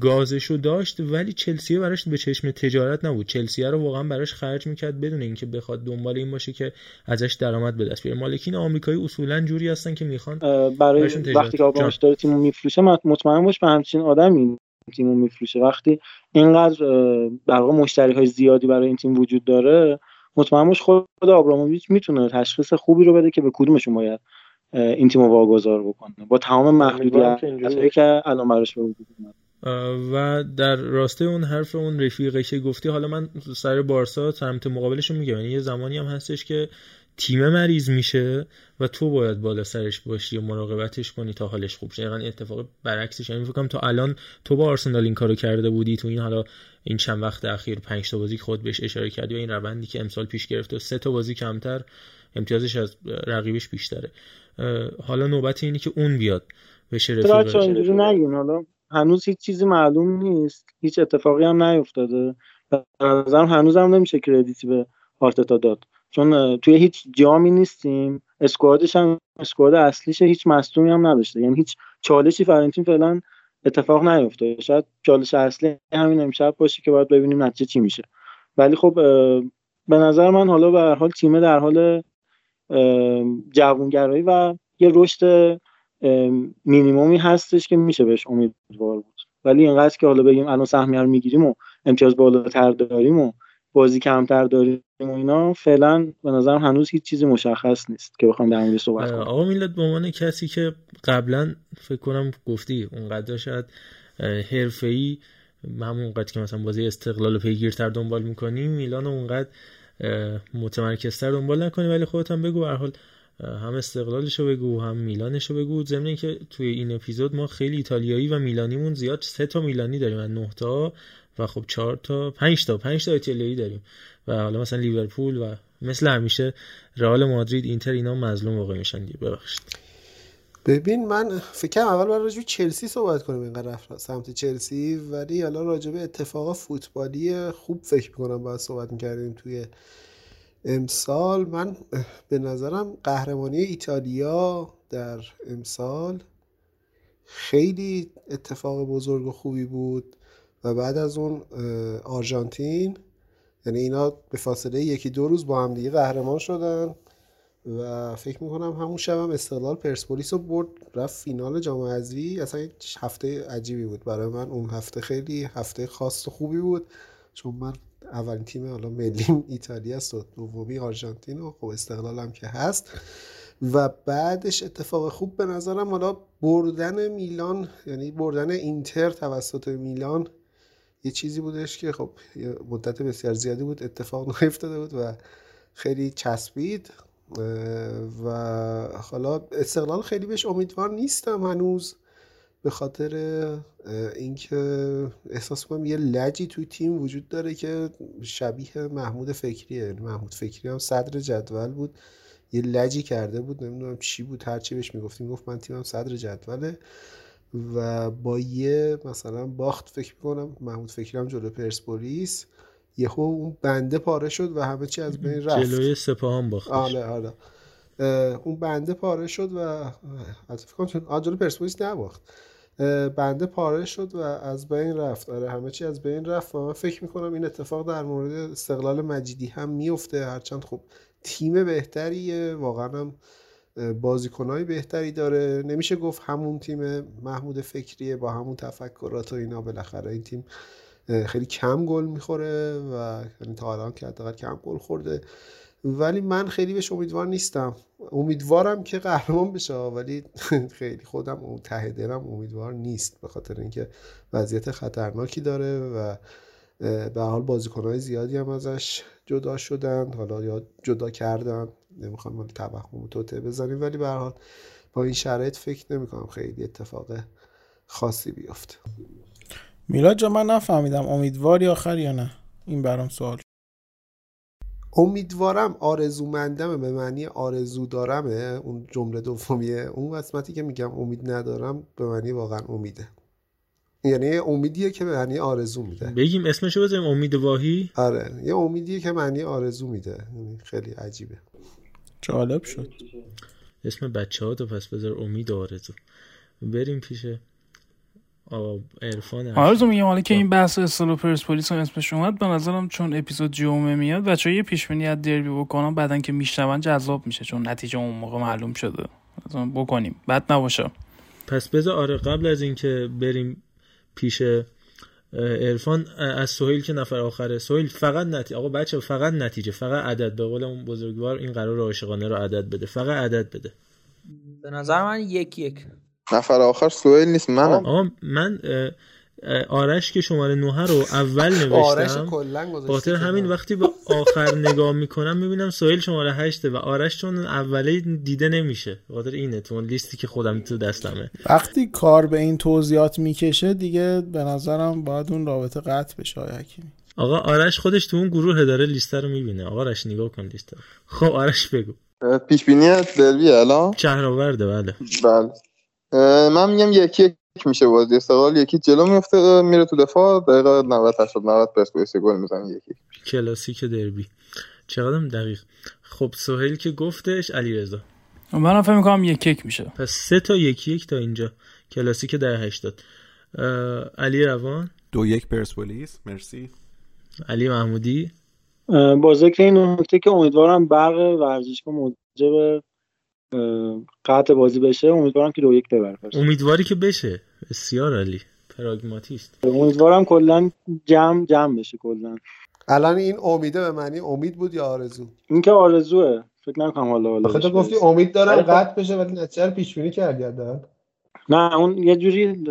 گازش رو داشت ولی چلسی براش به چشم تجارت نبود. چلسی رو واقعا براش خرج می‌کرد بدون اینکه بخواد دنبال این باشه که ازش درآمد به دست بیاره. مالکین آمریکایی اصولا جوری هستن که می‌خوان برای وقتی که آبراموویچ داره تیمو میفروشه مطمئن باش به همچین آدمی تیمو میفروشه. وقتی اینقدر در واقع مشتری های زیادی برای این تیم وجود داره مطمئن باش خود آبراموویچ می‌تونه تشخیص خوبی رو بده که به کدومشون باید این تیمو واگذار بکنه. با تمام محدودیتایی که الان براش به وجود و در راسته اون حرف اون رفیقه که گفتی حالا من سر بارسا سمت مقابلش میگم. یعنی یه زمانی هم هستش که تیم مریض میشه و تو باید بالا سرش باشی و مراقبتش کنی تا حالش خوب شه. یعنی اتفاق برعکسش. یعنی فکر تا الان تو با آرسنال این کارو کرده بودی تو این حالا این چند وقت اخیر 5 تا بازی خود بهش اشاره کردی و این روندی که امسال پیش گرفته و سه تا بازی کمتر امتیازش از رقیبش بیشتره. حالا نوبت اینه که اون بیاد بشه رفیقش نگین. حالا هنوز هیچ چیزی معلوم نیست. هیچ اتفاقی هم نیفتاده. به نظرم هنوز هم نمیشه کردیتی به آرتتا داد. چون توی هیچ جامی نیستیم. اسکوادش هم اسکواد اصلیش هیچ مصدومی هم نداشته. یعنی هیچ چالشی فرنتین فعلا اتفاق نیفته. شاید چالش اصلی همین امشب باشه که باید ببینیم نتیجه چی میشه. ولی خب به نظر من حالا به هر حال تیم در حال جوانگرایی و یه رشد مینیمومی هستش که میشه بهش امیدوار بود. ولی اینقدر که حالا بگیم الان سهمیه رو می‌گیریم و امتیاز بالاتر داریم و بازی کمتر داریم و اینا فعلا به نظرم هنوز هیچ چیزی مشخص نیست که بخوام در موردش صحبت کنم. آقا میلاد به عنوان کسی که قبلا فکر کنم گفتی اونقدر شاید حرفه‌ای همون اونقدر که مثلا بازی استقلال پیگیرتر دنبال می‌کنی میلان اونقدر متمرکزتر دنبال نکنی ولی خودت هم بگو هر حال هم استقلالشو بگو هم میلانشو بگو. ضمن که توی این اپیزود ما خیلی ایتالیایی و میلانیمون زیاد سه تا میلانی داریم از نه تا. و خب چهار تا پنج تا پنج تا ایتالیایی داریم. و حالا مثلا لیورپول و مثل همیشه رئال مادرید اینتر اینا مظلوم واقع میشن دیگه. ببخشید. ببین من فکرم اول باید چلسی صحبت کنیم اینقدر رفت سمت چلسی ولی حالا راجع به اتفاق فوتبالی خوب فکر می‌کنم باید صحبت می‌کردیم توی امسال. من به نظرم قهرمانی ایتالیا در امسال خیلی اتفاق بزرگ و خوبی بود. و بعد از اون آرژانتین یعنی اینا به فاصله یکی دو روز با هم دیگه قهرمان شدن و فکر می‌کنم همون شب هم استقلال پرسپولیس رو برد رفت فینال جام حذفی. اصلا هفته عجیبی بود. برای من اون هفته خیلی هفته خاص و خوبی بود. چون من اولین تیم حالا ملیم ایتالیا است و دومی آرژانتین و خب استقلال هم که هست. و بعدش اتفاق خوب به نظرم حالا بردن میلان یعنی بردن اینتر توسط میلان یه چیزی بودش که خب مدت بسیار زیادی بود اتفاق نیفتاده بود و خیلی چسبید. و حالا استقلال خیلی بهش امیدوار نیستم هنوز به خاطر اینکه احساس کنم یه لجی توی تیم وجود داره که شبیه محمود فکریه. یعنی محمود فکری هم صدر جدول بود. یه لجی کرده بود. نمی‌دونم چی بود. هرچی بهش می‌گفتیم گفت من تیمم صدر جدوله. و با یه مثلا باخت فکر می‌کنم محمود فکری هم جلو پرسپولیس یهو اون بنده پاره شد و همه چی از بین رفت. جلوی سپاهان باخت آره آره. اون بنده پاره شد و از فکر کنم جلو پرسپولیس نباخت. بنده پاره شد و از بین رفت. آره همه چی از بین رفت و من فکر می‌کنم این اتفاق در مورد استقلال مجیدی هم میفته هرچند خب تیم بهتریه واقعا هم بازیکنهای بهتری داره. نمیشه گفت همون تیم محمود فکریه با همون تفکرات و اینا. بالاخره این تیم خیلی کم گل می‌خوره و یعنی تا الان که حداقل کم گل خورده. ولی من خیلی بهش امیدوار نیستم. امیدوارم که قهرمان بشه ولی خیلی خودم ته دلم امیدوار نیست. به خاطر اینکه وضعیت خطرناکی داره و به حال بازیکنهای زیادی هم ازش جدا شدن حالا یا جدا کردن نمی‌خوام ولی توهم توته بزنیم ولی به هر حال با این شرایط فکر نمی‌کنم خیلی اتفاق خاصی بیفته. میلاد جا من نفهمیدم امیدواری آخر یا نه. این برام سوال. امیدوارم آرزومندمه به معنی آرزو دارمه. اون جمله دومیه. اون قسمتی که میگم امید ندارم به معنی واقعا امیده. یعنی امیدیه که به معنی آرزو میده. بگیم اسمشو بذاریم امید واهی آره. یه امیدیه که معنی آرزو میده. یعنی خیلی عجیبه. جالب شد. اسم بچه ها تو پس بذار امید آرزو. بریم پیش عرفان آرزو میگم حالا که این بحث اصطلاح پرسپولیس هم اسمش اومد به نظرم چون اپیزود جمعه میاد بچه یه پیش بینی از دربی بکنم بعدن که میشنون جذاب میشه چون نتیجه اون موقع معلوم شده. بکنیم. بد نباشه. پس بذار آره قبل از اینکه بریم پیش عرفان از سهیل که نفر آخره. سهیل فقط نتیجه آقا بچه فقط نتیجه فقط عدد. به قول اون بزرگوار این قرار عاشقانه رو عدد بده. فقط عدد بده. به نظر من یک یک. نفر آخر سوهیل نیست منم. آقا من آرش که شماره نوه رو اول نوشتم خاطر همین وقتی به آخر نگاه می‌کنم می‌بینم سوهیل شماره هشته و آرش چون اوله دیده نمیشه. خاطر اینه تو لیستی که خودم تو دستمه. وقتی کار به این توضیحات می‌کشه دیگه به نظرم باید اون رابطه قطع بشه حکیمی. آقا آرش خودش تو اون گروه داره لیست رو می‌بینه. آقا آرش نگاه کن لیست رو. خب آرش بگو. پیش بینی دربی الان؟ شهرآورده بله. بله. من میگم یکی یک میشه بازی استقلال یکی جلو میفته میره تو دفاع دقیقه 90 80 90 پرسپولیس گل می‌زنه یکی. کلاسیک دربی. چقدر دقیق. خب سهیل که گفتش علیرضا من فکر می‌کنم یک یک میشه. پس سه تا یکی یک تا اینجا. کلاسیک در 80 علی روان. دو یک پرسپولیس مرسی. علی محمودی. با ذکر این نکته که امیدوارم برق ورزشگاه موجب قطع بازی بشه امیدوارم که دو یک ببره امیدواری که بشه. بسیار علی پراگماتیست. امیدوارم کلا جمع جمع بشه کلا. الان این امیده به معنی امید بود یا آرزو؟ این که آرزوه. فکر نکنم حالا حالا تو گفتی امید دارم قطع بشه ولی نتیجه رو پیش بینی کردی نه اون یه جوری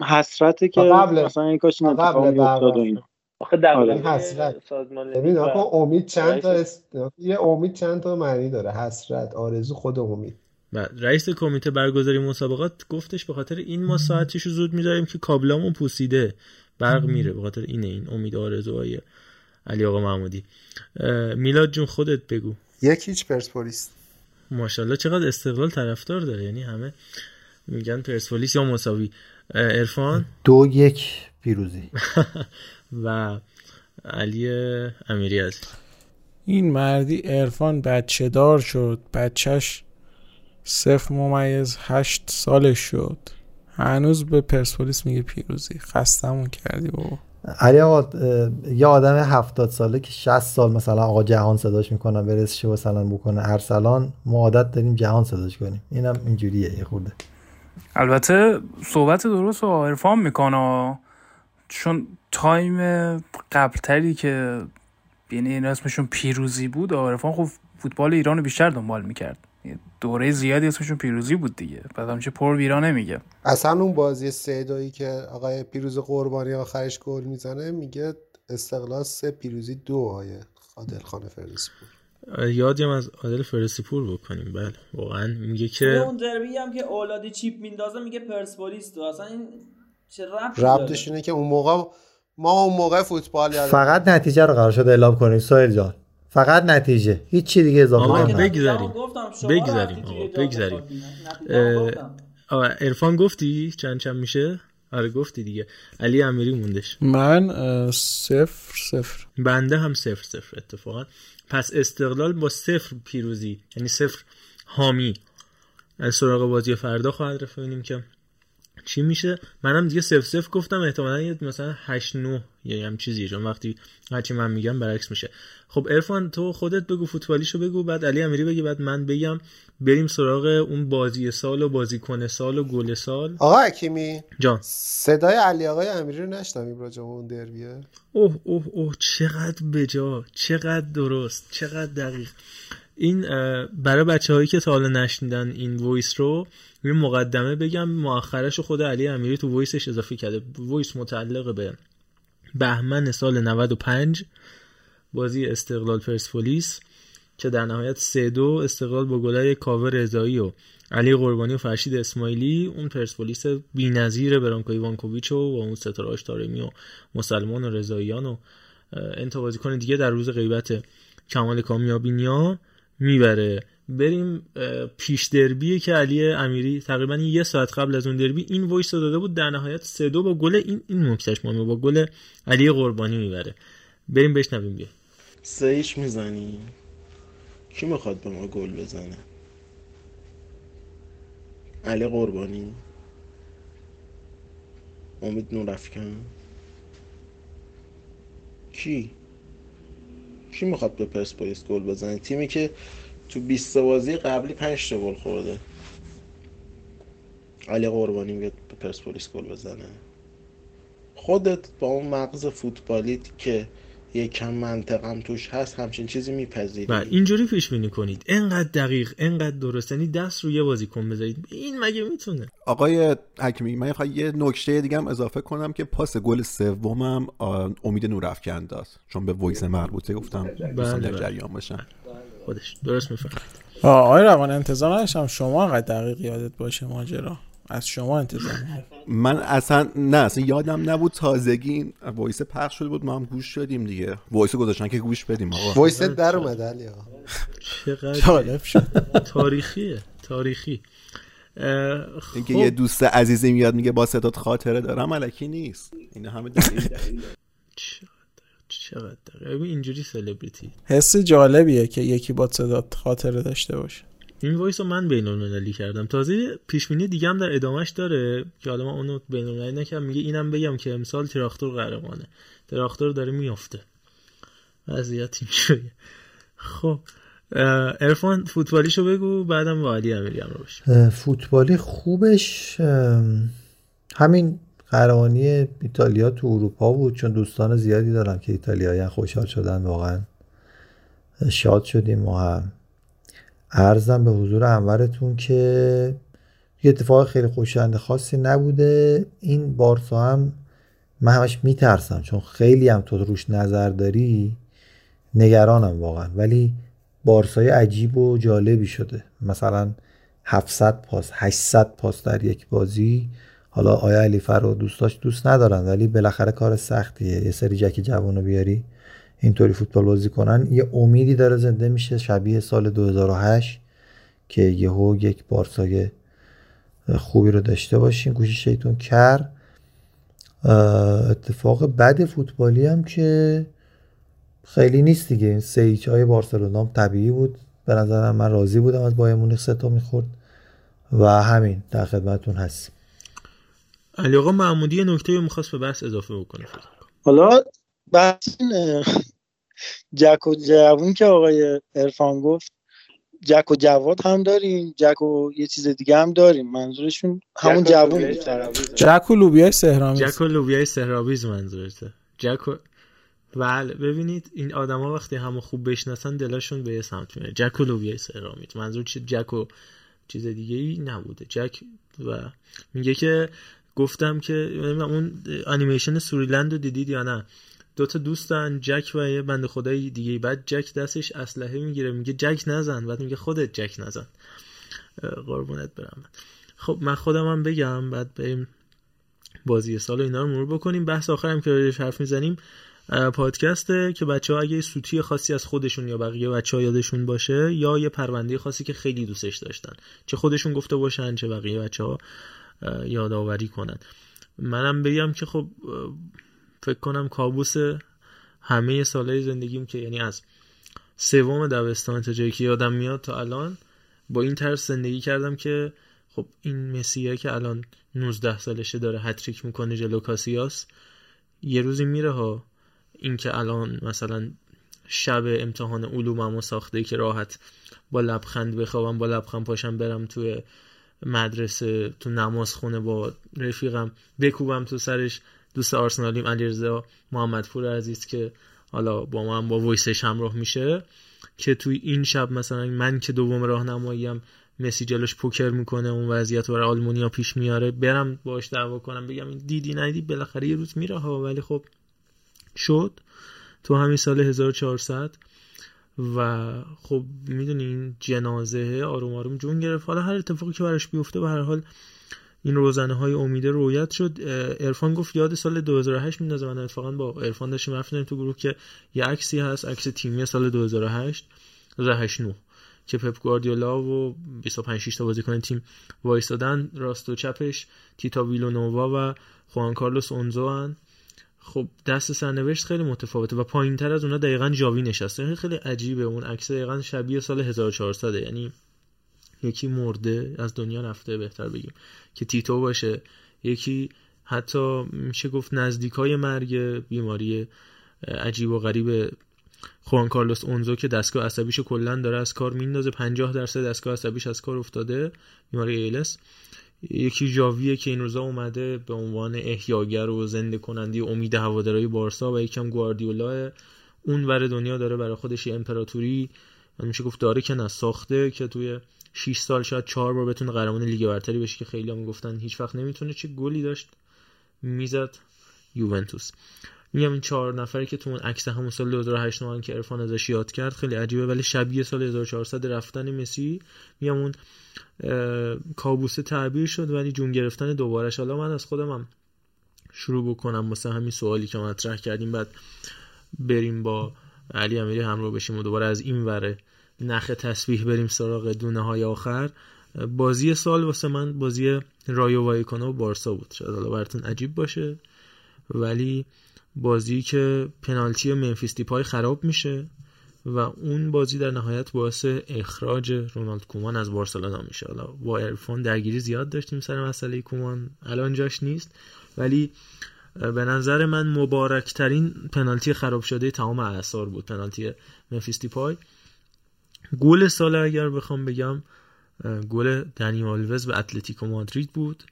حسرته که مثلا این کاش این اتفاق قبل میافتاد و اینا آخه در آره. مورد حسرت. سازمان ببین آخه امید چند تا است... یه امید چند تا معنی داره؟ حسرت آرزو خود امید. و رئیس کمیته برگزاری مسابقات گفتش به خاطر این ما ساعتیشو زود می‌ذاریم که کابلامون پوسیده برق میره. به خاطر اینه این امید آرزوهای علی آقا محمودی. میلاد جون خودت بگو. یک هیچ پرسپولیس. ماشاءالله چقدر استقلال طرفدار داره. یعنی همه میگن پرسپولیس یا مساوی. عرفان؟ دو یک پیروزی. و علی امیری عزیز. این مردی عرفان بچه دار شد. بچهش صفر ممیز هشت سالش شد. هنوز به پرسپولیس میگه پیروزی. خستمون کردی بابا. علی آقا یه آدم هفتاد ساله که 60 سال مثلا آقا جهان صداش می‌کنه برسشه مثلا بکنه ارسلان ما عادت داریم جهان صداش کنیم. اینم اینجوریه یه خورده. البته صحبت درست و عرفان می‌کنه. چون تایم قبلتری که یعنی این اسمشون پیروزی بود عرفان خب فوتبال ایران رو بیشتر دنبال می‌کرد. دوره زیادی اسمشون پیروزی بود دیگه. بعد همچه پر ویرا نمیگه. اصلا اون بازی سه دویی که آقای پیروز قربانی آخرش گل می‌زنه میگه استقلال سه پیروزی دو آیه عادل خان فردوسی پور. یادیم از عادل فرسی پور بکنیم. بله واقعا میگه که اون دربی هم که اولادی چیپ میندازه میگه پرسپولیس تو. اصلا این چه ربطی ربطش؟ اینه که اون موقع ما اون موقع فوتبال یادم فقط نتیجه رو قرار شد اعلام کنیم سهیل جان. فقط نتیجه. هیچ چی دیگه اضافه آقا نکنیم بگذاریم. بگذاریم آقا بگذاریم. آقا عرفان گفتی چند چند میشه؟ آره گفتی دیگه. علی امیری موندش. من صفر صفر. بنده هم صفر صفر اتفاقا. پس استقلال با صفر پیروزی یعنی صفر حامی. از سراغ بازی فردا خواهد رفت. ببینیم که چی میشه؟ منم دیگه صفر صفر گفتم احتمالا یه مثلا 8 9 یا هم چیزی چون وقتی هرچی من میگم برعکس میشه. خب ارفان تو خودت بگو فوتبالیشو بگو بعد علی امیری بگی بعد من بگم. بریم سراغ اون بازی سال و بازیکن سال و گل سال. آقا حکیمی جان. صدای علی آقای امیری رو نشنویم راجع اون دربیه؟ اوه اوه اوه چقدر بجا چقدر درست چقدر دقیق. این برای بچه هایی که تا حالا نشنیدن این voice رو یه مقدمه بگم مؤخرش خود علی امیری تو voice ش اضافه کرده. voice متعلق به بهمن سال 95 بازی استقلال پرسپولیس که در نهایت سه دو استقلال با گلای کاوه رضایی و علی قربانی و فرشید اسماعیلی اون پرسپولیس بی‌نظیر برانکو ایوانکوویچ و با اون ستاره تارمی و مسلمان و رضاییان و انتا دیگه در روز غیبت کمال کامیابینیا می‌بره. بریم پیش دربی که علی امیری تقریبا یه ساعت قبل از اون دربی این voice رو داده بود در نهایت سه دو با گل این این نکتهش مهمه با گل علی قربانی می‌بره. بریم بشنویم بیا سه هیچ می‌زنی کی می‌خواد به ما گل بزنه؟ علی قربانی. امید نورافکن کی؟ کی می‌خواد به پرسپولیس گل بزنه؟ تیمی که تو 20 بازی قبلی 5 تا گل خورده. علی قربانی میاد به پرسپولیس گل بزنه. خودت با اون مغز فوتبالیت که یکم منطقم توش هست همچین چیزی میپذیری و اینجوری پیش بینی کنید. انقدر دقیق انقدر درست. یعنی دست رو یه بازیکن بذارید. این مگه می‌تونه؟ آقای حکیمی من یه نکته دیگه هم اضافه کنم که پاس گل سومم امید نورافکن داد. چون به voice مربوطه گفتم دوستان در بله. جریان باشن خودش درست می‌فهمید. آقای روان انتظار نداشتم شما انقدر دقیق یادت باشه ماجرا. از شما انتظار. من اصلا نه اصلا یادم نبود تازگی این voice پخش شده بود ما هم گوش شدیم دیگه. voice گذاشتن که گوش بدیم آقا. voice ت در اومده علی آقا. چقدر تاریخیه تاریخی. اینکه خب. یه دوست عزیزی میاد میگه با صدات خاطره دارم ملکی نیست. این همه دلیل چقدر اینجوری سلبریتی حس جالبیه که یکی با صدات خاطره داشته باشه. این voice رو من بین المللی کردم. تازه پیشبینی دیگه هم در ادامهش داره که حالا من اونو بین المللی نکردم. میگه اینم بگم که امسال تراکتور قهرمانه. تراکتور داره میافته. وضعیت اینجوریه. خب ارفان فوتبالیشو بگو بعدم با علی امیری هم رو بشه فوتبالی خوبش همین قهرمانی ایتالیا تو اروپا بود چون دوستان زیادی دارم که ایتالیایی خوشحال شدن واقعا شاد شدیم ما هم. ارزم به حضور انورتون که یه اتفاق خیلی خوشایند خاصی نبوده. این بارسا هم من همش میترسم چون خیلی هم تو روش نظر داری نگرانم واقعا. ولی بارسای عجیب و جالبی شده. مثلا 700 پاس 800 پاس در یک بازی. حالا آیا علی فرو دوستاش دوست ندارن ولی بالاخره کار سختیه. یه سری جک جوانو بیاری. اینطوری فوتبال بازی کنن. یه امیدی داره زنده میشه شبیه سال 2008 که یهو یک بارسای خوبی رو داشته باشیم. گوشی شیطون کر. اتفاق بد فوتبالی هم که خیلی نیست دیگه. این سه هیچ های بارسلونا هم طبیعی بود. به نظرم من راضی بودم از بایر مونیخ سه تا می‌خورد و همین در خدمتتون هستیم. علی آقا محمودی یه نکته رو می‌خواست به بحث اضافه بکنه. فکر کنم. حالا بحث جک و جوون که آقای ارفان گفت. جک و جواد هم داریم جک و یه چیز دیگه هم داریم. منظورشون همون جک و جوون. جک و لوبیای سهرامی جک و لوبیای سهرابیز منظورته. جک و بله ببینید این آدما وقتی همو خوب بشناسن دلشون به یه سمت میره. جک و لوبیای سهرامیز. منظور چه جک و چیز دیگه ای نبوده. جک و میگه که گفتم که نمی‌دونم اون انیمیشن سوریلند رو دیدید یا نه؟ دو تا دوستن جک و یه بنده خدای دیگه. بعد جک دستش اسلحه می‌گیره میگه جک نزن. بعد میگه خودت جک نزن. قربونت برم. خب من خودم هم بگم بعد بریم بازی سال و اینا رو مرور بکنیم. بحث آخرم که راجعش حرف می‌زنیم پادکسته که بچه ها اگه سوتی خاصی از خودشون یا بقیه بچه ها یادشون باشه یا یه پرونده خاصی که خیلی دوستش داشتن. چه خودشون گفته باشن چه بقیه بچه ها یادآوری کنن. منم بگم که خب فکر کنم کابوس همه سالهای زندگیم که یعنی از سوم دبستان تا جایی که یادم میاد تا الان با این طرز زندگی کردم که خب این مسیحه که الان 19 سالشه داره هتریک می‌کنه جلو کاسیاس یه روزی میره ها این که الان مثلا شب امتحان علوممو ساخته که راحت با لبخند بخوابم با لبخند پاشم برم توی مدرسه تو نماز خونه با رفیقم بکوبم تو سرش. دوست آرسنالیم علیرضا محمدپور عزیز که حالا با ما با وایسش همراه میشه که توی این شب مثلا من که دوم راهنماییم مسی جلوش پوکر می‌کنه اون وضعیت برای آلمونیا پیش میاره برم باش دعوا کنم بگم این دیدی ندیدی بالاخره یه روز میره ها ولی خب شد تو همین سال 1400 و خب می‌دونین جنازه آروم آروم جون گرفت. حالا هر اتفاقی که براش بیفته به هر حال این روزنه های امیده رویت شد. ارفان گفت یاد سال 2008 میندازه. من اتفاقا با ارفان داشتیم رفتیم تو گروه که یه عکسی هست عکس تیمی سال 2008 2008 که پپ گواردیولا و 25 6 تا بازیکن تیم وایسادن راست و چپش تیتا ویلونووا و خوان کارلوس اونزو هن. خب دست سرنوشت خیلی متفاوته و پایین تر از اونا دقیقا جاوی نشسته. خیلی عجیبه. اون عکس دقیقا شبیه سال 1400 یعنی یکی مرده از دنیا رفته بهتر بگیم که تیتو باشه. یکی حتی میشه گفت نزدیک های مرگ بیماری عجیب و غریب خوان کارلوس اونزو که دستگاه عصبیشو کلا داره از کار میندازه. 50 درصد دستگاه عصبیش از کار افتاده بیماری ایلس. یکی جاویه که این روزا اومده به عنوان احیاگر و زنده کننده امید هوادارهای بارسا و یکم گواردیولا. اون ور دنیا داره برای خودش امپراتوری میشه گفت داره که نه ساخته که توی 6 سال شاید 4 بار بتونه قهرمان لیگ برتری بشه که خیلی هم می‌گفتن هیچ وقت نمی‌تونه. چه گلی داشت؟ می‌زد یوونتوس. میگم این چهار نفری که تو اون عکس همون سال 2008 نوان که ارفان ازش یاد کرد خیلی عجیبه ولی شبیه سال 1400 رفتن مسی. میگم اون کابوسه تعبیر شد ولی جون گرفتن دوبارش حالا من از خودم هم شروع بکنم مثلا همین سوالی که مطرح کردیم بعد بریم با علی امیری همراه بشیم و دوباره از این وره نخ تسبیح بریم سراغ دونه های آخر. بازی سال واسه من بازی رایو وایکانا و بارسا بود. شاید حالا براتون عجیب باشه ولی بازی که پنالتی منفیس دیپای خراب میشه و اون بازی در نهایت باعث اخراج رونالد کومان از بارسلونا میشه. حالا با ارفان درگیری زیاد داشتیم سر مسئله کومان. الان جاش نیست ولی به نظر من مبارکترین پنالتی خراب شده تمام اعثار بود. پنالتی منفیس دیپای. گل سال اگر بخوام بگم گل دنی آلوز به اتلتیکو مادرید بود.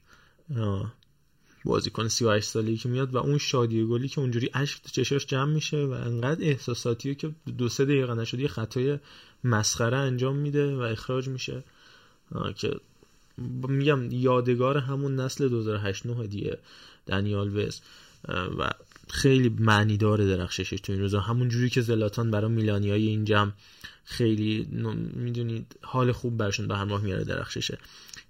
بازیکن 38 سالی که میاد و اون شادی گلی که اونجوری اشک تو چشاش جمع میشه و انقدر احساساتیه که دو سه دقیقه نشد یه خطای مسخره انجام میده و اخراج میشه. که میگم یادگار همون نسل 2008 9 دیگه دنیال وز و خیلی معنی داره درخششش تو این روزا. همون جوری که زلاتان برای میلانی های این جمع خیلی می‌دونید حال خوب برشون به همراه میاره درخششه.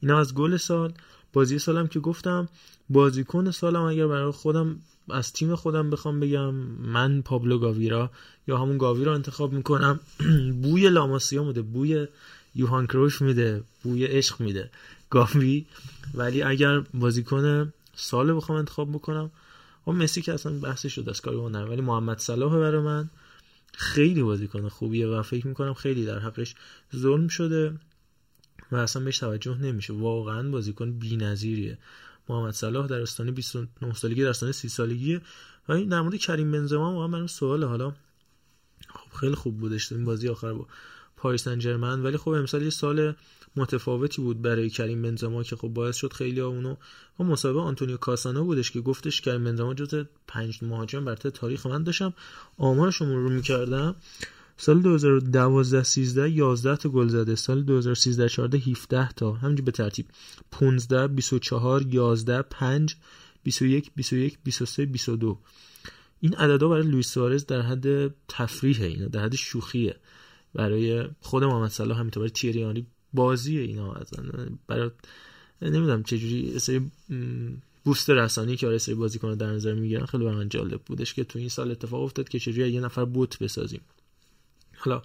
اینا از گل سال. بازی سالم که گفتم بازیکن سالم اگر برای خودم از تیم خودم بخوام بگم من پابلو گاویرا یا همون گاویرا انتخاب می‌کنم بوی لاماسیا میده بوی یوهان کروش میده بوی عشق میده گاوی. ولی اگر بازیکن سال بخوام انتخاب بکنم و مسی که اصلا بحثی شد از کاری ولی محمد صلاح برای من خیلی بازیکن خوبیه و فکر می‌کنم خیلی در حقش ظلم شده و اصلا بهش توجه نمیشه. واقعا بازیکن بی‌نظیریه. محمد صلاح در استان 29 سالگی در استان 30 سالگی و این در مورد کریم بنزما واقعا من سوال حالا خب خیلی خوب بودش این بازی آخر با پاریس سن ولی خب امسال یه سال متفاوتی بود برای کریم بنزما که خب باعث شد خیلی ها اونو و مصاحبه آنتونیو کاسانو بودش که گفتش کریم بنزما جز پنج مهاجم برتر تاریخ من داشتم. آمارش رو می‌کردم سال 2012 13 11 تا گل زده. سال 2013 14 17 تا. همینجوری به ترتیب. 15 24 11 5 21 21 23 22 این عددا برای لوئیس سوارز در حد تفریحه اینا در حد شوخیه. برای خود محمد صلاح همینطور برای تیریانی بازیه اینا ازن برای نمی‌دونم چه جوری سری بوست رسانی که آره سری بازیکن در نظر می‌گیرن خیلی برای من جالب بودش که تو این سال اتفاق افتاد که چجوری یه نفر بوت بسازیم. حالا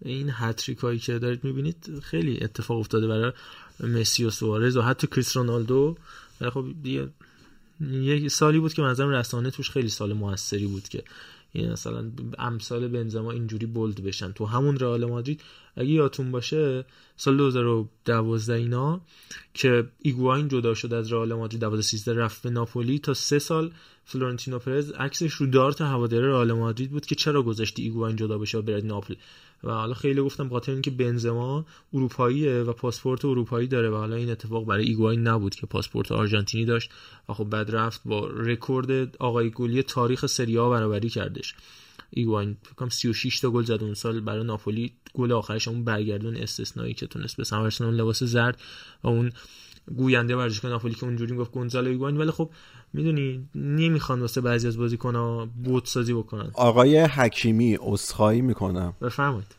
این هتریک هایی که دارید می‌بینید خیلی اتفاق افتاده برای مسی و سوارز و حتی کریس رونالدو. خب یه سالی بود که منظرم رسانه توش خیلی سال موثری بود که این مثلا امثال بنزما اینجوری bold بشن. تو همون رئال مادرید اگه یادتون باشه سال 2012 اینا که ایگواین جدا شد از رئال مادرید 2013 رفت به ناپولی تا سه سال فلورنتینو پرز عکسش رو دارت هواداره رئال مادرید بود که چرا گذاشتی ایگواین جدا بشه و بره ناپل و حالا خیلی گفتم بخاطر اینکه بنزما اروپاییه و پاسپورت اروپایی داره و حالا این اتفاق برای ایگواین نبود که پاسپورت آرژانتینی داشت و خب بعد رفت با رکورد آقای گلی تاریخ سری آ برابری کردش. ایگواین کنم 36 تا گل زد اون سال برای ناپولی گل آخرش اون برگردون استثنایی که تونست به ثمر اون لباس زرد و اون گوینده ورزشگاه ناپولی که اونجوری گفت گونزالو ایگواین ولی خب می‌دونی نمی‌خوان واسه بعضی از بازیکن‌ها بت سازی بکنن. آقای حکیمی عذرخواهی می‌کنم. بفرمایید.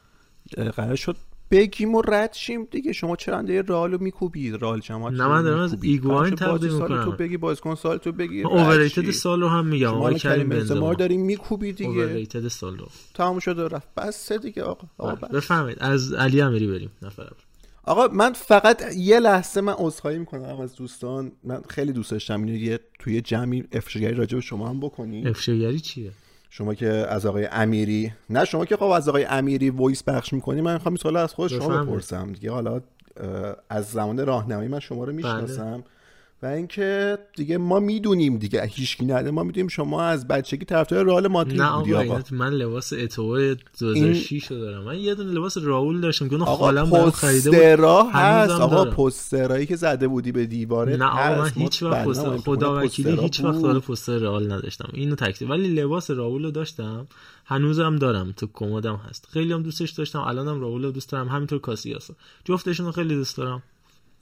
قرار شد بگیم و رد شیم دیگه. شما چرا انده رئال میکوبید رئال جماعت نه من دارم از ایگواین تقدیم می‌کنم تو بگی بازیکن سال تو بگی. اوورریتد سال رو هم میگم. آقای کریم بنزما. ما داریم میکوبی دیگه. اوورریتد سال رو. تموم شد و رفت. بس دیگه آقا, آقا بفرمایید. از علی امیری بریم. نفر آقا من فقط یه لحظه من عذرخواهی می‌کنم از دوستان. من خیلی دوست داشتم اینو یه توی جمعی افشاگری راجع به شما هم بکنی افشاگری چیه؟ شما که از آقای امیری نه شما که خب از آقای امیری voice پخش می‌کنی من می‌خوام سوال از خود شما بپرسم. دیگه حالا از زمان راهنمایی من شما رو می‌شناسم. و اینکه دیگه ما می‌دونیم دیگه هیچکی نده. ما می‌دونیم شما از بچگی طرفدار رئال مادرید بودی آقا من لباس اتوئو 2006 رو دارم. من یه دونه لباس راول داشتم که اون خالم برام خریده بود. هست. آقا پوسترایی که زده بودی به دیواره نه آقا من هیچ وقت پوستر خدا وکیلی هیچ وقت داره پوستر رئال نداشتم. اینو تکتیک ولی لباس راول رو داشتم. هنوزم دارم. تو کمدم هست. خیلی هم دوستش داشتم. الانم راول رو دوست دارم. همینطور کاسیاسو. جفتشون رو خیلی دوست دارم.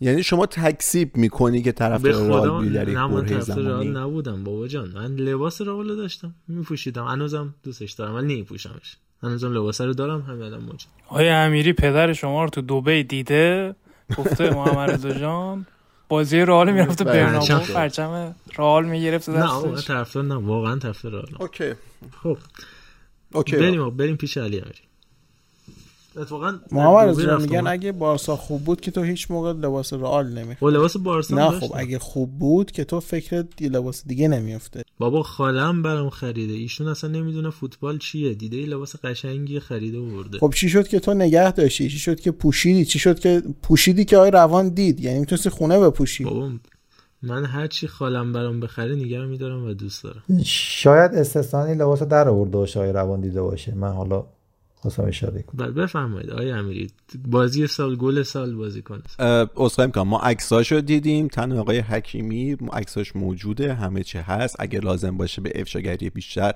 یعنی شما تکسیب می‌کنی که طرف رئال بیداری نه من طرف رئال نبودم بابا جان. من لباس رئال داشتم میپوشیدم. هنوزم دوستش دارم ولی نمیپوشمش. هنوزم لباس رو دارم همین الان موجود آیا امیری پدر شما رو تو دبی دیده؟ گفته محمد رضا جان. بازی رئال می‌رفته برنابو. پرچم رئال می‌گرفت نه آقا طرفدار نه. واقعا طرفدار رئال OK. خب. OK. بریم بریم پیش علی امیری. اتفاقا محمد رضا میگن اگه بارسا خوب بود که تو هیچ موقع لباس رئال نمی‌خواد لباس بارسا نه خب اگه خوب بود که تو فکرت یه لباس دیگه نمیفته بابا خالم برام خریده. ایشون اصلا نمی‌دونه فوتبال چیه. دیده یه لباس قشنگی خریده و برده. خب چی شد که تو نگه داشتی؟ چی شد که پوشیدی؟ چی شد که پوشیدی که آی روان دید؟ یعنی می‌تونستی خونه بپوشی. بابا من هر چی خالم برام بخره نگه میدارم و دوست دارم. شاید استثنایی لباس در آورده باشه آی روان دیده باشه. من حالا خواستم اشاره کنم بله بفرمایید آقای امیری بازی سال گل سال بازی کنه اصلا می‌کنم ما عکساشو دیدیم تن آقای حکیمی عکساش موجوده همه چی هست. اگه لازم باشه به افشاگری بیشتر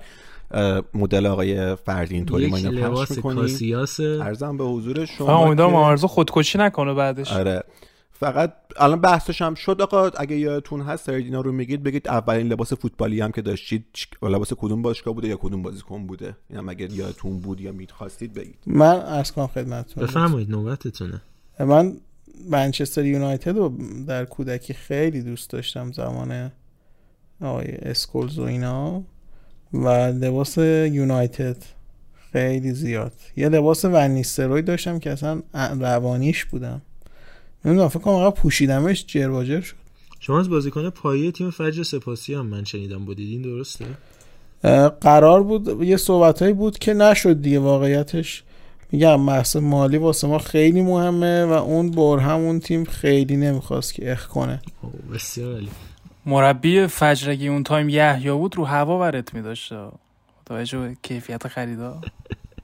مدل آقای فردین طوری ما اینو پخش می‌کنیم. ارزم به حضور شما امیدوارم آرزو خودکشی نکنه بعدش. آره. فقط الان بحثش هم شد آقا اگه یادتون هست دارید اینا رو میگید بگید اولین لباس فوتبالی هم که داشتید لباس کدوم باشگاه بوده یا کدوم بازیکن بوده؟ اینم اگه یادتون بود یا می‌خواستید بگید. من از کنم خدمتتون. بفرمایید نوبتتونه. من منچستر یونایتد رو در کودکی خیلی دوست داشتم زمان آقای اسکولز و اینا. و لباس یونایتد خیلی زیاد. یه لباس ونیستروی داشتم که اصلا روانیش بودم. نمی‌دونم فکر کنم پوشیدمش جرواجر شد. شما از بازیکن پایه تیم فجر سپاسی هم من شنیدم بودید این درسته؟ قرار بود یه صحبتهایی بود که نشد دیگه واقعیتش. میگم محصه مالی واسه ما خیلی مهمه و اون بر همون تیم خیلی نمی‌خواست که اخ کنه. بسیار علی مربی فجرگی اون تایم یحیا بود رو هوا برت میداشت. توجه کیفیت خریدا؟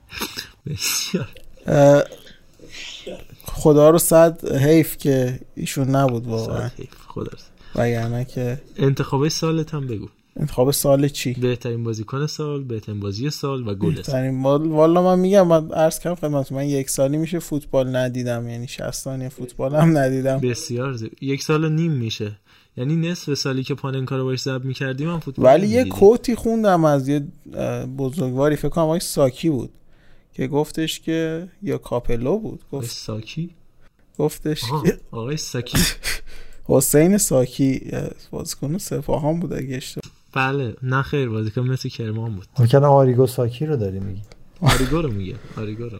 بسیار. خدا رو صد حیف که ایشون نبود واقعا. خدا وگرنه که انتخاب سالت هم بگو. انتخاب سال چی؟ بهترین بازیکن سال بهترین بازی سال و گل سال. والا من میگم من عرض کردم خدمت من یک سالی میشه فوتبال ندیدم یعنی 60 ثانیه فوتبال هم ندیدم. بسیار زی. یک سال نیم میشه. یعنی نصف سالی که پاننکا رو باش ضبط می‌کردیم من فوتبال ولی یه کوتی خوندم از یه بزرگواری. فکر کنم آقای ساکی بود. که گفتش که یا کاپلو بود. گفت ساکی؟ گفتش که آقای ساکی. حسین ساکی بازیکن سپاهان بود اگه بله نه خیر بازیکن مس کرمان بود. ممکنه آریگو ساکی رو داری میگی آریگو رو میگه آریگو رو.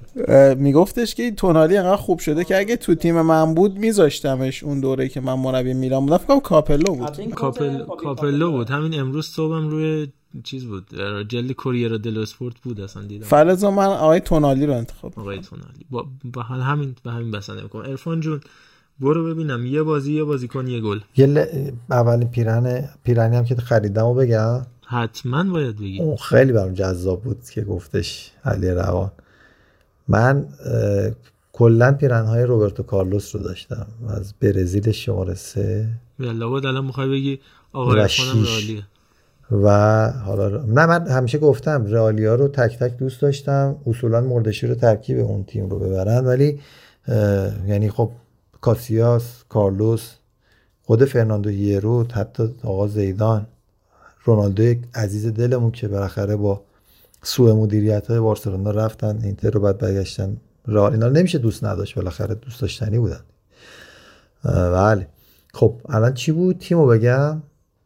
میگفتش که تونالی انقدر خوب شده که اگه تو تیم من بود میذاشتمش اون دوره که من مربی میلان بودم. فکر کاپلو بود. کاپل کاپلو بود. همین امروز صبحم روی چیز بود جلد کوریرا دلو اسپورت بود اصلا دیدم. فرضا من آقای تونالی رو انتخاب آقای تونالی. با, با همین به همین بسنده می‌کنم. عرفان جون برو ببینم. یه بازی یه بازیکن یه گل. یه ل... اولین پیرن پیرنی هم که خریدم و بگم. حتما باید بگی. اون خیلی برام جذاب بود که گفتش علی روان. من کلا پیرن های روبرتو کارلوس رو داشتم. از برزیل شماره سه. یلا بود الان می‌خوای بگی آقا عرفانم رالیه. و حالا نه من همیشه گفتم رئالیا رو تک تک دوست داشتم. اصولا مردشی رو ترکیب اون تیم رو ببرن. ولی یعنی خب کاسیاس کارلوس خود فرناندو هیرو حتی آقا زیدان رونالدو عزیز دلمون که بالاخره با سوء مدیریت های بارسلونا رفتن. اینتر رو بعد برگشتن. رئال اینا نمیشه دوست نداشت. بالاخره دوست داشتنی بودن. بله. خب الان چی بود؟ تیمو بگم.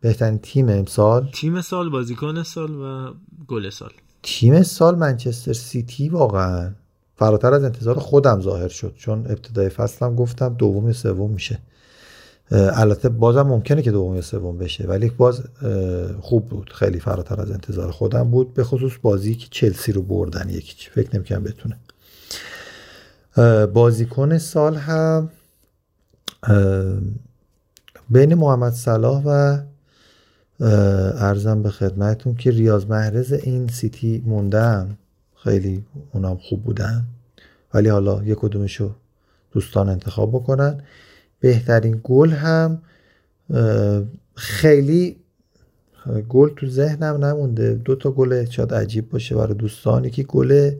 بهترین تیم امسال؟ تیم سال بازیکن سال و گل سال. تیم سال منچستر سیتی واقعا فراتر از انتظار خودم ظاهر شد چون ابتدای فصلم گفتم دوم یا سوم میشه. البته بازم ممکنه که دوم یا سوم بشه ولی باز خوب بود. خیلی فراتر از انتظار خودم بود به خصوص بازی که چلسی رو بردن یکی فکر نمی‌کنم بتونه. بازیکن سال هم بین محمد صلاح و ارزم به خدمتون که ریاض محرز این سیتی موندم. خیلی اونام خوب بودن. ولی حالا یک کدومشو دوستان انتخاب بکنن. بهترین گل هم خیلی گل تو ذهنم نمونده. دو تا گل شاید عجیب باشه برای دوستان. یکی گل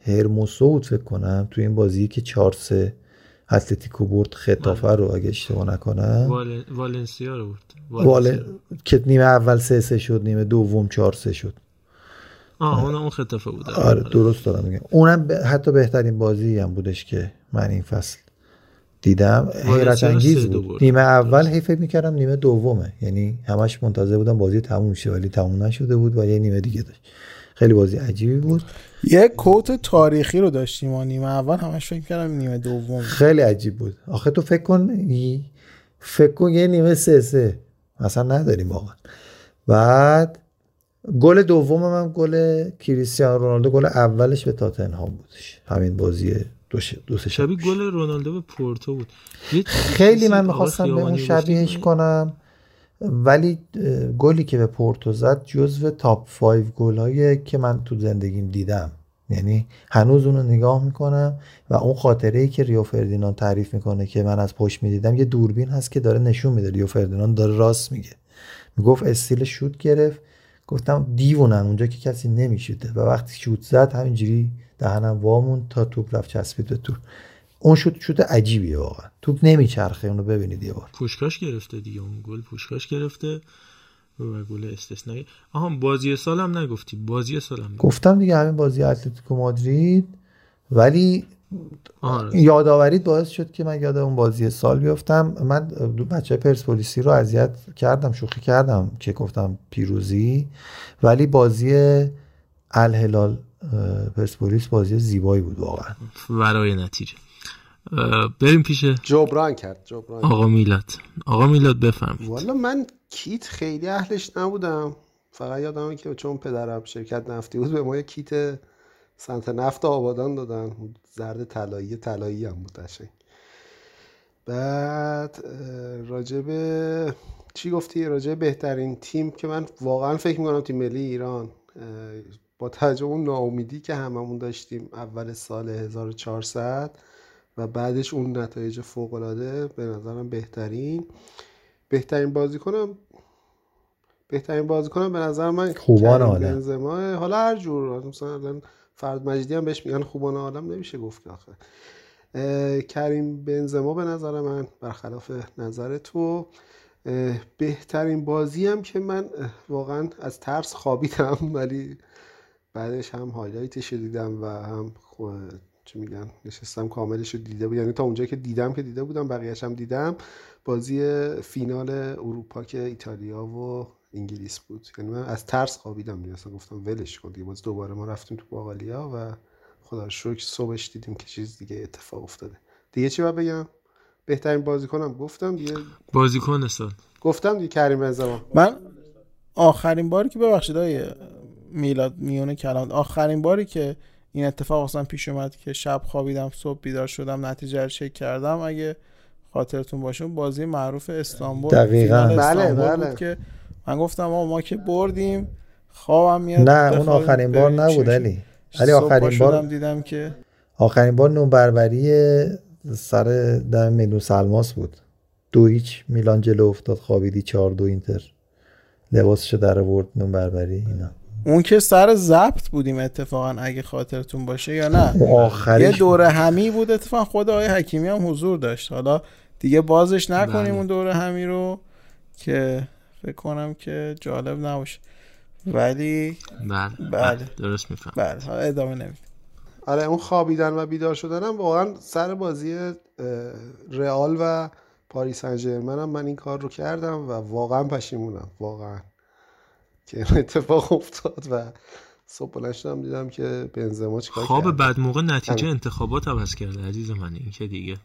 هرموسو فکر کنم تو این بازی که 4 3 اتلتیکو برد خطافه رو اگه اشتباه نکنم. والنسیا رو برد. وال... که نیمه اول 3 3 شد نیمه دوم 4 3 شد. آه اون اون خطافه بود. آره درست دارم میگم. اونم ب... حتی بهترین بازی هم بودش که من این فصل دیدم. حیرت انگیز بود. نیمه اول هی فکر می‌کردم نیمه دومه. یعنی همش منتظر بودم بازی تموم شه ولی تموم نشده بود و یه نیمه دیگه داشت. خیلی بازی عجیبی بود. یه کوت تاریخی رو داشتیم و نیمه اول همش فکر کردم نیمه دوم. خیلی عجیب بود. آخه تو فکر کن فکر کن یه نیمه سه سه. اصلا نداریم واقعا. بعد گل دوم هم گل کریستیانو رونالدو گل اولش به تاتنهام بودش همین بازی دو, دو سه شبیه گل رونالدو به پورتو بود. خیلی من می‌خواستم به اون شبیهش کنم. ولی گلی که به پورتو زد جزو top 5 گل که من تو زندگیم دیدم. یعنی هنوز اونو نگاه می‌کنم و اون خاطره ای که ریو فردیناند تعریف می‌کنه که من از پشت می‌دیدم یه دوربین هست که داره نشون میده. ریو فردیناند داره راست میگه. می‌گفت استیل شوت گرفت. گفتم دیوونن اونجا که کسی نمیشوته. و وقتی شوت زد همینجوری دهنم وا موند تا توپ رفت چسبید به توپ اون شوت شوت عجیبیه واقعا. توپ نمیچرخه اونو ببینید یه بار. پوشکاش گرفته دیگه اون گل پوشکاش گرفته و گل استثنایی. آها بازی سال هم نگفتی. بازی سال هم گفتم دیگه همین بازی اتلتیکو مادرید ولی آره. یادآوریت باعث شد که من یاد اون بازی سال بیفتم. من دو بچه پرسپولیسی رو اذیت کردم شوخی کردم که گفتم پیروزی. ولی بازی الهلال پرسپولیس بازی زیبایی بود واقعا. ورای نتیجه. بریم پیش جبران کرد جبران آقا میلاد. آقا میلاد بفهمید والا من کیت خیلی اهلش نبودم. فقط یادمه که چون پدرم شرکت نفتی بود به ما یه کیت سنت نفت آبادان دادن. زرد طلایی طلایی هم بود قشنگ. بعد راجب چی گفتی؟ راجب بهترین تیم که من واقعا فکر می‌کنم تیم ملی ایران. با توجه اون ناامیدی که هممون داشتیم اول سال 1400 و بعدش اون نتایج فوق العاده به نظرم بهترین. بهترین بازیکنم بهترین بازیکنم به نظر من خوبان عالم. حالا هر جور مثلا فرد مجیدی هم بهش میگن خوبان عالم نمیشه گفت آخه. کریم بنزما به نظر من برخلاف نظر تو بهترین بازی هم که من واقعا از ترس خوابیدم ولی بعدش هم هایلایتش دیدم و هم چی میگن؟ نشستم کاملش رو دیده بود یعنی تا اونجا که دیدم که دیده بودم بقیهش هم دیدم بازی فینال اروپا که ایتالیا و انگلیس بود. یعنی من از ترس خوابیدم. دیگه اصلا گفتم ولش کن دیگه. باز دوباره ما رفتیم تو باقالیا و خدا شکر صبحش دیدیم که چیز دیگه اتفاق افتاده. دیگه چی باید بگم؟ بهترین بازیکنم گفتم دیگه. بازیکن سال گفتم دیگه کریم بنزما من آخرین باری که ببخشید میلاد میونه کلام. آخرین باری که این اتفاق اصلا پیش اومد که شب خوابیدم صبح بیدار شدم نتیجه رو چک کردم. اگه خاطرتون باشه بازی معروف استانبول دقیقاً. بله بله. که من گفتم ما که بردیم خوابم میاد نه اون آخرین بار نبود علی. علی آخرین بار دیدم که آخرین بار نوبربری سر در میدون سلماس بود. دو هیچ میلان جلو افتاد خوابیدی چهار دو اینتر. لباسشو در آورد نون بربری اینا. اون که سر ضبط بودیم اتفاقا اگه خاطرتون باشه یا نه. آخرش یه دوره همی بود اتفاقا خود آقای حکیمی هم حضور داشت. حالا دیگه بازش نکنیم بله. اون دوره همی رو که فکر کنم که جالب نباشه. ولی بله. بله. درست میفهم بله. حالا ادامه نمید آره اون خوابیدن و بیدار شدنم واقعا سر بازی رئال و پاریس سن هم من این کار رو کردم و واقعا پشیمونم. واقعا. که این اتفاق افتاد و صبح بلند شدم دیدم که بنزما چیکار خواب کرد بعد موقع نتیجه همین. انتخابات عوض کرده عزیز من این که دیگه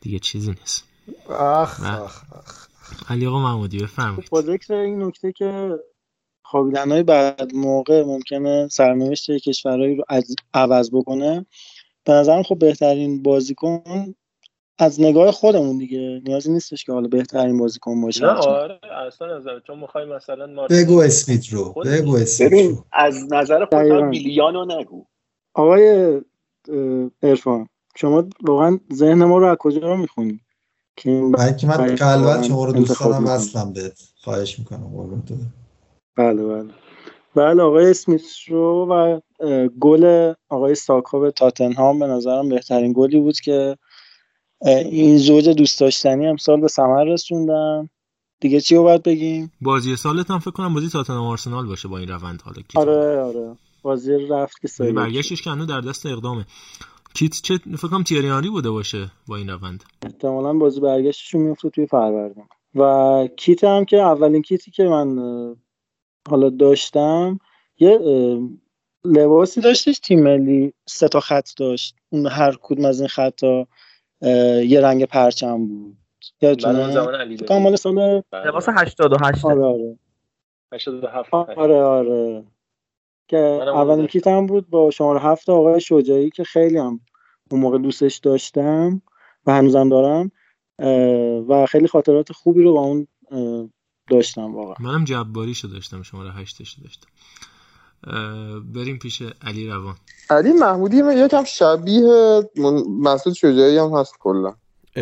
دیگه چیزی نیست آخ نه. آخ آخ علی آقا محمودی بفرمایید با ذکر این نکته که خوابیدن های بعد موقع ممکنه سرنوشت کشورهایی رو از- عوض بکنه به نظرم خب بهترین بازیکن از نگاه خودمون دیگه. نیازی نیستش که حالا بهترین بازیکن باشه. نه آره اصلا نظر چون می‌خوای مثلا ما بگو اسمیت رو بگو اسمیت رو. ببین از نظر دقیقاً. خودت ویلیانو نگو. آقای ارفان شما واقعا ذهن ما رو از کجا رو می‌خونی؟ که من که من قلبا واقعاً شما رو دوست دارم؟ وصلم بهت. خواهش می‌کنم قربون تو بله بله. بله آقای اسمیت رو و گل آقای ساکا به تاتنهام به نظرم بهترین گلی بود که این زوج دوست داشتنی امسال به ثمر رسوندن. دیگه چی رو باید بگیم؟ بازی سالت هم فکر کنم بازی تاتنهام آرسنال باشه با این روند حالا کیت آره آره. بازی رفت که یعنی سه برگشتش که هنوز در دست اقدامه. کیت چه فکر کنم تیری آنری بوده باشه با این روند. احتمالا بازی برگشتشون میفته توی فروردین. و کیت هم که اولین کیتی که من حالا داشتم یه لباسی داشتش تیم ملی سه تا خط داشت. اون هر کدوم از این خطا یه رنگ پرچم بود. یادتونه؟ اون زمان علی مال سال لباس 88 آره آره. 87 آره آره. که اولین داشتم. کیتم بود با شماره هفت آقای شجاعی که خیلی هم اون موقع دوستش داشتم و هنوزم دارم و خیلی خاطرات خوبی رو با اون داشتم واقعا. منم جباریشو داشتم شماره هشتشو داشتم. بریم پیش علی روان علی محمودی من یکم شبیه مسعود شجاعی هم هست کلا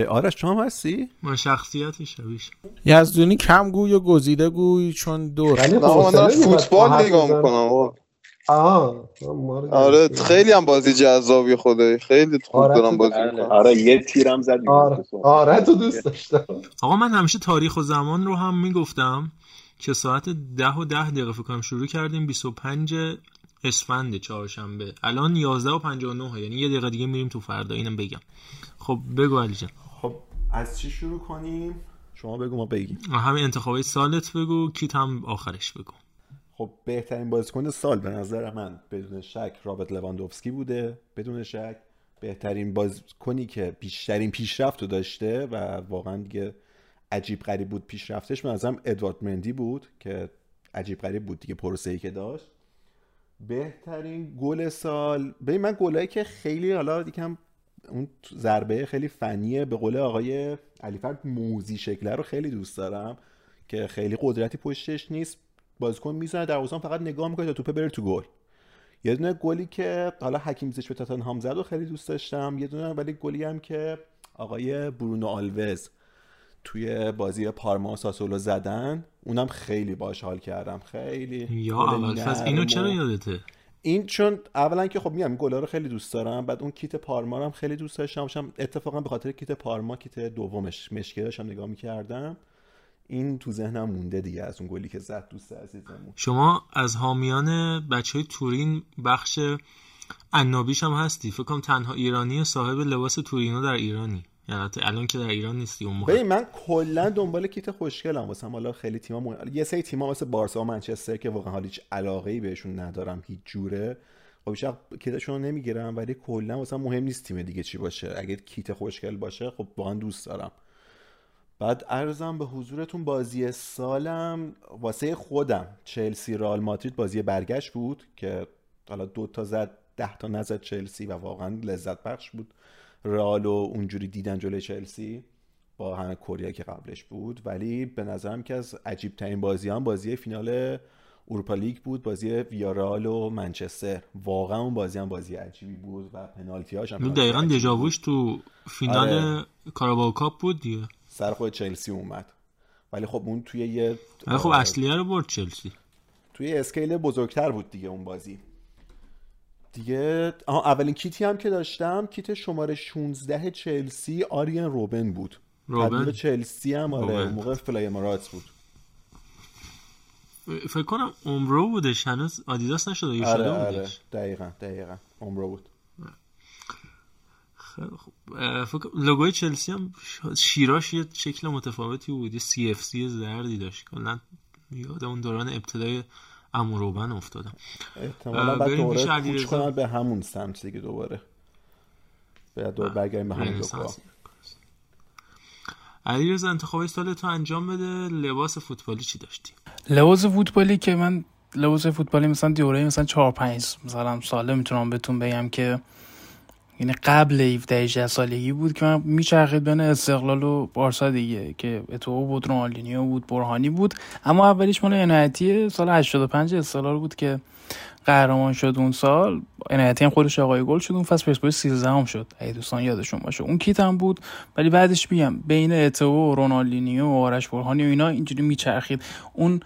آرش تو هم هستی؟ من شخصیتی شبیش یزدونی کم گوی و گزیده گوی چون دور نه من فوتبال نگاه. می‌کنم. آها آره. خیلی هم بازی جذابی خدایی خیلی خوب آره، دارم بازی. می‌کنم آره یه تیرم زد آره آره تو دوست داشتم آقا من همیشه تاریخ و زمان رو هم می‌گفتم که ساعت ده و ده دقیقه فکر کنم شروع کردیم 25 اسفند چهارشنبه. الان 11 و 59 یعنی یه دقیقه دیگه میریم تو فردا اینم بگم. خب بگو علی جان. خب از چی شروع کنیم؟ شما بگو ما بگیم. همین انتخابای سالت بگو کیت هم آخرش بگو. خب بهترین بازیکن سال به نظر من بدون شک رابرت لواندوفسکی بوده. بدون شک بهترین بازیکنی که بیشترین پیشرفت رو داشته و واقعا دیگه عجیب غریب بود پیشرفتش. به نظرم ادوارد مندی بود که عجیب غریب بود دیگه پروسه‌ای که داشت. بهترین گل سال ببین من گلایی که خیلی حالا یکم اون ضربه خیلی فنیه به قول آقای علیفرد موزی شکله رو خیلی دوست دارم که خیلی قدرتی پشتش نیست. بازیکن می‌زنه در فقط نگاه می‌کنه تا توپه بره تو گل. یه دونه گلی که حالا حکیم زیش به تاتنهام زد و خیلی دوست داشتم. یه دونه ولی گلی هم که آقای برونو آلوز توی بازی پارما و ساسولو زدن اونم خیلی باش حال کردم. خیلی یا اول فصل. اینو چرا یادته؟ این چون اولا که خب میگم گلا رو خیلی دوست دارم بعد اون کیت پارما رو هم خیلی دوست داشتم. داشتم اتفاقا به خاطر کیت پارما کیت دومش مشکل داشتم نگاه می‌کردم. این تو ذهنم مونده دیگه از اون گلی که زد دوست عزیزمون. شما از حامیان بچه های تورین بخش عنابیش هم هستی. فکر کنم تنها ایرانی صاحب لباس تورینو در ایرانی. یعنی الان که در ایران نیستی اون موقع. من کلا دنبال کیت خوشگلم واسه حالا خیلی تیم‌ها مهم... یه سری تیم‌ها مثل بارسا و منچستر که واقعا هیچ علاقه‌ای بهشون ندارم هیچ جوره. خب وقت کیتشون نمی‌گیرم ولی کلا واسه مهم نیست تیم دیگه چی باشه. اگه کیت خوشگل باشه خب واقعا دوست دارم. بعد ارزم به حضورتون بازی سالم واسه خودم. چلسی رئال مادرید بازی برگشت بود که حالا دو تا زد ده تا نزد چلسی و واقعا لذت بخش بود. رئال و اونجوری دیدن جلوی چلسی با همه کوریا که قبلش بود. ولی به نظرم که از عجیب ترین بازی هم بازی فینال اروپا لیگ بود بازی ویارال و منچستر. واقعا اون بازی هم بازی عجیبی بود و پنالتی هاش هم دقیقا دژاووش تو فینال آره. Carabao Cup بود دیگه. سر خود چلسی اومد. ولی خب اون توی یه خب اصلیه رو برد چلسی. توی scale بزرگتر بود دیگه اون بازی. دیگه اولین کیتی هم که داشتم کیت شماره 16 چلسی آرین روبن بود. روبن؟ چلسی هم آره روبن. موقع Fly Emirates بود. فکر کنم Umbro بودش هنوز آدیداس نشده آره شده آره بودش؟ دقیقا دقیقا عمرو بود. فکر لوگوی چلسی هم شیراش یه شکل متفاوتی بود یه سی اف سی زردی داشت. کلا یاد اون دوران ابتدای اموروبن افتادم. احتمالا بعد علیرضا. کنن به همون سمت دیگه دوباره. باید دوباره برگردیم به همون. لوگو علیرضا انتخاب سال تو انجام بده. لباس فوتبالی چی داشتی؟ لباس فوتبالی که من لباس فوتبالی مثلا دوره مثلا 4 5 مثلا ساله می‌تونم بهتون بگم که یعنی قبل 17 18 سالگی بود که من میچرخید بین استقلال و بارسا دیگه که اتو بود رونالدینیو بود برهانی بود. اما اولیش مال عنایتی سال 85 استقلال بود که قهرمان شد اون سال. عنایتی هم خودش آقای گل شد اون فصل پرسپولیس 13 هم شد اگه دوستان یادشون باشه. اون کیت هم بود ولی بعدش میگم بین اتو و رونالدینیو و آرش برهانی و اینا اینجوری میچرخید. اون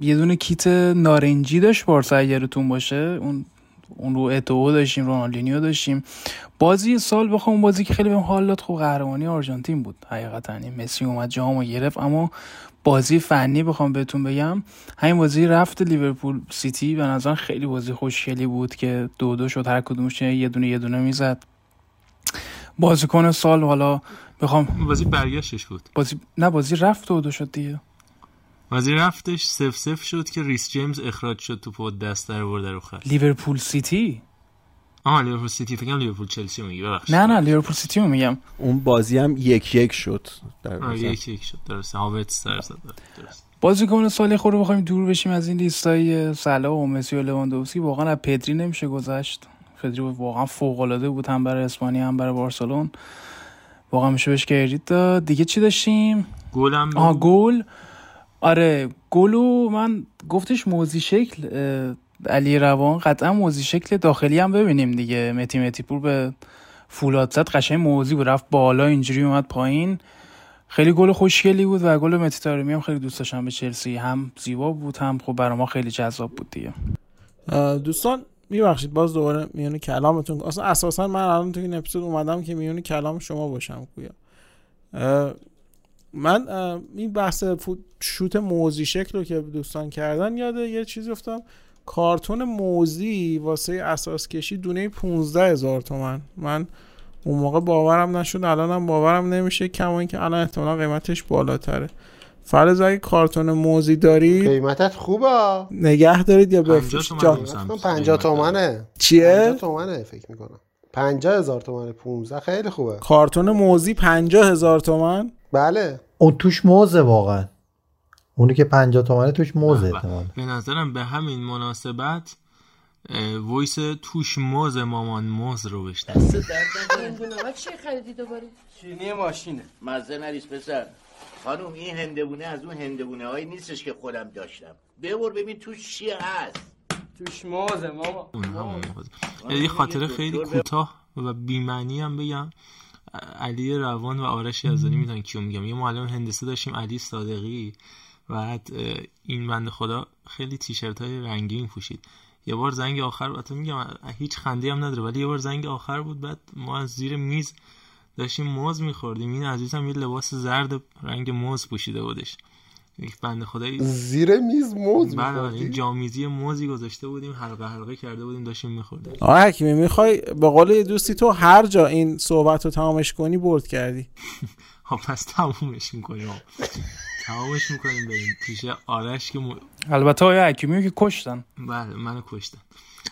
یه دونه کیت نارنجی داشت بارسا اگه یادتون باشه. اون اون رو اتو داشتیم رونالدینیو داشتیم. بازی سال بخوام اون بازی که خیلی بهم حال داد خب قهرمانی آرژانتین بود. حقیقتا این مسی اومد جامو گرفت اما بازی فنی بخوام بهتون بگم. همین بازی رفت لیورپول سیتی به نظر خیلی بازی خوشگلی بود که دو دو شد هر کدومش یه دونه یه دونه می‌زد. بازیکن سال حالا بخوام بازی برگشتش بود. بازی نه بازی رفت دو دو شد دیگه. بازی رفتش صفر صفر شد که ریس جیمز اخراج شد تو پود دست در برده رو خط لیورپول سیتی؟ آها لیورپول سیتی. فکر کنم لیورپول چلسی میگی ببخشید. نه نه لیورپول سیتی رو میگم. اون بازی هم یک یک شد. در آره. یک یک شد. درسته. هاورتز سر زد درست بازیکن سال خود رو بخوایم دور بشیم از این لیستای صلاح و مسی و لواندوفسکی. واقعا از پدری نمیشه گذشت. پدری واقعا فوق العاده بود هم برای اسپانیا هم برای بارسلون. واقعا میشه بهش کردیت داد. دیگه چی داشتیم؟ گلم آها گل. آره گلو من گفتش موزی شکل علی روان قطعا موزی شکل داخلی هم ببینیم دیگه. متی متی پور به فولاد زد قشنگ موزی بود رفت بالا اینجوری اومد پایین. خیلی گل خوشگلی بود و گل متی تارمی هم خیلی دوست داشتم به چلسی. هم زیبا بود هم خب برای ما خیلی جذاب بود دیگه. دوستان میبخشید باز دوباره میون کلامتون. اصلا اساسا من الان تو این اپیزود اومدم که میون کلام شما باشم گویا. من این بحث شوت موزی شکل رو که دوستان کردن یاد یه چیزی افتادم کارتون موزی واسه اساس کشی دونه 15 هزار تومن. من اون موقع باورم نشد الانم باورم نمیشه کما اینکه الان احتمالا قیمتش بالاتره. فرض اگه کارتون موزی دارید قیمتت خوبه. نگه دارید یا 50 بفروشید تومن جان بود سمت 50 قیمت. تومنه. چیه؟ 50 تومنه فکر می‌کنم. 50 هزار تومنه 15 خیلی خوبه. کارتون موزی 50 هزار تومن؟ بله. اون توش موزه واقعا. اونی که 50 تومنه توش موزه احتمال به نظرم به همین مناسبت اه، وایس توش موز مامان موز رو این دونه ها چی خریدی دوباره؟ چینی ماشینه. مزه نریز پسر. خانوم این هندبونه از اون هندبونه هایی نیستش که خودم داشتم. ببر ببین توش چی هست. توش موزه ماما. اون. یه خاطره خیلی کوتاه و بیمعنی هم بگم. علی روان و آرش یزدانی می‌دونن کیو میگم. یه معلم هندسه داشتیم علی صادقی. بعد این بند خدا خیلی تیشرت های رنگین پوشید. یه بار زنگ آخر البته میگم هیچ خنده هم نداره. ولی یه بار زنگ آخر بود. بعد ما از زیر میز داشتیم موز میخوردیم. این عزیزم یه لباس زرد رنگ موز پوشیده بودش. یک بنده خدایی زیر میز موز بله بله؟ این جامیزی موزی گذاشته بودیم حلقه حلقه کرده بودیم داشتیم میخوردیم. آقا حکیمی می‌خوای به قول یه دوستی تو هر جا این صحبت رو تمامش کنی برد کردی. خب پس تمومش می‌کنیم. تمامش می‌کنیم بریم. پیش آرش که م... البته آیا حکیمی که کشتن. بله منو کشتن.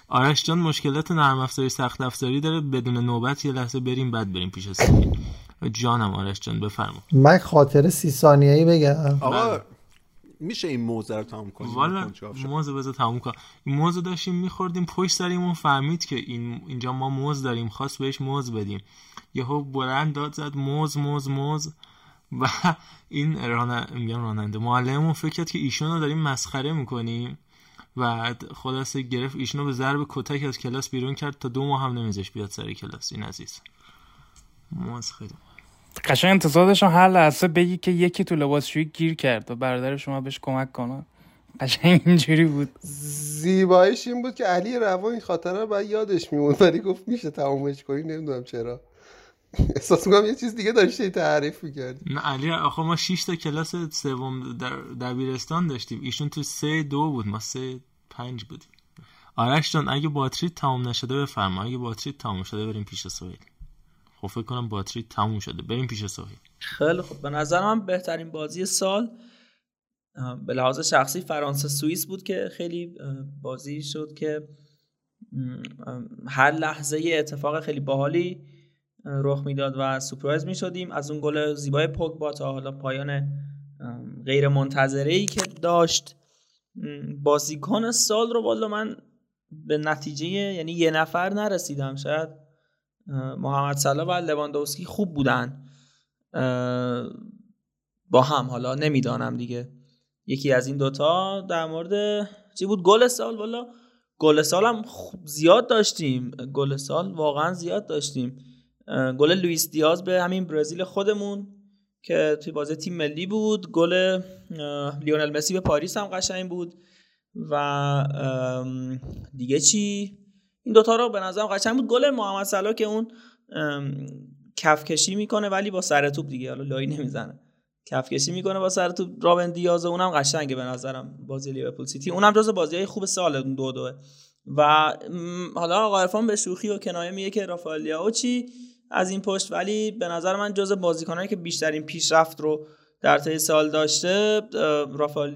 آرش جان مشکلات نرم افزاری سخت افزاری داره. بدون نوبت یه لحظه بریم بعد بریم پیش سیدی جانم آرش جان بفرما. من خاطر سی ثانیه‌ای بگم. آقا میشه این موزه رو تمام کنیم والا موز بذار تموم کن. این موز داشتیم میخوردیم پشت سریمون فهمید که این اینجا ما موز داریم خواست بهش موز بدیم. یهو بلند داد زد موز موز موز. و این ران... میگم راننده معلممون فکر کرد که ایشون رو داریم مسخره می‌کنیم. و خلاصه گرفت ایشونو به ضرب کتک از کلاس بیرون کرد تا دو ماه هم نمیذاش بیاد سر کلاس. این عزیز. موز خیلی. قشنگ انتظار داشتم هر لحظه بگی که یکی تو لباسشویی گیر کرد و برادر شما بهش کمک کنه. قشنگ اینجوری بود. زیباییش این بود که علی روان این خاطره رو باید یادش میمون ولی گفت میشه تمومش کنی نمی‌دونم چرا. احساس می‌کنم یه چیز دیگه داشته تعریف می‌کردی. نه علی آخه ما 6 تا کلاس سوم در دبیرستان داشتیم. ایشون تو سه دو بود ما سه پنج بودیم. آرش جان اگه باتری تموم نشده بفرما. اگه باتری تموم شده بریم پیش سویل خب فکر کنم باتری تموم شده. بریم پیش سویل خیلی خوب. به نظر من بهترین بازی سال به لحاظ شخصی فرانسه سوئیس بود که خیلی بازی شد که هر لحظه یه اتفاق خیلی باحالی رخ می‌داد و سورپرایز می شدیم از اون گل زیبای پوگبا تا حالا پایان غیر منتظره ای که داشت بازیکن سال رو والا من به نتیجه یعنی یه نفر نرسیدم. شاید محمد صلاح و لواندوسکی خوب بودن. با هم حالا نمی‌دانم دیگه. یکی از این دوتا در مورد چی بود؟ گل سال والا گل سال هم زیاد داشتیم. گل سال واقعا زیاد داشتیم. گل لوئیس دیاز به همین برزیل خودمون که توی بازی تیم ملی بود. گل لیونل مسی به پاریس هم قشنگ بود. و دیگه چی؟ این دوتا رو به نظرم قشنگ بود. گل محمد صلاح که اون کفکشی می‌کنه ولی با سر توپ دیگه حالا لای نمی‌زنه. کفکشی می‌کنه با سر توپ. روبن دیاز اونم قشنگه به نظرم بازی لیورپول سیتی. اونم جز بازی خوب سال دو دوه. و حالا آقا عرفان به شوخی و کنایه میگه که رافائل چی از این پشت ولی به نظر من جز بازیکنایی که بیشترین پیشرفت رو در طی سال داشته رافائل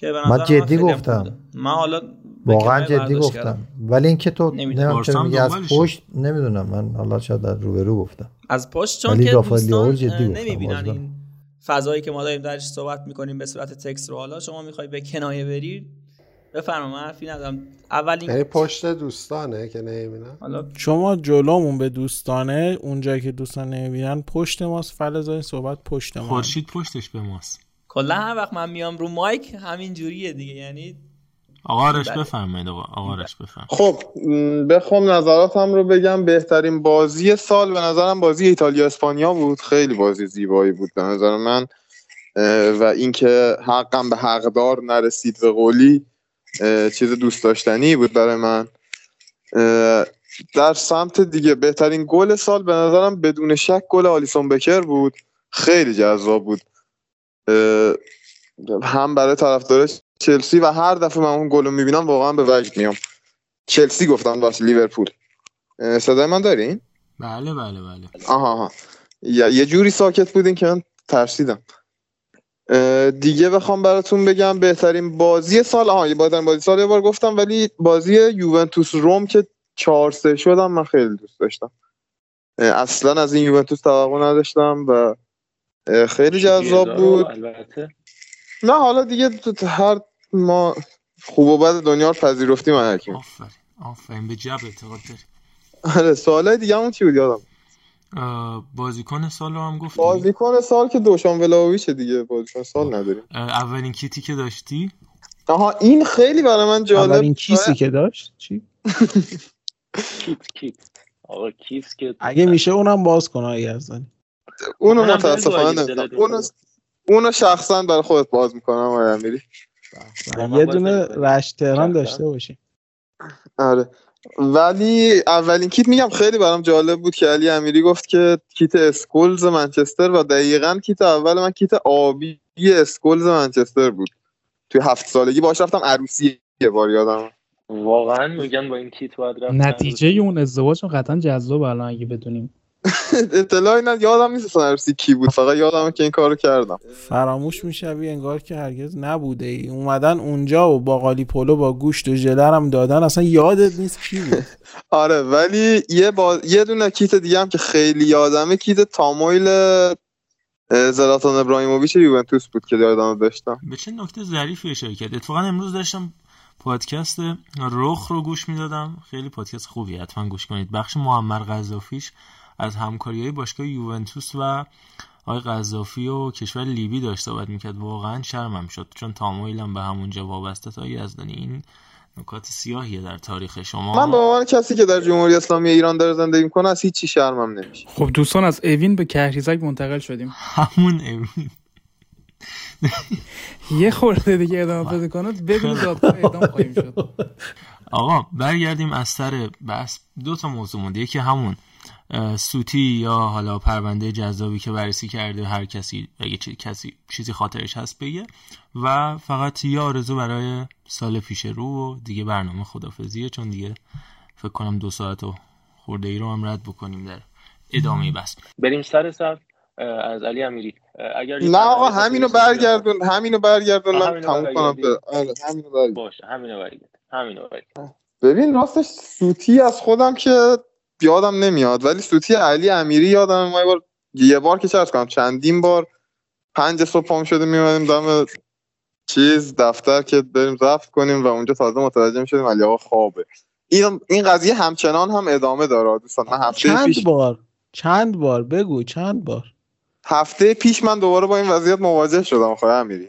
که به من جدی گفتم. من حالا واقعا جدی گفتم. ولی اینکه تو نمی‌دونم. چرا میگی از پشت نمی‌دونم. من حالا شاید از روبرو گفتم. از پشت چون که دوستان نمی‌بینن این فضایی که ما داریم درش صحبت می‌کنیم به صورت تکست رو. حالا شما می‌خوای به کنایه بری؟ بفرما من حرفی ندارم. اولین یعنی پشت دوستانه که نمی‌بینن؟ حالا شما جلومون به دوستانه اونجایی که دوستان نمی‌بینن پشت ماست. فلزای صحبت پشت ما خورشید پشتش به ماست. کلا هر وقت من میام رو مایک همین جوریه دیگه. یعنی آقا آرش بفرمایید آقا. آرش بفرمایید. خب بخوام نظراتم رو بگم. بهترین بازی سال به نظرم بازی ایتالیا اسپانیا بود. خیلی بازی زیبایی بود به نظر من. و اینکه حقم به حقدار نرسید به قولی چیز دوست داشتنی بود برای من. در سمت دیگه بهترین گل سال به نظرم بدون شک گل آلیسون بکر بود. خیلی جذاب بود. هم برای طرفدار چلسی و هر دفعه من اون گل رو می‌بینم واقعا به وجد میام. چلسی گفتم واسه لیورپول. صدای من دارین؟ بله بله بله. آها آها. یه جوری ساکت بودین که من ترسیدم. دیگه بخوام براتون بگم بهترین بازی سال آها یه بازی بازی سال یه بار گفتم ولی بازی یوونتوس روم که 4 3 شدم من خیلی دوست داشتم. اصلا از این یوونتوس توقع نداشتم و خیلی جذاب بود. نه حالا دیگه هر ما خوب و بد دنیا رو پذیرفتیم آفرین آفرین به جب اعتقاد داری. آره سوالای دیگه همون چی بود یادم؟ بازیکن سال رو هم گفتیم بازیکن سال که دوشان ولاویچ دیگه بازیکن سال نداریم. اولین کیتی که داشتی؟ آها این خیلی برای من جالب اولین کیسی که داشت؟ چی؟ کیت کیت. آقا کیس که اگه میشه اونم باز کن اگه ازنی اونو متاسفانه نمی‌دونم. اونو اونو شخصا برای خودت باز می‌کنم آقای امیری. یه دونه رشت تهران داشته باشی آره. ولی اولین کیت میگم خیلی برام جالب بود که علی امیری گفت که کیت اسکولز منچستر و دقیقا کیت اول من کیت آبی اسکولز منچستر بود. توی هفت سالگی باش رفتم عروسی یه بار یادم. واقعا میگن با این کیت باید رفت نتیجه اون ازدواج قطعا جذاب الان اگه بدونیم. اطلاعی نه یادم نیست عروسی کی بود. فقط یادم که این کارو کردم. فراموش می‌شوی انگار که هرگز نبوده ای. اومدن اونجا و با قالی پلو با گوشت و ژله هم دادن اصلا یادت نیست کی بود. آره ولی یه با... یه دونه کیت دیگه هم که خیلی یادمه کیت تامویل زلاتان ابراهیموویچ یوونتوس بود که یادم داشتم. به چه نکته ظریفی اشاره کرد؟ اتفاقا امروز داشتم پادکست رخ رو گوش می‌دادم. خیلی پادکست خوبی حتما گوش کنید. بخش معمر قذافیش از همکاری های باشگاه یوونتوس و آقای قذافی و کشور لیبی داشته باید می‌کرد. واقعا شرمم شد چون تامویلم به همونجا وابسته تا یزدانی این نکات سیاهیه در تاریخ شما. من به عنوان کسی که در جمهوری اسلامی ایران داره زندگی می‌کنه از هیچی شرمم نمیشه. خب دوستان از اوین به کهریزک منتقل شدیم. همون اوین. یه خورده دیگه ادامه بده کنه بدون دادگاه اعدام خواهیم شد. آقا برگردیم از سر بس دو تا موضوع مونده. یکی همون سوتی یا حالا پرونده جذابی که بررسی کرده هر کسی اگه چی- کسی چیزی خاطرش هست بگه. و فقط یه آرزو برای سال پیش رو و دیگه برنامه خدافزیه چون دیگه فکر کنم دو ساعت و خورده ای رو هم رد بکنیم در ادامه بس بریم سر صف اه، از علی امیری. اگر نه آقا همینو برگردون همینو برگردون من همینو تموم کنم. آره همینو برگردون. باشه همینو برگرد همینو برگرد ببین راستش سوتی از خودم که یادم نمیاد ولی سوتی علی امیری یادم ما یه بار یه بار که چه کنم چندین بار پنج صبح پام شده میمدیم دم چیز دفتر که بریم ضبط کنیم و اونجا تازه متوجه می‌شدیم علی آقا خوابه. این این قضیه همچنان هم ادامه داره دوستان. من هفته چند پیش بار؟ چند بار؟ بگو چند بار؟ هفته پیش من دوباره با این وضعیت مواجه شدم آقای امیری.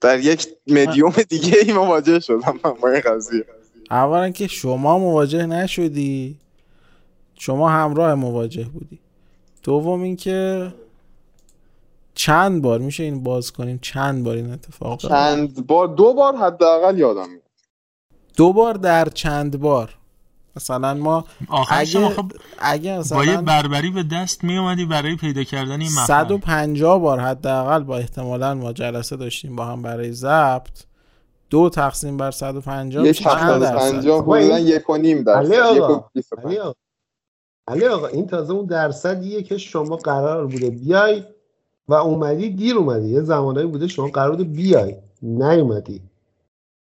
در یک مدیوم دیگه ای مواجه شدم من با این قضیه. اولا که شما مواجه نشدی. شما همراه مواجه بودی. دوم اینکه چند بار میشه این باز کنیم چند بار این اتفاق؟ چند بار؟ دو بار حداقل یادم میاد. دو بار در چند بار. مثلا ما اگه آخه اگه با یه مثلا بربری به دست می اومدی برای پیدا کردن این مفهوم. 150 بار حداقل با احتمالا ما جلسه داشتیم با هم برای ضبط. دو تقسیم بر 150 یک میشه چند درصد؟ 750 حدودا یک و نیم درصد علی آقا علی آقا این تازه اون درصدیه که شما قرار بوده بیای و اومدی دیر اومدی. یه زمانایی بوده شما قرار بوده بیای. نیومدی.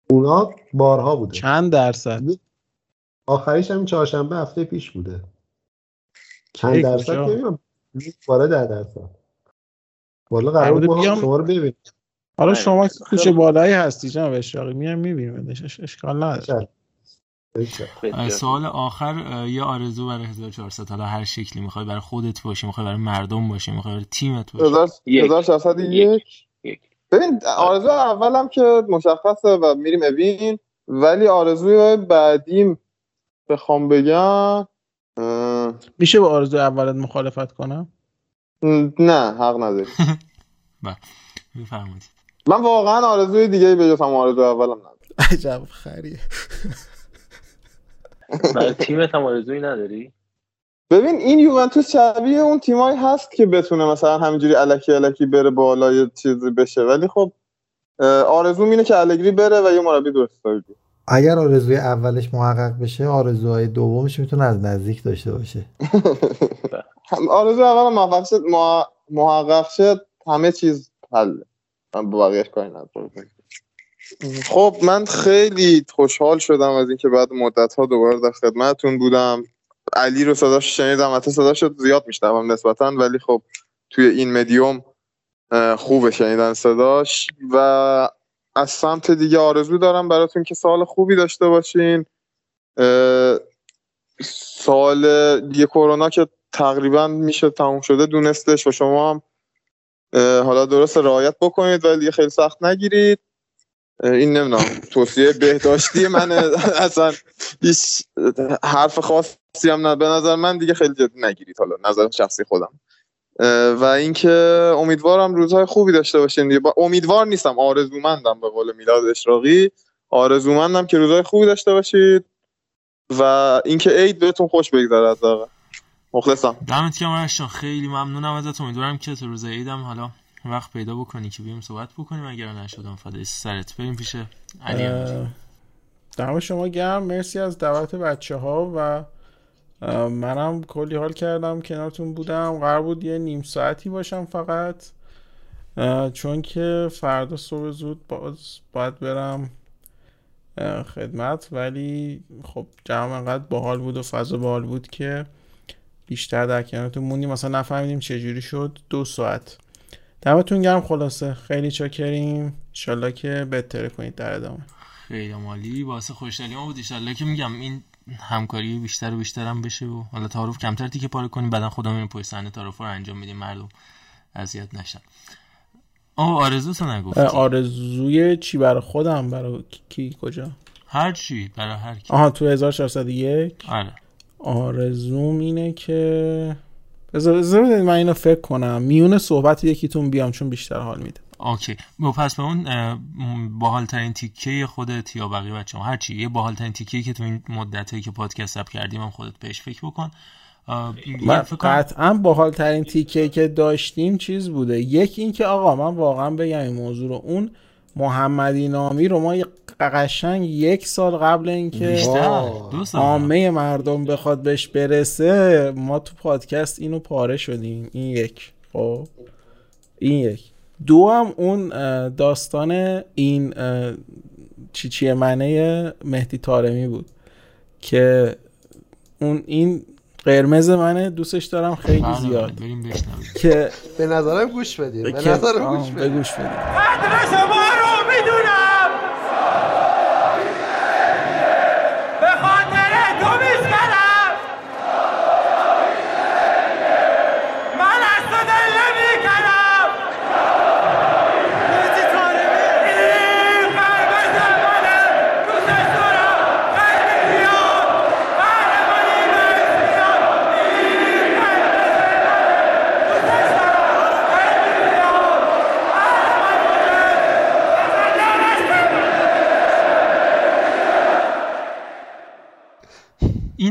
اونا بارها بوده. چند درصد؟ آخریش هم چهارشنبه هفته پیش بوده. چند درصد؟ نمی‌دونم. بالا در درصد. والا قرار بود؟ شما رو ببینیم. حالا آره. شما کوچه بالایی هستی جناب اشراقی. میام می‌بینیم اشکال نداره. سوال آخر یه آرزو برای 1400 حالا هر شکلی. می‌خوای برای خودت باشه می‌خوای برای مردم باشه می‌خوای برای تیمت باشه هزار هزار ششصد و یک. ببین آرزو اولم که مشخصه و میریم اوین ولی آرزوی بعدیم بخوام بگم میشه با آرزو اولت مخالفت کنم؟ نه حق نداری. بله بفرمایید. من واقعا آرزوی دیگه به جز هم آرزو اولم ندارم. عجب خریه. برای تیمت هم آرزویی نداری؟ ببین این یوونتوس شبیه اون تیمایی هست که بتونه مثلا همینجوری الکی الکی بره بالا یه چیزی بشه. ولی خب آرزوم اینه که الگری بره و یه مربی درست بیاره. اگر آرزوی اولش محقق بشه آرزوهای دومش می‌تونه از نزدیک داشته باشه. آرزو اول موفق شد مح- محقق شد همه چیز حل من با بقیهش کاری ندارم. خب من خیلی خوشحال شدم از اینکه بعد مدت ها دوباره در خدمتتون بودم. علی رو صداش شنیدم حتی صداش زیاد میشنوم نسبتا ولی خب توی این مدیوم خوبه شنیدن صداش. و از سمت دیگه آرزو دارم براتون که سال خوبی داشته باشین. سال دیگه کرونا که تقریبا میشه تموم شده دونستش و شما هم حالا درست رعایت بکنید ولی خیلی سخت نگیرید. این نمی‌دونم توصیه بهداشتی من اصلا هیچ حرف خاصی هم به نظر من دیگه خیلی جدی نگیرید حالا نظر شخصی خودم. و اینکه امیدوارم روزهای خوبی داشته باشین دیگه. با- امیدوار نیستم آرزومندم به قول میلاد اشراقی. آرزومندم که روزهای خوبی داشته باشید و اینکه عید بهتون خوش بگذره از مخلصم. دمت گرم خیلی ممنونم ازت امیدوارم که تو روز عیدم حالا وقت پیدا بکنی که بیام صحبت بکنیم. اگر نشدم فدای سرت بریم پیش علی. دم شما گرم. مرسی از دعوت بچه ها و منم کلی حال کردم کنارتون بودم. قرار بود یه نیم ساعتی باشم فقط. چون که فردا صبح زود باز باید برم خدمت. ولی خب جمع انقدر باحال بود و فضا باحال بود که بیشتر در کنارتون موندیم. مثلا نفهمیدیم چجوری شد. دو ساعت. دمتون گرم خلاصه. خیلی چاکریم. انشالله که بهتره کنید در ادامه. خیلی مالی واسه خوشحالی ما بود. ایشالله که میگم این همکاری بیشتر و بیشتر هم بشه و حالا تعارف کمتر تیکه پاره کنیم. بعدا خودمون این پشت صحنه تعارف رو انجام میدیم. مردم اذیت نشن. آه آرزو تو نگفتی. آرزوی چی برای خودم؟ برای کی- کی کجا؟ هر چی. برای هر کی. آها تو 1401 آره. آرزوم اینه که بذار من اینو فکر کنم. میونه صحبت یکیتون بیام چون بیشتر حال میده. اوکی. با پس به اون اه، م، باحالترین تیکه خودت یا بقیه بچه هر چی. یه باحالترین تیکه که تو این مدتی که پادکست اپ کردیم هم خودت بهش فکر بکن. من قطعا باحال ترین تیکه که داشتیم چیز بوده. یک این که آقا من واقعا بگم این موضوع رو. اون محمدی نامی رو ما قشنگ یک سال قبل اینکه. عامه مردم بخواد بهش برسه ما تو پادکست اینو پاره شدیم. این یک. خب؟ این یک. دو هم اون داستان این اه، چی چیه منه مهدی تارمی بود که اون این قرمز منه. دوستش دارم خیلی بله، زیاد. بشنویم. که به نظرم گوش بدیم به نظرم گوش بدیم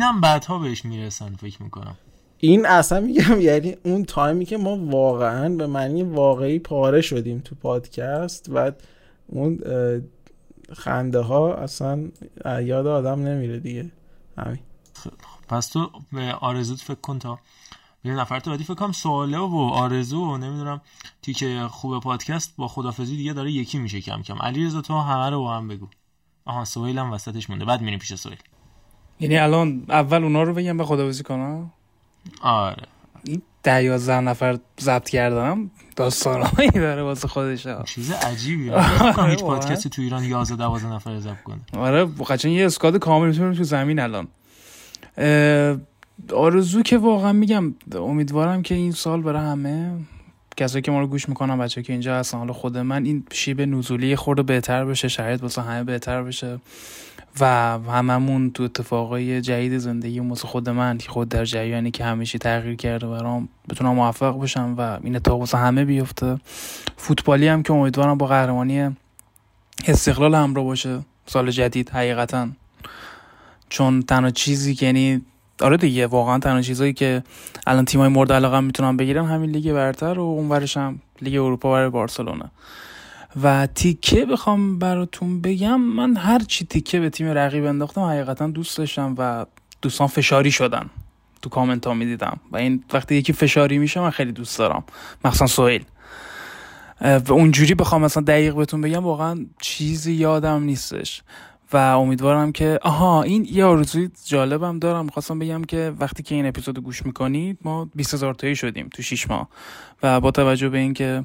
اینم بعدها بهش می‌رسن فکر می‌کنم. این اصلا میگم یعنی اون تایمی که ما واقعا به معنی واقعی پاره شدیم تو پادکست و اون خنده ها اصلا یاد آدم نمیره دیگه. همین. پس تو به آرزوت فکر کن تا یه نفر تو بعدی فکر کنم سواله و آرزو و نمی‌دونم تیکه خوب پادکست با خدافزی دیگه داره یکی میشه کم کم. علی رضا تو همه رو با هم بگو. آها سهیل هم وسطش مونده. بعد میریم پیش سهیل یعنی الان اول اونا رو بگم به خداویسی کنم. آره. این ده یازده نفر ضبط کردم داستانهایی داره واسه خودش چیز عجیبیه. آره، هیچ. پادکستی تو ایران 11 12 نفر ضبط کنه. آره قشنگ یه اسکاد کامل می‌تونیم تو زمین الان. آرزو که واقعا میگم امیدوارم که این سال برای همه کسایی که ما رو گوش می‌کنن بچه که اینجا هستن حالا خود من این شیب نزولی خورده بهتر بشه شرایط واسه همه بهتر بشه. و هممون تو اتفاقای جدید زندگی مثل خود من که خود در جریانی که همیشه تغییر کرده برام بتونم موفق بشم و این اتفاق واسه همه بیفته. فوتبالی هم که امیدوارم با قهرمانی استقلال همراه باشه سال جدید حقیقتا. چون تنها چیزی که یعنی آره دیگه واقعا تنها چیزایی که الان تیمای مورد علاقه می‌تونن بگیرن همین لیگ برتر و اونورش هم لیگ اروپا برای بارسلونا. و تیکه بخوام براتون بگم. من هر چی تیکه به تیم رقیب انداختم حقیقتا دوست داشتم و دوستان فشاری شدن. تو کامنت ها می‌دیدم. و این وقتی یکی فشاری میشه من خیلی دوست دارم. مخصوصا سویل و اونجوری بخوام مثلا دقیق بهتون بگم واقعا چیزی یادم نیستش. و امیدوارم که آها این یه آرزوی جالبم دارم. می‌خواستم بگم که وقتی که این اپیزود گوش می‌کنید ما 20 هزار تایی شدیم تو 6 ماه. و با توجه به اینکه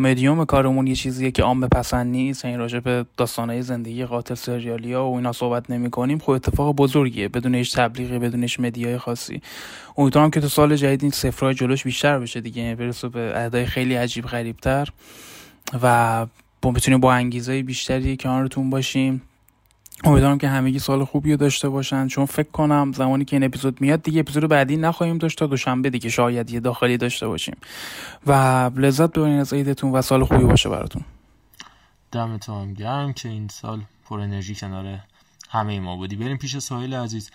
مدیوم کارمون یه چیزیه که عام پسند نیست. یعنی راجع به داستانهای زندگی قاتل سریالی ها و اینا صحبت نمی کنیم خب اتفاق بزرگیه. بدون هیچ تبلیغی بدون هیچ مدیای خاصی. امیدوارم که تو سال جدید این صفرهای جلوش بیشتر بشه دیگه. یعنی برسه به اعدای خیلی عجیب غریبتر. و بتونیم با انگیزه بیشتری کنارتون باشیم. امیدوارم که همگی سال خوبی رو داشته باشن. چون فکر کنم زمانی که این اپیزود میاد دیگه اپیزود بعدی نخواهیم داشت تا دوشنبه دیگه شاید یه داخلی داشته باشیم. و لذت ببرین از عیدتون و سال خوبی باشه براتون. دمتون گرم که این سال پر انرژی کنار همه ما بودی. بریم پیش سهیل عزیز.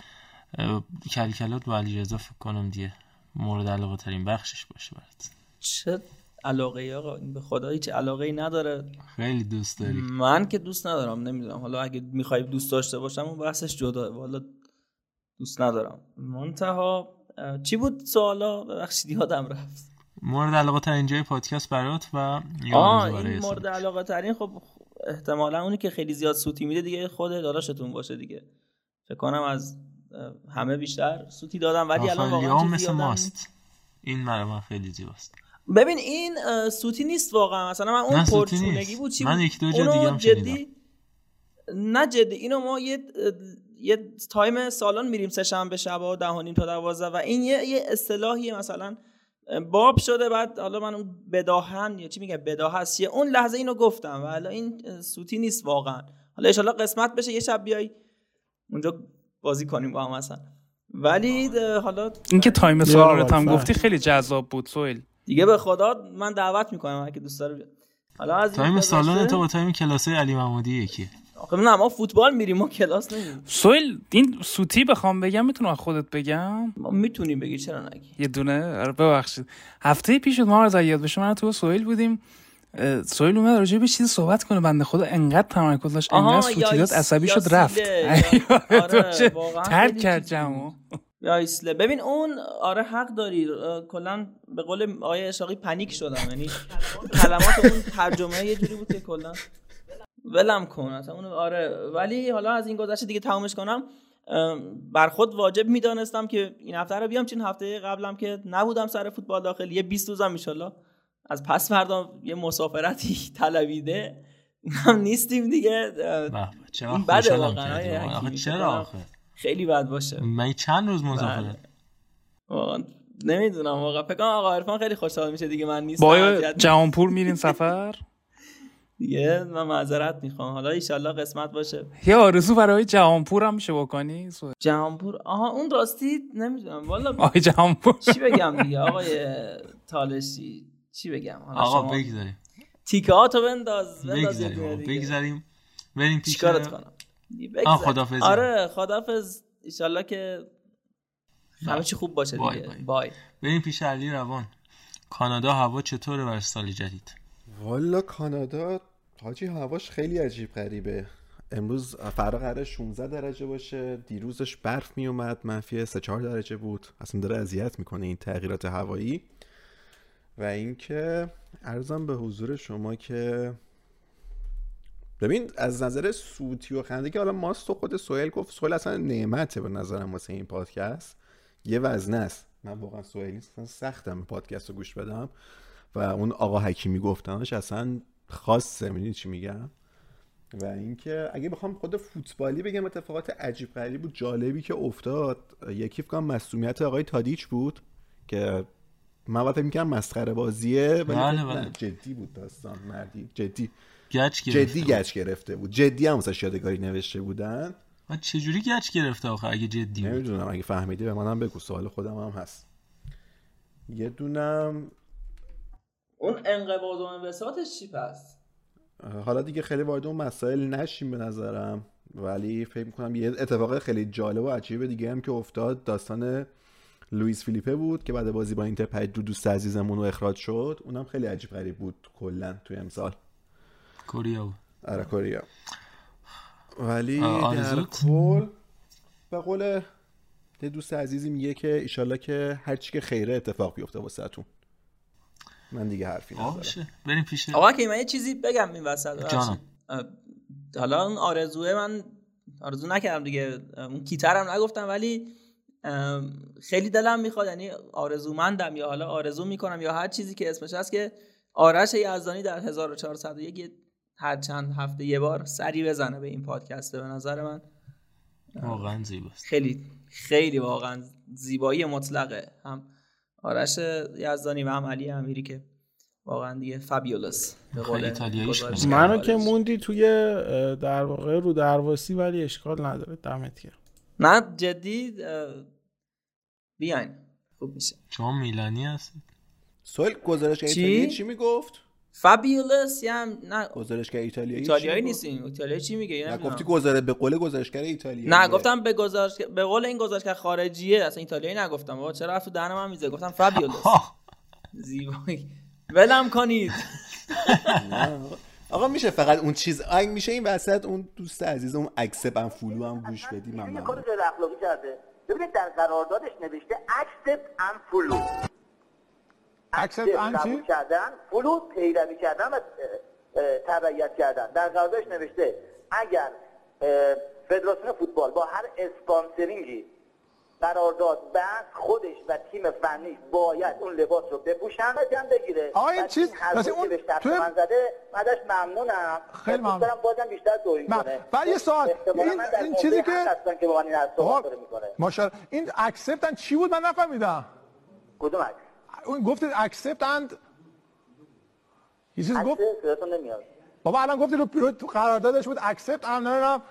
کلکلات با علی رضا فکر کنم دیگه مورد علاقه ترین بخشش باشه برات. چه علاقه ای آقا این به خدا هیچ علاقه ای نداره. خیلی دوست داری. من که دوست ندارم نمی‌دونم. حالا اگه می‌خوای دوست داشته باشم اون بحثش جدا. والا دوست ندارم. منتها چی بود سوالا؟ ببخشید یادم رفت. مورد علاقه ترین جای پادکست برات و آه این. مورد علاقه ترین خب احتمالا اونی که خیلی زیاد سوتی میده دیگه خود داداشتون باشه دیگه. فکر کنم از همه بیشتر سوتی دادم. ولی الان واقعا مثل ماست. این من خیلی زیباست. ببین این سوتی نیست واقعا مثلا من اون نه، سوتی پرچونگی نیست. بود چی من؟ یک دو جا دیگه هم جدی نه جدی اینو ما یه یه time سالن میریم سه شنبه شبا ده و نیم تا دوازده و این یه یه اصطلاحیه مثلا باب شده بعد حالا من اون بداهن یا چی میگه بداهه است یه اون لحظه اینو گفتم و حالا این سوتی نیست واقعا حالا ان قسمت بشه یه شب بیای اونجا بازی کنیم با هم اصلا ولی حالا اینکه time یا سالونت هم. گفتی خیلی جذاب بود سویل دیگه به خدا من دعوت می‌کنم هر کی دوست داره بیاد. حالا از time سالن تو با time کلاسه علی محمودی یکیه آخه نه ما فوتبال میریم ما کلاس نمیریم. سویل این سوتی بخوام بگم می‌تونم از خودت بگم؟ ما می‌تونیم بگی چرا نگی؟ یه دونه؟ آره ببخشید. هفته پیش ما از یاد بشه. من تو سویل بودیم. سویل اومد راجع به چیزی صحبت کنه. بنده خدا انقدر تمرکز داشت. انقدر سوتی داد عصبی شد رفت. آره، ترک کرد جمعو. یا ایسله. ببین اون آره حق داری. کلا به قول آقای اشاقی panic شدم. یعنی کلمات اون ترجمه یه جوری بود که کلا ولم کن. اصلا اون آره. ولی حالا از این گذشته دیگه تمامش کنم. بر خود واجب می‌دانستم که این هفته رو بیام. چون هفته قبلم که نبودم سر فوتبال داخل. یه 20 روزم ایشالله از پس فردا یه مسافرتی طلبیده. هم نیستیم دیگه. این بده واقعا. چرا؟ آخه؟ خیلی بد باشه. من چند روز مسافرت بله. واقعا نمی‌دونم واقعا فکر کنم آقا عرفان خیلی خوشحال میشه دیگه من نیستم. با جهانپور میرین سفر؟ دیگه من معذرت می‌خوام. حالا ایشالله قسمت باشه. یه آرزو برای جهانپور هم میشه بکنی؟ جهانپور؟ آها اون راستی نمی‌دونم. والا آقای جهانپور. چی بگم دیگه؟ آقای تالشی. چی بگم؟ حالا آقا بگذاریم. تیکه هاتو بنداز بنداز بگذاریم آقا. بریم پیش چیکارت کنم. آه خدافظی آره خدافظ ایشالله که همه چی خوب باشه بای دیگه. بای. بای. بریم پیش علی روان کانادا هوا چطوره برای سال جدید؟ والا کانادا حاجی هواش خیلی عجیب غریبه. امروز فرا قراره 16 درجه باشه دیروزش برف می اومد منفی 3 4 درجه بود. اصلا داره اذیت می‌کنه این تغییرات هوایی. و اینکه ارزم به حضور شما که ببین از نظر سوتی و خنده که حالا ماست و خود سوهل گفت سوهل اصلا نعمته به نظرم واسه این پادکست. یه وزنه است. من واقعا سوهل نیستم. سختم پادکست رو گوش بدم. و اون آقا حکیمی گفتنش اصلا خاصه. می‌دونی چی میگم؟ و اینکه اگه بخوام خود فوتبالی بگم اتفاقات عجیب غریب و جالبی که افتاد یکی فکر مصونیت آقای تادیچ بود که من وقتی میگم مسخره بازیه ولی بله، بله. جدی بود داستان مردی. جدی. گچ گرفته جدی گچ گرفته بود. جدی هم واسه یادگاری نوشته بودن. و چجوری گچ گرفته آخه اگه جدی بود؟ نمی‌دونم اگه فهمیدی به منم بگو سوال خودم هم هست. یه دونم. اون انقباض و انبساطش چی پس؟ حالا دیگه خیلی وارد اون مسائل نشیم به نظرم. ولی فکر می‌کنم یه اتفاق خیلی جالب و عجیب دیگه هم که افتاد. داستان لوئیس فیلیپه بود که بعد بازی با اینتر پنج دو دوست عزیزمون رو اخراج شد. اونم خیلی عجیب غریب بود کلا توی امسال. کوریا بود آره کوریا ولی در؟ کل به قول یه دوست عزیزی میگه که ایشالله که هر چی که خیره اتفاق بیفته واسهتون من دیگه حرفی ندارم. بریم پیش آقا که من یه چیزی بگم این وسط حالا اون آرزوه من آرزو نکردم دیگه. اون کیترم نگفتم ولی خیلی دلم می‌خواد یعنی آرزومندم یا حالا آرزو می‌کنم یا هر چیزی که اسمش هست که آرش یزدانی در 1401 یه- هر چند هفته یه بار سری بزنه به این پادکسته به نظر من. واقعا زیباست. خیلی خیلی واقعا زیبایی مطلقه. هم آرش یزدانی و هم علی امیری که واقعا دیگه فابیولس به قول گزارش. منو. که موندی توی در واقع رو درواسی ولی اشکال نداره. دمت گرم. نه جدی بیاین. خوب میشه. شما میلانی هستید. سوال گزارشگر چی؟ چی می‌گفت؟ فابیولس یا هم نه. گزارشگر ایتالیایی ایتالیایی می‌گفت؟ نیستیم ایتالیایی چی میگه؟ نه. گفتی گزاره به قول گزارشگر ایتالیایی. نه گفتم به گزارش به قول این گزارشگر خارجیه. اصلا ایتالیایی نگفتم. بابا چرا رفت تو دهن من میزه؟ گفتم فابیولس زیبایی. ولم کنید. آقا میشه فقط اون چیز آنگ میشه این وسط اون دوست عزیز اون اکسپ هم فولو هم گوش بدی من ممنون. کرده. ببینید در قراردادش نوشته accept and follow؟ قبول کردن follow پیروی کردن و تبعیت کردن. در قراردادش نوشته اگر فدراسیون فوتبال با هر sponsoring ی قرارداد بست خودش و تیم فنیش باید اون لباس رو بپوشن و جمع بگیره. آقا چیز- اون توی- من زده ازش ممنونم. خیلی ممنون. دارم بازم بیشتر من- کنه. بعد یه سوال. این- این چیزی که- هستم که با من این می‌کنه. ماشاءالله این اکسپتن چی بود؟ من نفهمیدم. کدوم عکس اون گفتید اکسپت اند یه چیز گفت؟ نمیاد. بابا الان گفتی رو تو قراردادش بود اکسپت هم نمی‌دونم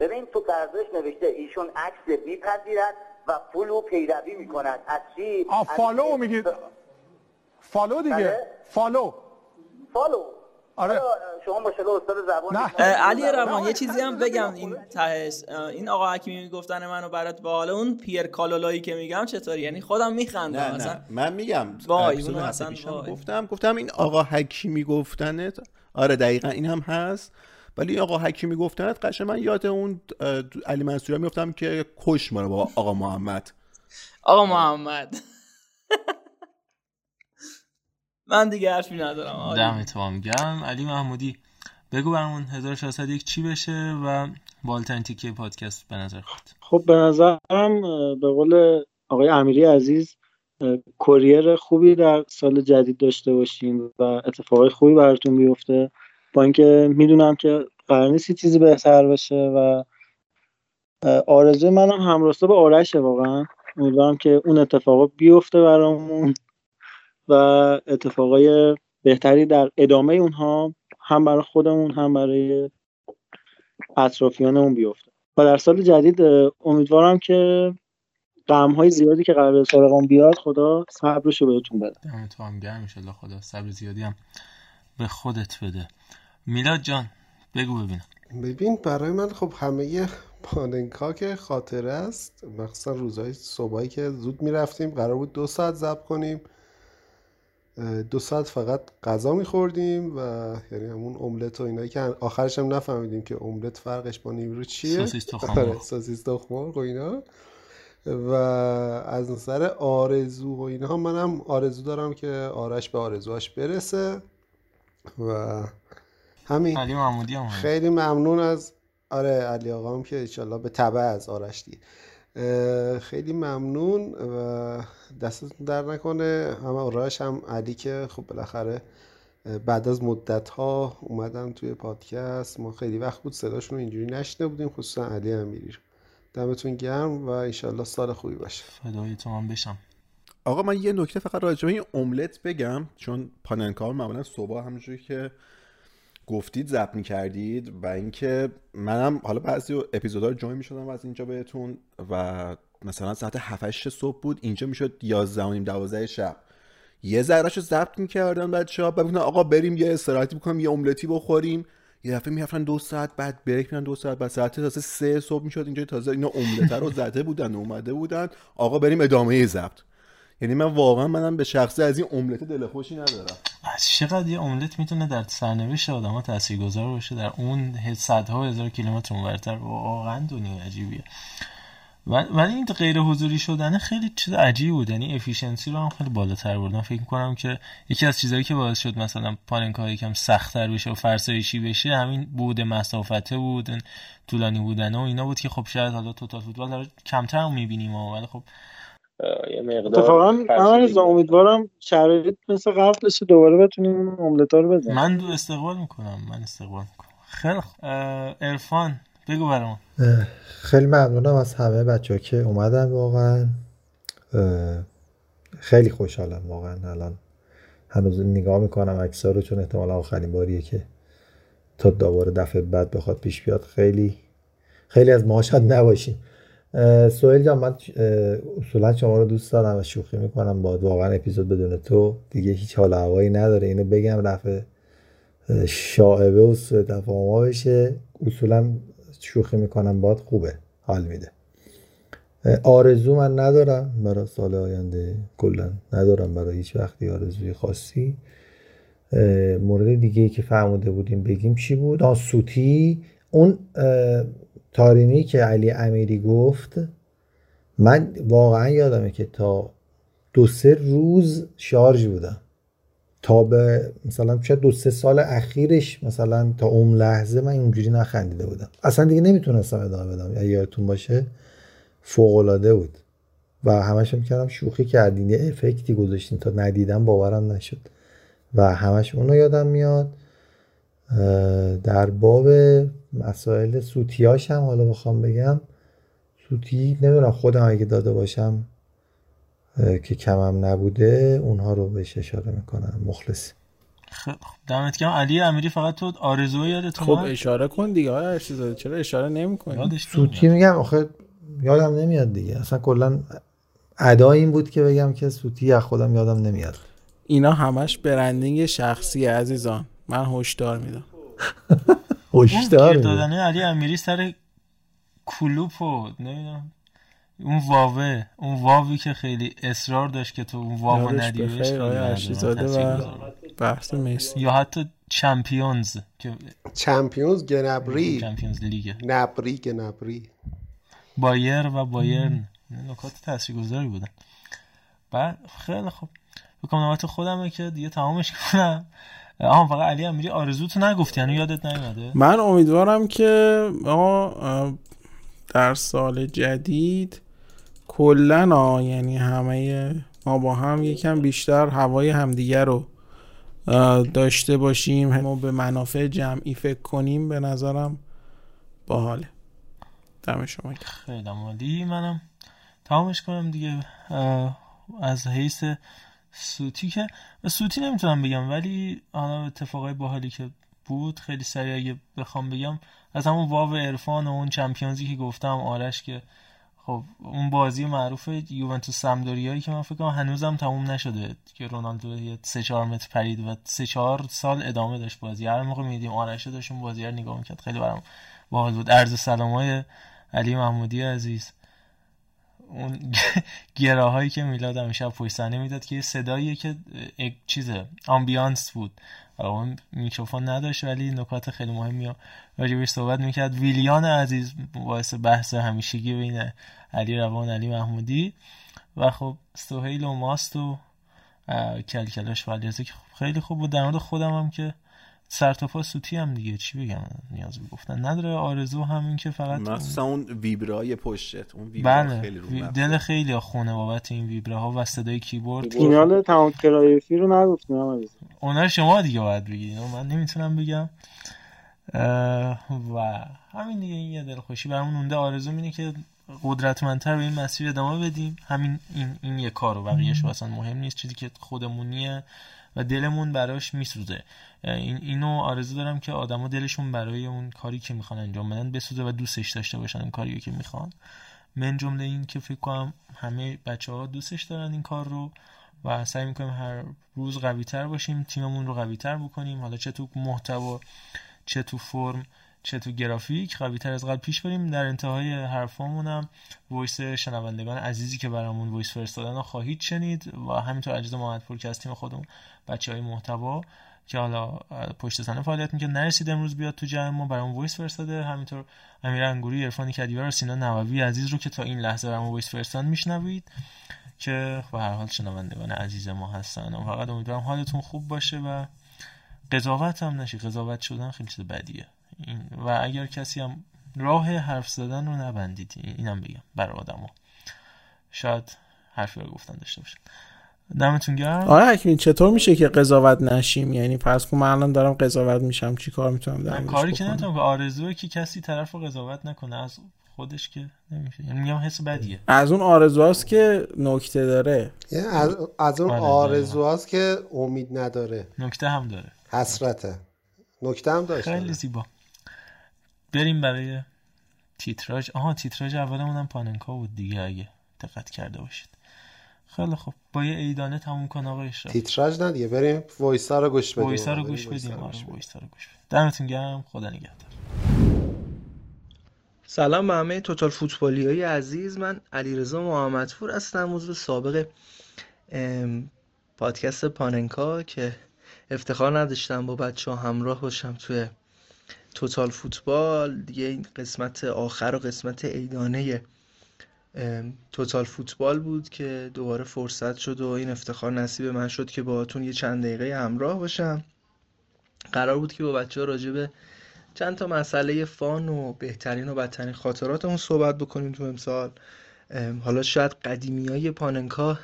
ببین تو قراردادش نوشته ایشون عکس میپذیرد و فولو پیروی می‌کند. از چی؟ آ فالو میگید فالو دیگه. بله. فالو فالو آره. شما ماشاءالله استاد زبان علی روان یه چیزی هم بگم این تهش این آقا حکیمی گفتن منو برات با حالا اون پیر کالولایی که میگم چطوری؟ یعنی خودم میخندم نه مثلا نه من میگم وای، هفته اصلا. گفتم گفتم این آقا حکیمی گفتنت آره دقیقا این هم هست. ولی این آقا حکیمی گفتنت قشنگ من یاد اون علی منصوری میفتم که کش ما رو با آقا محمد. آقا محمد. من دیگه حرفی ندارم. دمت هم گرم. علی محمودی بگو برامون 1601 چی بشه و بالترین تیکه پادکست به نظر خود خب به نظرم به قول آقای امیری عزیز کریر خوبی در سال جدید داشته باشین و اتفاقای خوبی براتون بیفته. با اینکه می‌دونم که قرار نیست چیزی بهتر بشه و آرزوی منم همراستا به آرشه واقعا. امیدوارم که اون اتفاقا بیفته برامون. و اتفاقای بهتری در ادامه اونها هم برای خودمون هم برای اطرافیانمون بیفته. و در سال جدید امیدوارم که غم های زیادی که قرار سراغم بیاد خدا صبرش رو بهتون بده. دمت هم گرم انشالله خدا صبر زیادی هم به خودت بده. میلاد جان بگو ببینم. ببین برای من خب همه پاننکا که خاطره است. مخصوصا روزهای صبحایی که زود می‌رفتیم قرار بود دو ساعت ضبط کنیم. دو ساعت فقط غذا میخوردیم و یعنی همون املت و اینایی که آخرش هم نفهمیدیم که املت فرقش با نیمرو چیه. سوسیس تخم. آره، سوسیس تخم مرغ و اینا. و از نظر آرزو و اینها منم آرزو دارم که آرش به آرزوهاش برسه. و همین. علی محمودی هم. خیلی ممنون از آره علی آقا هم که انشالله به تبع از آرش دیگه خیلی ممنون و دستتون در نکنه. هم آرش هم علی که خب بالاخره بعد از مدت ها اومدن توی پادکست. ما خیلی وقت بود صداشون رو اینجوری نشنه بودیم خصوصا علی امیری. رو دمتون گرم و انشالله سال خوبی باشه. فدای تو من بشم. آقا من یه نکته فقط راجع به این املت بگم چون پاننکا معمولا صبح همونجوری که گفتید ضبط می‌کردید و اینکه منم حالا بعضی اپیزودها رو جوین می‌شدم از اینجا بهتون و مثلا ساعت 7 8 صبح بود اینجا می‌شد 11 و نیم 12 شب. یه ذرهشو ضبط می‌کردن بچه ها ببینن آقا بریم یه استراحتی بکنیم یه املتی بخوریم. یه دفعه می‌رفتن دو ساعت بعد بریک میرن دو ساعت بعد ساعت تازه سه صبح می‌شد اینجا تازه اینا املت رو زده بودن و اومده بودن. آقا بریم ادامه ضبط. یعنی من واقعا منم به شخصه از این املت دل خوشی ندارم. از چقدر یه املت می‌تونه در سرنوشت آدم ها تاثیرگذار باشه؟ در اون صدها هزار کیلومتر اونورتر واقعا دنیا عجیبیه. ولی این غیر حضوری شدن خیلی چیز عجیب بود یعنی افیشنسی رو هم خیلی بالاتر بردن فکر می‌کنم که یکی از چیزهایی که باعث شد مثلا پاننکا یکم سختتر بشه و فرسایشی بشه همین بود مسافته بود طولانی بودن و اینا بود که خب شاید حالا توتال فوتبال کمتر هم می‌بینیم ولی خب یه مقدار اتفاقا امیدوارم شرایط مثل قبل بشه دوباره بتونیم این املت ها رو بزنیم. من دو استقبال می‌کنم من استقبال می‌کنم. خیلی عرفان بگو برام خیلی ممنونم از همه بچه که اومدن واقعا. خیلی خوشحالم واقعا. الان هنوز نگاه می‌کنم اکسا رو چون احتمالا آخرین باریه که تا دوباره دفعه بعد بخواد پیش بیاد خیلی خیلی از ما شاید نباشیم سهیل جان من اصولا شما رو دوست دارم و شوخی می‌کنم. با واقعا اپیزود بدون تو دیگه هیچ حال هوایی نداره. اینو بگم رفع اه، شائبه و سوء تفاهم‌ها بشه. اصولا شوخی می‌کنم. باد خوبه. حال میده. آرزو من ندارم. برای سال آینده کلا ندارم. برای هیچ وقتی آرزوی خاصی. مورد دیگه ای که فرموده بودیم بگیم چی بود؟ آه سوتی. اون تارینی که علی امیری گفت من واقعا یادمه که تا دو سه روز شارژ بودم. تا به مثلا شاید دو سه سال اخیرش مثلا تا اون لحظه من اینجوری نخندیده بودم. اصلا دیگه نمی‌تونستم ادامه بدم. اگه یادتون باشه فوق العاده بود. و همش می‌کردم شوخی کردین یه افکتی گذاشتین. تا ندیدم باورم نشد. و همش اونو یادم میاد. در باب مسائل سوتیاش هم حالا بخوام بگم. سوتی نمی‌دونم خودم اگه داده باشم که کمم نبوده اونها رو بهش اشاره می‌کنم. مخلصی. خب دمت گرم. علی امیری فقط تو آرزو یادت خب اشاره کن دیگه. های ارشیزاده چرا اشاره نمی‌کنی؟ سوتی میگم آخه یادم نمیاد دیگه. اصلا کلا ادا این بود که بگم که سوتی از خودم یادم نمیاد. اینا همش برندینگ شخصی عزیزان. من هشدار میدم. هشدار. دادن علی امیری سر کلوپ و نمی‌دونم. اون واوه اون واوی که خیلی اصرار داشت که تو اون واو یادش ندی بهش بخیر خیلی آقای به نظر من ارشیزاده و تاثیرگذار بود. بحث مسی یا حتی چمپیونز که چمپیونز گنبری. چمپیونز لیگ. نبری گنبری. بایر و بایرن. نکات تاثیرگذاری بودن. بعد خیلی خوب. بکنم نوبت خودمه که دیگه تمامش کنم. آها فقط علی امیری آرزوتو نگفتی یعنی یادت نیومده؟ من امیدوارم که آقا در سال جدید کلا یعنی همه ما با هم یکم بیشتر هوای همدیگه رو داشته باشیم ما به منافع جمعی فکر کنیم به نظرم باحاله. دم شما. خیلی عالی. منم تمامش کنم دیگه از حیث سوتی که به سوتی نمی‌تونم بگم ولی حالا اتفاقای باحالی که بود خیلی سریع اگه بخوام بگم از همون واو عرفان و اون چمپیونزی که گفتم آرش که خب اون بازی معروف یوونتوس سمدوریایی که من فکر کنم هنوزم تموم نشده که رونالدو یه سه چهار متر پرید و سه چهار سال ادامه داشت بازی. هر موقع میدیم آرش داشت اون بازی رو نگاه می‌کرد. خیلی برام باحال بود. عرض سلامای علی محمودی عزیز. اون گراهایی که میلاد همیشه پشت صحنه می‌داد که یه صداییه که چیزه آمبیانس بود. اون میکروفون نداشت ولی نکات خیلی مهمی راجبش صحبت می‌کرد. ویلیان عزیز باعث بحث همیشگی بین علی روان علی محمودی. و خب سهیل و ماست و کلکلاش فعالیتی که خیلی خوب بود. در مورد خودم هم که سر تا پا سوتی هم دیگه چی بگم؟ نیاز به گفتن. نداره آرزو همین که فقط مخصوصا اون ویبرای پشتت اون ویبرا بله. خیلی رو. دل خیلی خونه بابت این ویبره ها و صدای کیبورد. فینال تمام کرایفی رو نگفتیم. اونا شما دیگه باید بگید من نمی‌تونم بگم. و همین دیگه این یه دلخوشی برامون مونده. آرزو اینه که قدرتمندتر به این مسیر ادامه بدیم. همین این این یه کارو بقیه‌اش اصلا مهم نیست. چیزی که خودمونیه و دلمون براش میسوزه. این اینو آرزو دارم که آدما دلشون برای اون کاری که می‌خوان انجام بدن بسوزه و دوستش داشته باشن اون کاری که می‌خوان. من جمله این که فکر کنم همه بچه ها دوستش دارن این کار رو و سعی می‌کنیم هر روز قوی تر باشیم تیممون رو قوی تر بکنیم. حالا چه تو محتوا چه تو فرم چه تو گرافیک قوی تر از قبل پیش بریم. در انتهای حرفامون هم voice شنوندگان عزیزی که برامون voice فرستادن رو خواهید شنید و همینطور عجز محمدپور که از تیم خودمون بچه های محتوا که حالا پشت صحنه فعالیت می‌کنه نرسید امروز بیاد تو جمع ما برام voice فرستاده. همینطور امیر انگوری عرفان کدیور و سینا نووی عزیز رو که تا این لحظه برام voice فرستادن میشنوید که به هر حال شنوندگان عزیز ما هستن. و فقط امیدوارم حالتون خوب باشه و قضاوت هم نشی قضاوت شدن خیلی چیز بدیه. و اگر کسی هم راه حرف زدن رو نبندید اینم بگم برای آدما. شاید حرفی رو گفتن داشته باشن. دمتون گرم. آقای حکیمی چطور میشه که قضاوت نشیم؟ یعنی پس کن من الان دارم قضاوت میشم چی کار می‌تونم در کاری که که آرزوه که کسی طرف رو قضاوت نکنه از خودش که نمیشه یعنی میگم حس بدیه. از اون آرزوهاست که نکته داره. یه از, از اون آره، آرزوهاست که امید نداره. نکته هم داره. حسرته. نکته هم داشت خیلی زیبا. بریم برای تیتراژ. آها تیتراژ اولمون هم پاننکا بود دیگه اگه دقت کرده باشید. خیلی خوب. با یه ایدانه تموم کن آقا اشراف تیتراژ نه دیگه بریم وایسا رو گوش بدیم. وایسا رو گوش بدیم. رو آره. وایسا رو گوش بدیم. دمتون گرم. خدا نگهدار. سلام به همه توتال فوتبالی های عزیز. من علیرضا محمدپور هستم عضو سابق پادکست پاننکا که افتخار نداشتم با بچه ها همراه باشم توی توتال فوتبال دیگه این قسمت آخر و قسمت ایدانه توتال فوتبال بود که دوباره فرصت شد و این افتخار نصیب من شد که باهاتون یه چند دقیقه همراه باشم. قرار بود که با بچه ها راجع به چند تا مسئله فان و بهترین و بدترین خاطراتمون صحبت بکنیم تو امسال. ام، حالا شاید قدیمی های پاننکا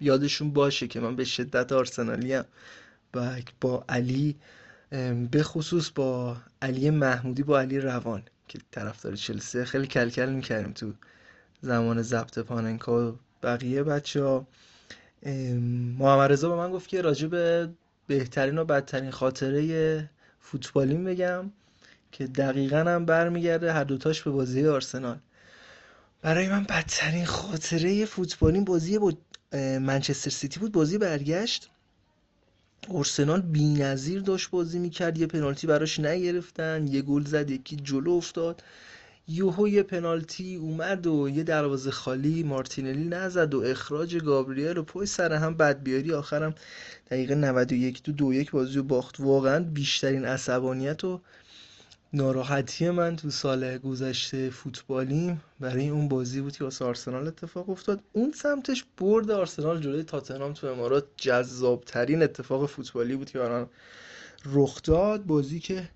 یادشون باشه که من به شدت آرسنالی هم با علی به خصوص با علی محمودی با علی روان که طرفدار چلسی خیلی کلکل می‌کردیم تو زمان ضبط پاننکا و بقیه بچه ها محمد رضا به من گفت که راجع به بهترین و بدترین خاطره فوتبالیم بگم که دقیقا هم برمیگرده هر دوتاش به بازی آرسنال. برای من بدترین خاطره فوتبالیم بازی با منچستر سیتی بود. بازی برگشت. آرسنال بی‌نظیر داشت بازی می‌کرد یه پنالتی براش نگرفتن یه گل زد یکی جلو افتاد. یوهو یه پنالتی اومد و یه دروازه خالی مارتینلی نزد و اخراج گابریل و پشت سر هم بدبیاری آخرم دقیقه 91 دو دو یک بازی رو باخت. واقعا بیشترین عصبانیت و ناراحتی من تو سال گذشته فوتبالیم برای اون بازی بود که واسه آرسنال اتفاق افتاد. اون سمتش برد آرسنال جلوی تاتنهام تو امارات. جذابترین اتفاق فوتبالی بود که برام رخ داد. بازی که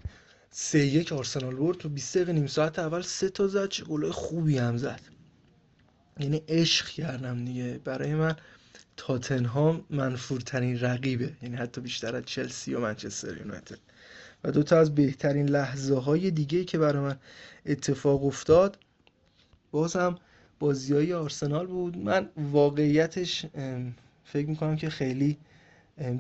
سه یک آرسنال برد تو 20 دقیقه نیم ساعت اول سه تا زد چه گلای خوبی هم زد. یعنی عشق کردم دیگه. برای من تاتنهام منفورترین رقیبه. یعنی حتی بیشتر از چلسی و منچستر یونایتد. و دو تا از بهترین لحظه های دیگه که برای من اتفاق افتاد بازم بازی های آرسنال بود. من واقعیتش فکر می‌کنم که خیلی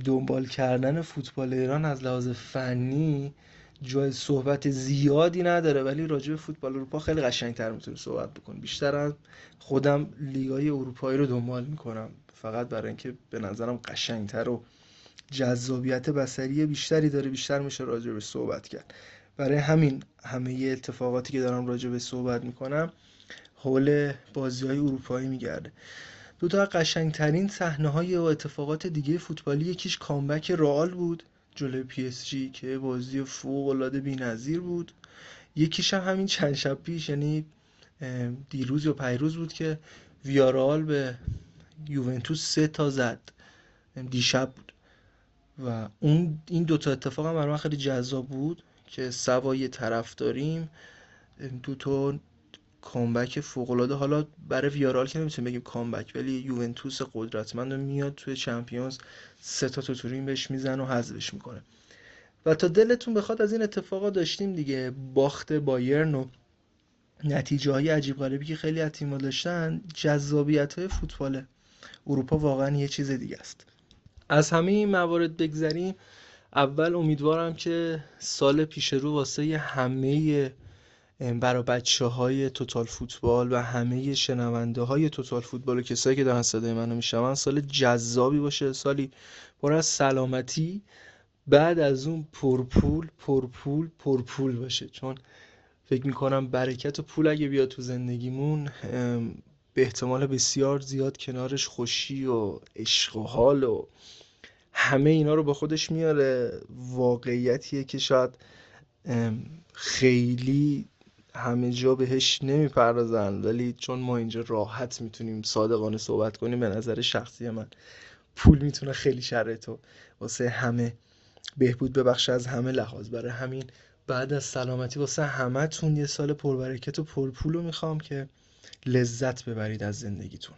دنبال کردن فوتبال ایران از لحاظ فنی جای صحبت زیادی نداره. ولی راجع به فوتبال اروپا خیلی قشنگتر می‌تونه صحبت بکن بیشتر خودم لیگای اروپایی رو دنبال می‌کنم. فقط برای اینکه به نظرم قشنگتر و جذابیت بصری بیشتری داره بیشتر میشه راجع به صحبت کرد. برای همین همه اتفاقاتی که دارم راجع به صحبت می‌کنم حول بازی های اروپایی میگرده. دو تا قشنگترین صحنه های و اتفاقات دیگه فوتبالی یکیش comeback رئال بود جلوی پی اس جی که بازی فوق العاده بی‌نظیر بود. یکیش هم همین چند شب پیش یعنی دیروز یا پریروز بود که ویارئال به یوونتوس سه تا زد. دیشب بود. و اون این دوتا اتفاق هم برای خیلی جذاب بود که سوای طرف داریم دو تا کامبک فوق العاده حالا برای ویارال که نمی‌تونیم بگیم کامبک ولی یوونتوس قدرتمند میاد توی چمپیونز سه تا توتورین بهش میزن و حذفش می‌کنه. و تا دلتون بخواد از این اتفاقا داشتیم دیگه باخت بایرن و نتیجه های عجیب غریبی که خیلی از تیم‌ها داشتن جذابیت های فوتبال اروپا واقعا یه چیز دیگه است. از همه این موارد بگذریم اول امیدوارم که سال پیش رو واسه همه برای بچه های توتال فوتبال و همه شنونده های توتال فوتبال و کسایی که دارن صدای منو میشنون سال جذابی باشه سالی پر از سلامتی بعد از اون پرپول پرپول پرپول باشه. چون فکر می‌کنم برکت و پول اگه بیاد تو زندگیمون به احتمال بسیار زیاد کنارش خوشی و عشق و حال و همه اینا رو با خودش میاره. واقعیتیه که شاید خیلی همه جا بهش نمی‌پردازن. ولی چون ما اینجا راحت می‌تونیم صادقانه صحبت کنیم به نظر شخصی من پول می‌تونه خیلی شرایط واسه همه بهبود ببخشه از همه لحاظ. برای همین بعد از سلامتی واسه همه تون یه سال پربرکت و پرپول رو می‌خوام که لذت ببرید از زندگیتون.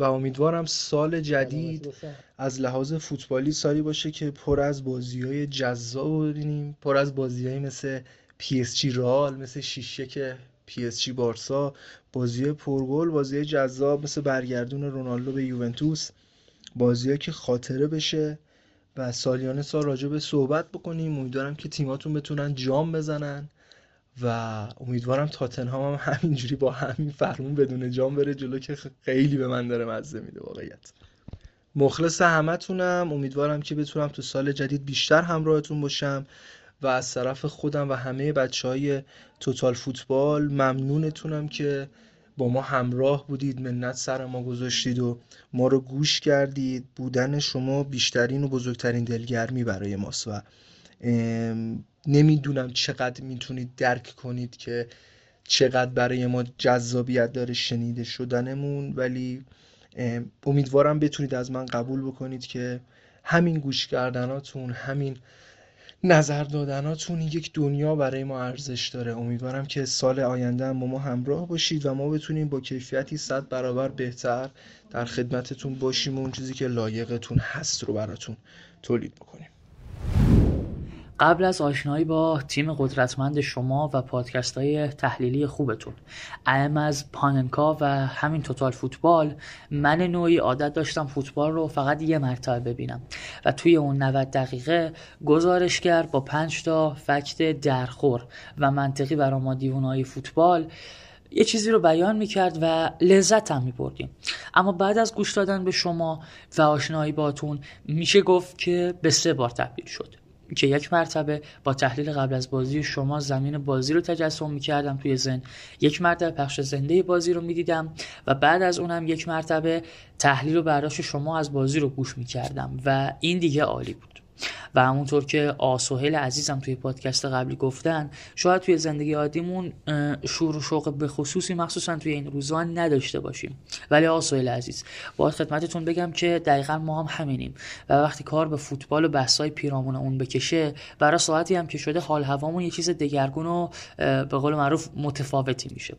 و امیدوارم سال جدید از لحاظ فوتبالی سالی باشه که پر از بازی های جذاب ببینیم پر از بازی مثل پی اس جی رئال مثل شیشه که پی اس جی بارسا بازی پرگل بازی جذاب مثل برگردون رونالدو به یوونتوس بازی که خاطره بشه و سالیانه سال راجع به صحبت بکنیم. امیدوارم که تیماتون بتونن جام بزنن. و امیدوارم تاتنهام هم همینجوری با همین فرمون بدون جام بره جلو که خیلی به من داره مزه میده واقعیت. مخلص همتونم. امیدوارم که بتونم تو سال جدید بیشتر همراهتون باشم و از طرف خودم و همه بچه های توتال فوتبال ممنونتونم که با ما همراه بودید منت سر ما گذاشتید و ما رو گوش کردید. بودن شما بیشترین و بزرگترین دلگرمی برای ماست و نمی‌دونم چقدر می‌تونید درک کنید که چقدر برای ما جذابیت داره شنیده شدنمون. ولی امیدوارم بتونید از من قبول بکنید که همین گوش کردناتون همین نظر دادناتون یک دنیا برای ما ارزش داره. امیدوارم که سال آینده هم با ما همراه باشید و ما بتونیم با کیفیتی صد برابر بهتر در خدمتتون باشیم و اون چیزی که لایقتون هست رو براتون تولید بکنیم. قبل از آشنایی با تیم قدرتمند شما و پادکست های تحلیلی خوبتون. اهم از پاننکا و همین توتال فوتبال. من نوعی عادت داشتم فوتبال رو فقط یه مرتبه ببینم. و توی اون 90 دقیقه گزارشگر با پنج تا فکت درخور و منطقی برای ما دیوانهای فوتبال. یه چیزی رو بیان می‌کرد و لذت هم میبردیم. اما بعد از گوش دادن به شما و آشنایی باتون میشه گفت که به سه بار تبدیل شد. که یک مرتبه با تحلیل قبل از بازی شما زمین بازی رو تجسم می‌کردم توی زن یک مرتبه پخش زنده بازی رو می‌دیدم و بعد از اونم یک مرتبه تحلیل و برداشت شما از بازی رو گوش می‌کردم و این دیگه عالی بود. و همونطور که آسوهل عزیزم توی پادکست قبلی گفتن شاید توی زندگی عادیمون شور و شوق به خصوصی مخصوصا توی این روزا نداشته باشیم. ولی آسوهل عزیز باید خدمتتون بگم که دقیقا ما هم همینیم و وقتی کار به فوتبال و بحثای پیرامون اون بکشه برای ساعتی هم که شده حال هوامون یه چیز دگرگون و به قول معروف متفاوتی میشه.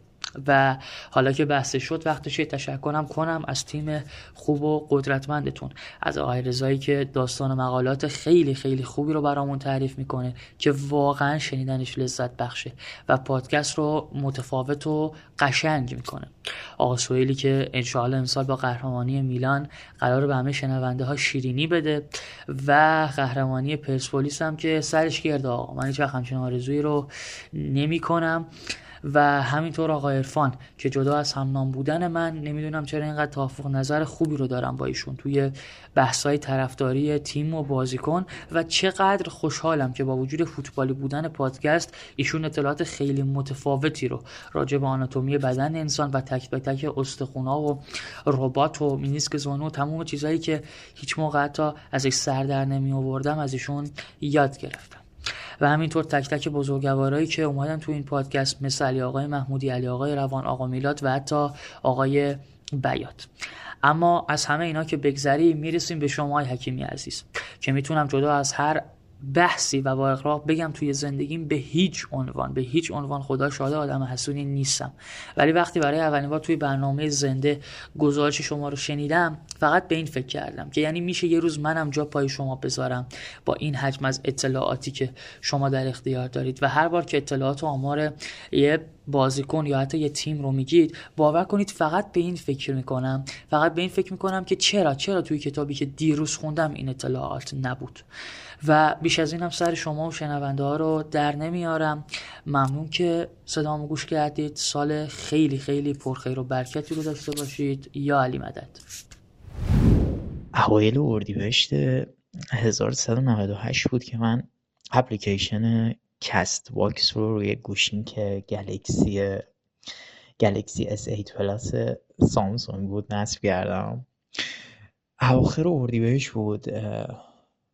و حالا که بحث شد وقتش تشکرم کنم از تیم خوب و قدرتمندتون. از آقای رضایی که داستان مقالات خیلی خیلی خوبی رو برامون تعریف می‌کنه که واقعا شنیدنش لذت بخشه و پادکست رو متفاوت و قشنگ می‌کنه. آقا سویلی که انشاءالله امسال با قهرمانی میلان قرار به همه شنونده ها شیرینی بده و قهرمانی پرسپولیس هم که سرش گرده. آقا من هیچ وقت همچین آرزویی رو نمی کنم و همینطور آقای عرفان که جدا از همنام بودن من نمی‌دونم چرا اینقدر توافق نظر خوبی رو دارم با ایشون توی بحثای طرفداری تیم و بازیکن و چقدر خوشحالم که با وجود فوتبالی بودن پادکست ایشون اطلاعات خیلی متفاوتی رو راجع به آناتومی بدن انسان و تک به تک استخونا و ربات و مینیسک زانو و تمام چیزهایی که هیچ موقع حتی ازش سر در نمی آوردم از ایشون یاد گرفتم. و همینطور تک تک بزرگوارایی که اومدن تو این پادکست مثل علی آقای محمودی علی آقای روان آقا میلاد و حتی آقای بیات اما از همه اینا که بگذری می‌رسیم به شما حکیمی عزیز که می‌تونم جدا از هر بحثی و با اقراق بگم توی زندگیم به هیچ عنوان به هیچ عنوان خدا شاده آدم حسونی نیستم. ولی وقتی برای اولین بار توی برنامه زنده گزارش شما رو شنیدم فقط به این فکر کردم که یعنی میشه یه روز منم جا پای شما بذارم با این حجم از اطلاعاتی که شما در اختیار دارید. و هر بار که اطلاعات و آمار یه بازیکن یا حتی یه تیم رو میگید باور کنید فقط به این فکر می‌کنم. فقط به این فکر می‌کنم که چرا چرا توی کتابی که دیروز خوندم این اطلاعات نبود. و بیش از اینم سر شما و شنونده ها رو در نمیارم. ممنون که صدامو گوش کردید. سال خیلی خیلی پرخیر و برکتی رو داشته باشید. یا علی مدد. اوایل اردیبهشت 1398 بود که من اپلیکیشن CastBox رو روی گوشیم که Galaxy Galaxy S8 Plus سامسونگ بود نصب کردم. اواخر اردیبهشت بود.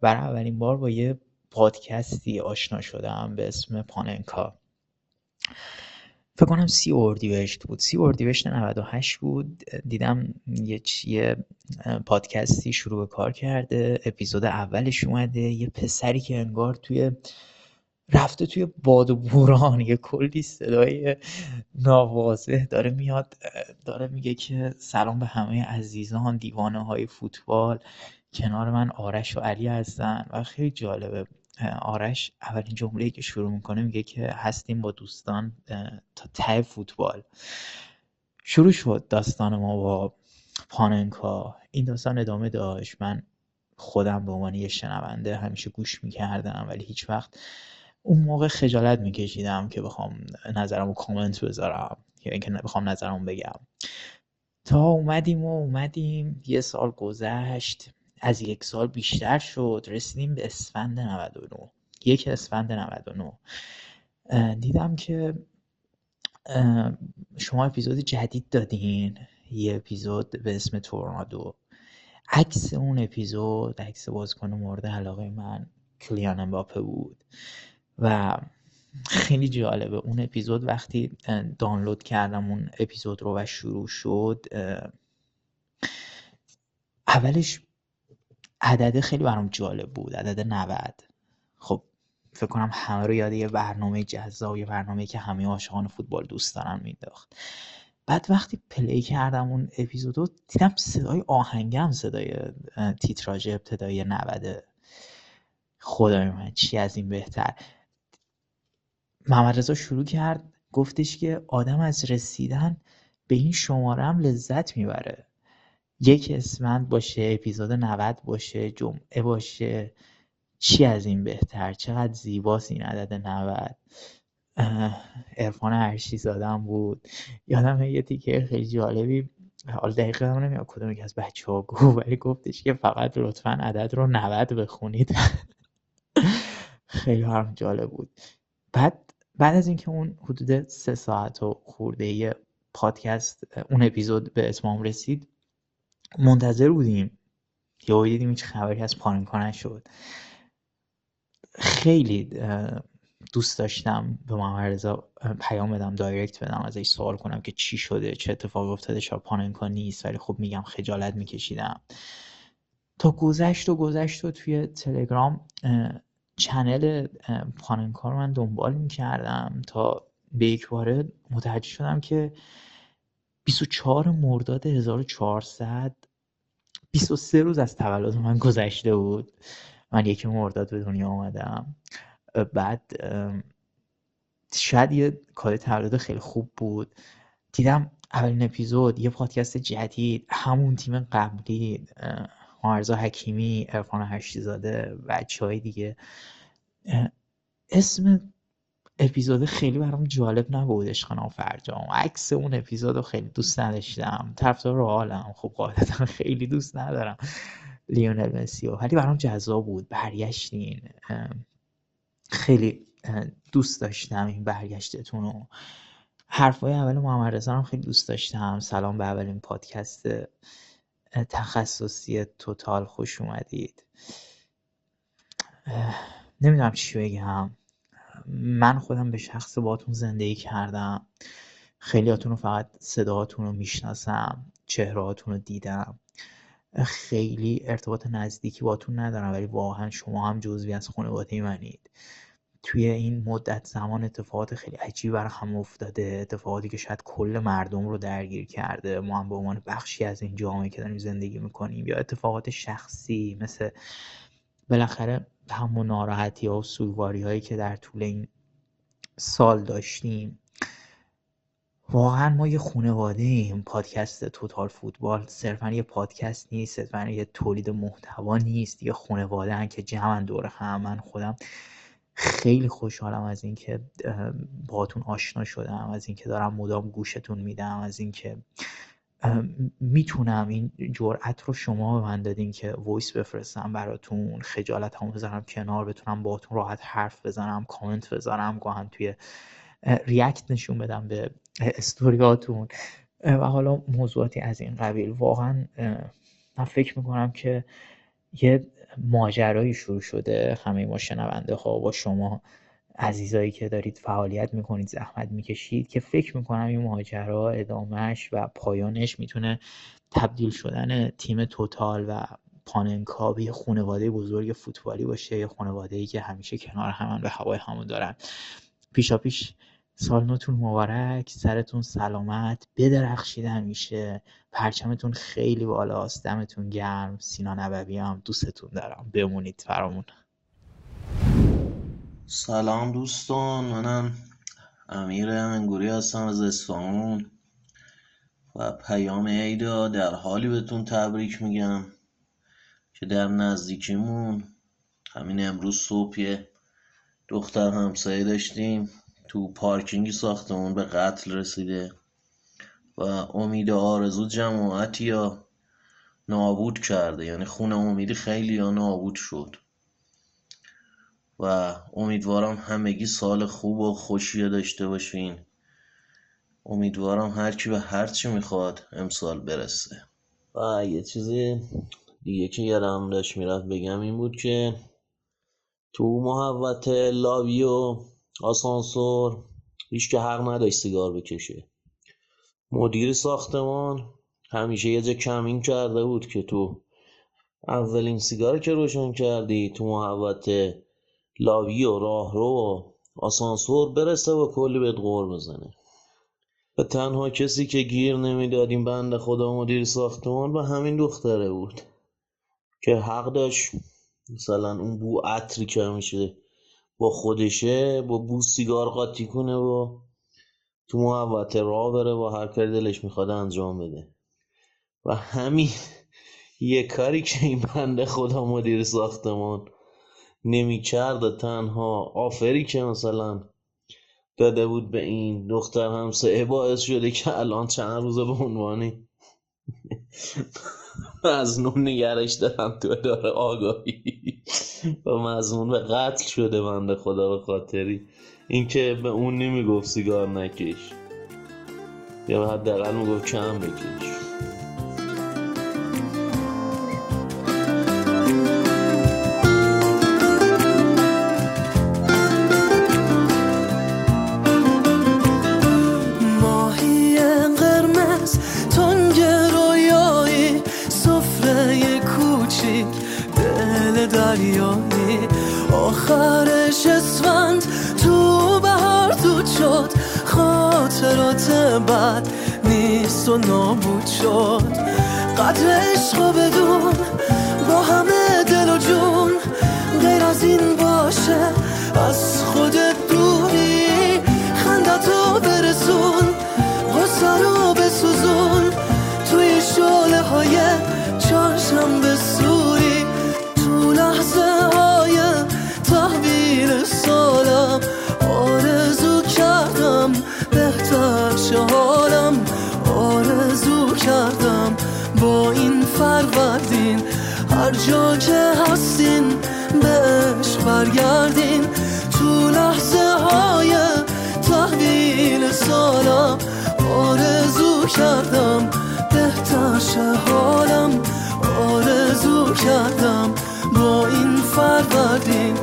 برای اولین بار با یه پادکستی آشنا شدم به اسم پاننکا. فکر کنم سی اردیبهشت بود. سی اردیبهشت 98 بود. دیدم یه یه پادکستی شروع به کار کرده. اپیزود اولش اومده. یه پسری که انگار توی رفته توی باد و بوران. یه کلی صدای ناواضح داره میاد. داره میگه که سلام به همه عزیزان دیوانه های فوتبال. کنار من آرش و علی هستن و خیلی جالبه. آرش اولین جمله که شروع می‌کنه میگه که هستیم با دوستان تا ته فوتبال. شروع شد داستان ما با پاننکا. این داستان ادامه داشت. من خودم به عنوان یه شنونده همیشه گوش می‌کردم ولی هیچ وقت اون موقع خجالت میکشیدم که بخوام نظرمو کامنت بذارم یا اینکه بخوام نظرمو بگم. تا اومدیم و اومدیم. یه سال گذشت. از یک سال بیشتر شد. رسیدیم به اسفند 99 یک اسفند 99 دیدم که شما اپیزود جدید دادین. یه اپیزود به اسم تورنادو. عکس اون اپیزود عکس بازیکن مورد علاقه من کلیان امباپه بود. و خیلی جالبه اون اپیزود وقتی دانلود کردم اون اپیزود رو و شروع شد اولش عدده خیلی برام جالب بود عدد 90 خب فکر کنم همه رو یاد یه برنامه جذاب یه برنامه که همه عاشقان فوتبال دوست دارن مینداخت. بعد وقتی پلی کردم اون اپیزودو دیدم صدای آهنگم صدای تیتراژ ابتدایی 90 خدای من چی از این بهتر؟ محمد رضا شروع کرد گفتش که آدم از رسیدن به این شماره هم لذت می‌بره. یک اسفند باشه اپیزود 90 باشه جمعه باشه. چی از این بهتر؟ چقدر زیباست این عدد 90 عرفان هرشی زادم بود. یادم یه تیکه خیلی جالبی. حالا دقیقا هم نمیاد کدوم از بچه ها گفت ولی گفتش که فقط لطفا عدد رو 90 بخونید. خیلی هم جالب بود. بعد بعد از اینکه اون حدود سه ساعت و خورده پادکست اون اپیزود به اتمام رسید منتظر بودیم. یا دیدیم هیچ خبری از پارنکا نشد. خیلی دوست داشتم به محمد رضا پیام بدم دایرکت بدم ازش سوال کنم که چی شده چه اتفاقی افتاده شاید پاننکا نیست ولی خب میگم خجالت میکشیدم. تا گذشت و گذشت و توی تلگرام چنل پاننکا رو من دنبال می‌کردم تا به یک باره متوجه شدم که 24 مرداد 1400 23 روز از تولد من گذشته بود. من یکی مرداد به دنیا آمدم بعد شاید یه کار تولد خیلی خوب بود. دیدم اولین اپیزود یه پادکست جدید همون تیم قبلی مارزا حکیمی ارفان هشتی زاده بچه دیگه اسم اپیزود خیلی برام جالب نبود عشق نافرجام. عکس اون اپیزود رو خیلی دوست نداشتم. طرفدار حالم. خب قاعدتا خیلی دوست ندارم. لیونل مسیو ولی برام جذاب بود. برگشتین. خیلی دوست داشتم این برگشتتون رو. حرفای اول محمد رضا هم خیلی دوست داشتم. سلام به اولین پادکست. تخصصی توتال خوش اومدید. نمی‌دونم چی بگم. من خودم به شخص باتون زندگی کردم. خیلیاتون رو فقط صداهاتون رو می‌شناسم چهرهاتون رو دیدم. خیلی ارتباط نزدیکی باتون ندارم ولی واقعا شما هم جزوی از خانواده منید. توی این مدت زمان اتفاقات خیلی عجیب بر هم افتاده. اتفاقاتی که شاید کل مردم رو درگیر کرده. ما هم به عنوان بخشی از این جامعه که داریم زندگی می‌کنیم. یا اتفاقات شخصی مثل بالاخره همون ناراحتی ها و سوگواری هایی که در طول این سال داشتیم واقعا ما یه خانواده ایم. پادکست Total Football صرفا یه پادکست نیست صرفا یه تولید محتوا نیست. یه خانواده که جمعیم دور هم. من خودم خیلی خوشحالم از اینکه باهاتون آشنا شدم از اینکه دارم مدام گوشتون میدم از اینکه می‌تونم این جرأت رو شما به من دادین که voice بفرستم براتون خجالت هم بذارم کنار بتونم باهاتون راحت حرف بزنم کامنت بذارم گاهن توی ریاکت نشون بدم به استوریاتون. و حالا موضوعاتی از این قبیل. واقعا من فکر می‌کنم که یه ماجرایی شروع شده همه ما شنونده ها با شما عزیزایی که دارید فعالیت می‌کنید زحمت می‌کشید که فکر می‌کنم این ماجرا ادامهش و پایانش می‌تونه تبدیل شدن تیم توتال و پاننکا به یه خانواده بزرگ فوتبالی باشه یه خانواده ای که همیشه کنار همن به هوای همون دارن. پیشا پیش سال نوتون مبارک سرتون سلامت بدرخشید همیشه پرچمتون خیلی بالاست دمتون گرم. سینا نبوی هم دوستتون دارم. بمونید فرامون سلام دوستان منم امیر انگوری هستم از اصفهان و پیام عیدا در حالی بهتون تبریک میگم که در نزدیکیمون همین امروز صبح دختر همسایه داشتیم تو پارکینگ ساختمون به قتل رسیده و امید آرزو جماعتی یا نابود کرده یعنی خون امیدی خیلی یا نابود شد. و امیدوارم همگی سال خوب و خوشی داشته باشین. امیدوارم هر کی به هر چی می‌خواد امسال برسه. و یه چیزی دیگه که یادم داشت می‌رفت بگم این بود که تو محوت لاوی و آسانسور هیچ که حق نداشت سیگار بکشه. مدیر ساختمان همیشه یه جا کمین کرده بود که تو اولین سیگار که روشن کردی تو محوت لاوی و راهرو و آسانسور برسه و کلی بهت غور بزنه. و تنها کسی که گیر نمی‌داد این بند خدا مدیر ساختمان و همین دختره بود که حق داشت. مثلا اون بو عطری که میشه با خودشه با بو سیگار قاطی کنه و تو محوطه راه بره و هر کاری دلش می‌خواد انجام بده. و همین یه کاری که این بنده خدا مدیر ساختمان نمی‌کرد تنها آفری که مثلا داده بود به این دختر همسایه باعث شده که الان چند روزه به عنوانی مزنون نگرش دارم تو اداره آگاهی. و مزنون به قتل شده بنده خدا به خاطری. اینکه به اون نمی‌گفت سیگار نکش. یا حداقل می‌گفت کم بکش. نابود شد. قدر عشق بدون با همه هر جا که هستین بهش برگردین. تو لحظه های تحویل سالم آرزو کردم بهتر شه حالم. آرزو کردم با این فروردین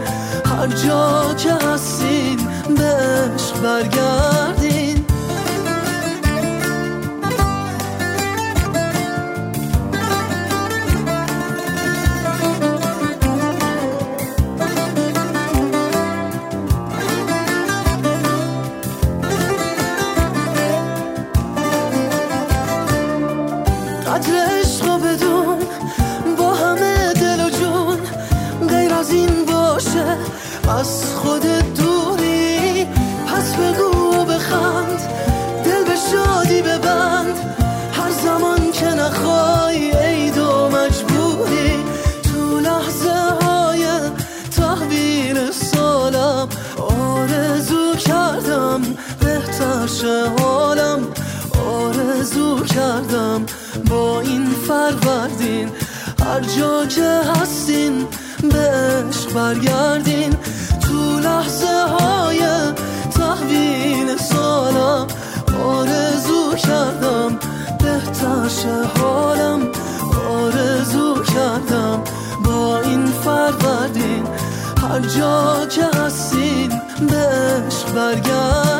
هر جا که هستین بهش برگردین. برگردین تو لحظه های تحویل سالم آرزو کردم بهتر شه حالم. آرزو کردم با این فروردین هر جا که هستین بهش برگردین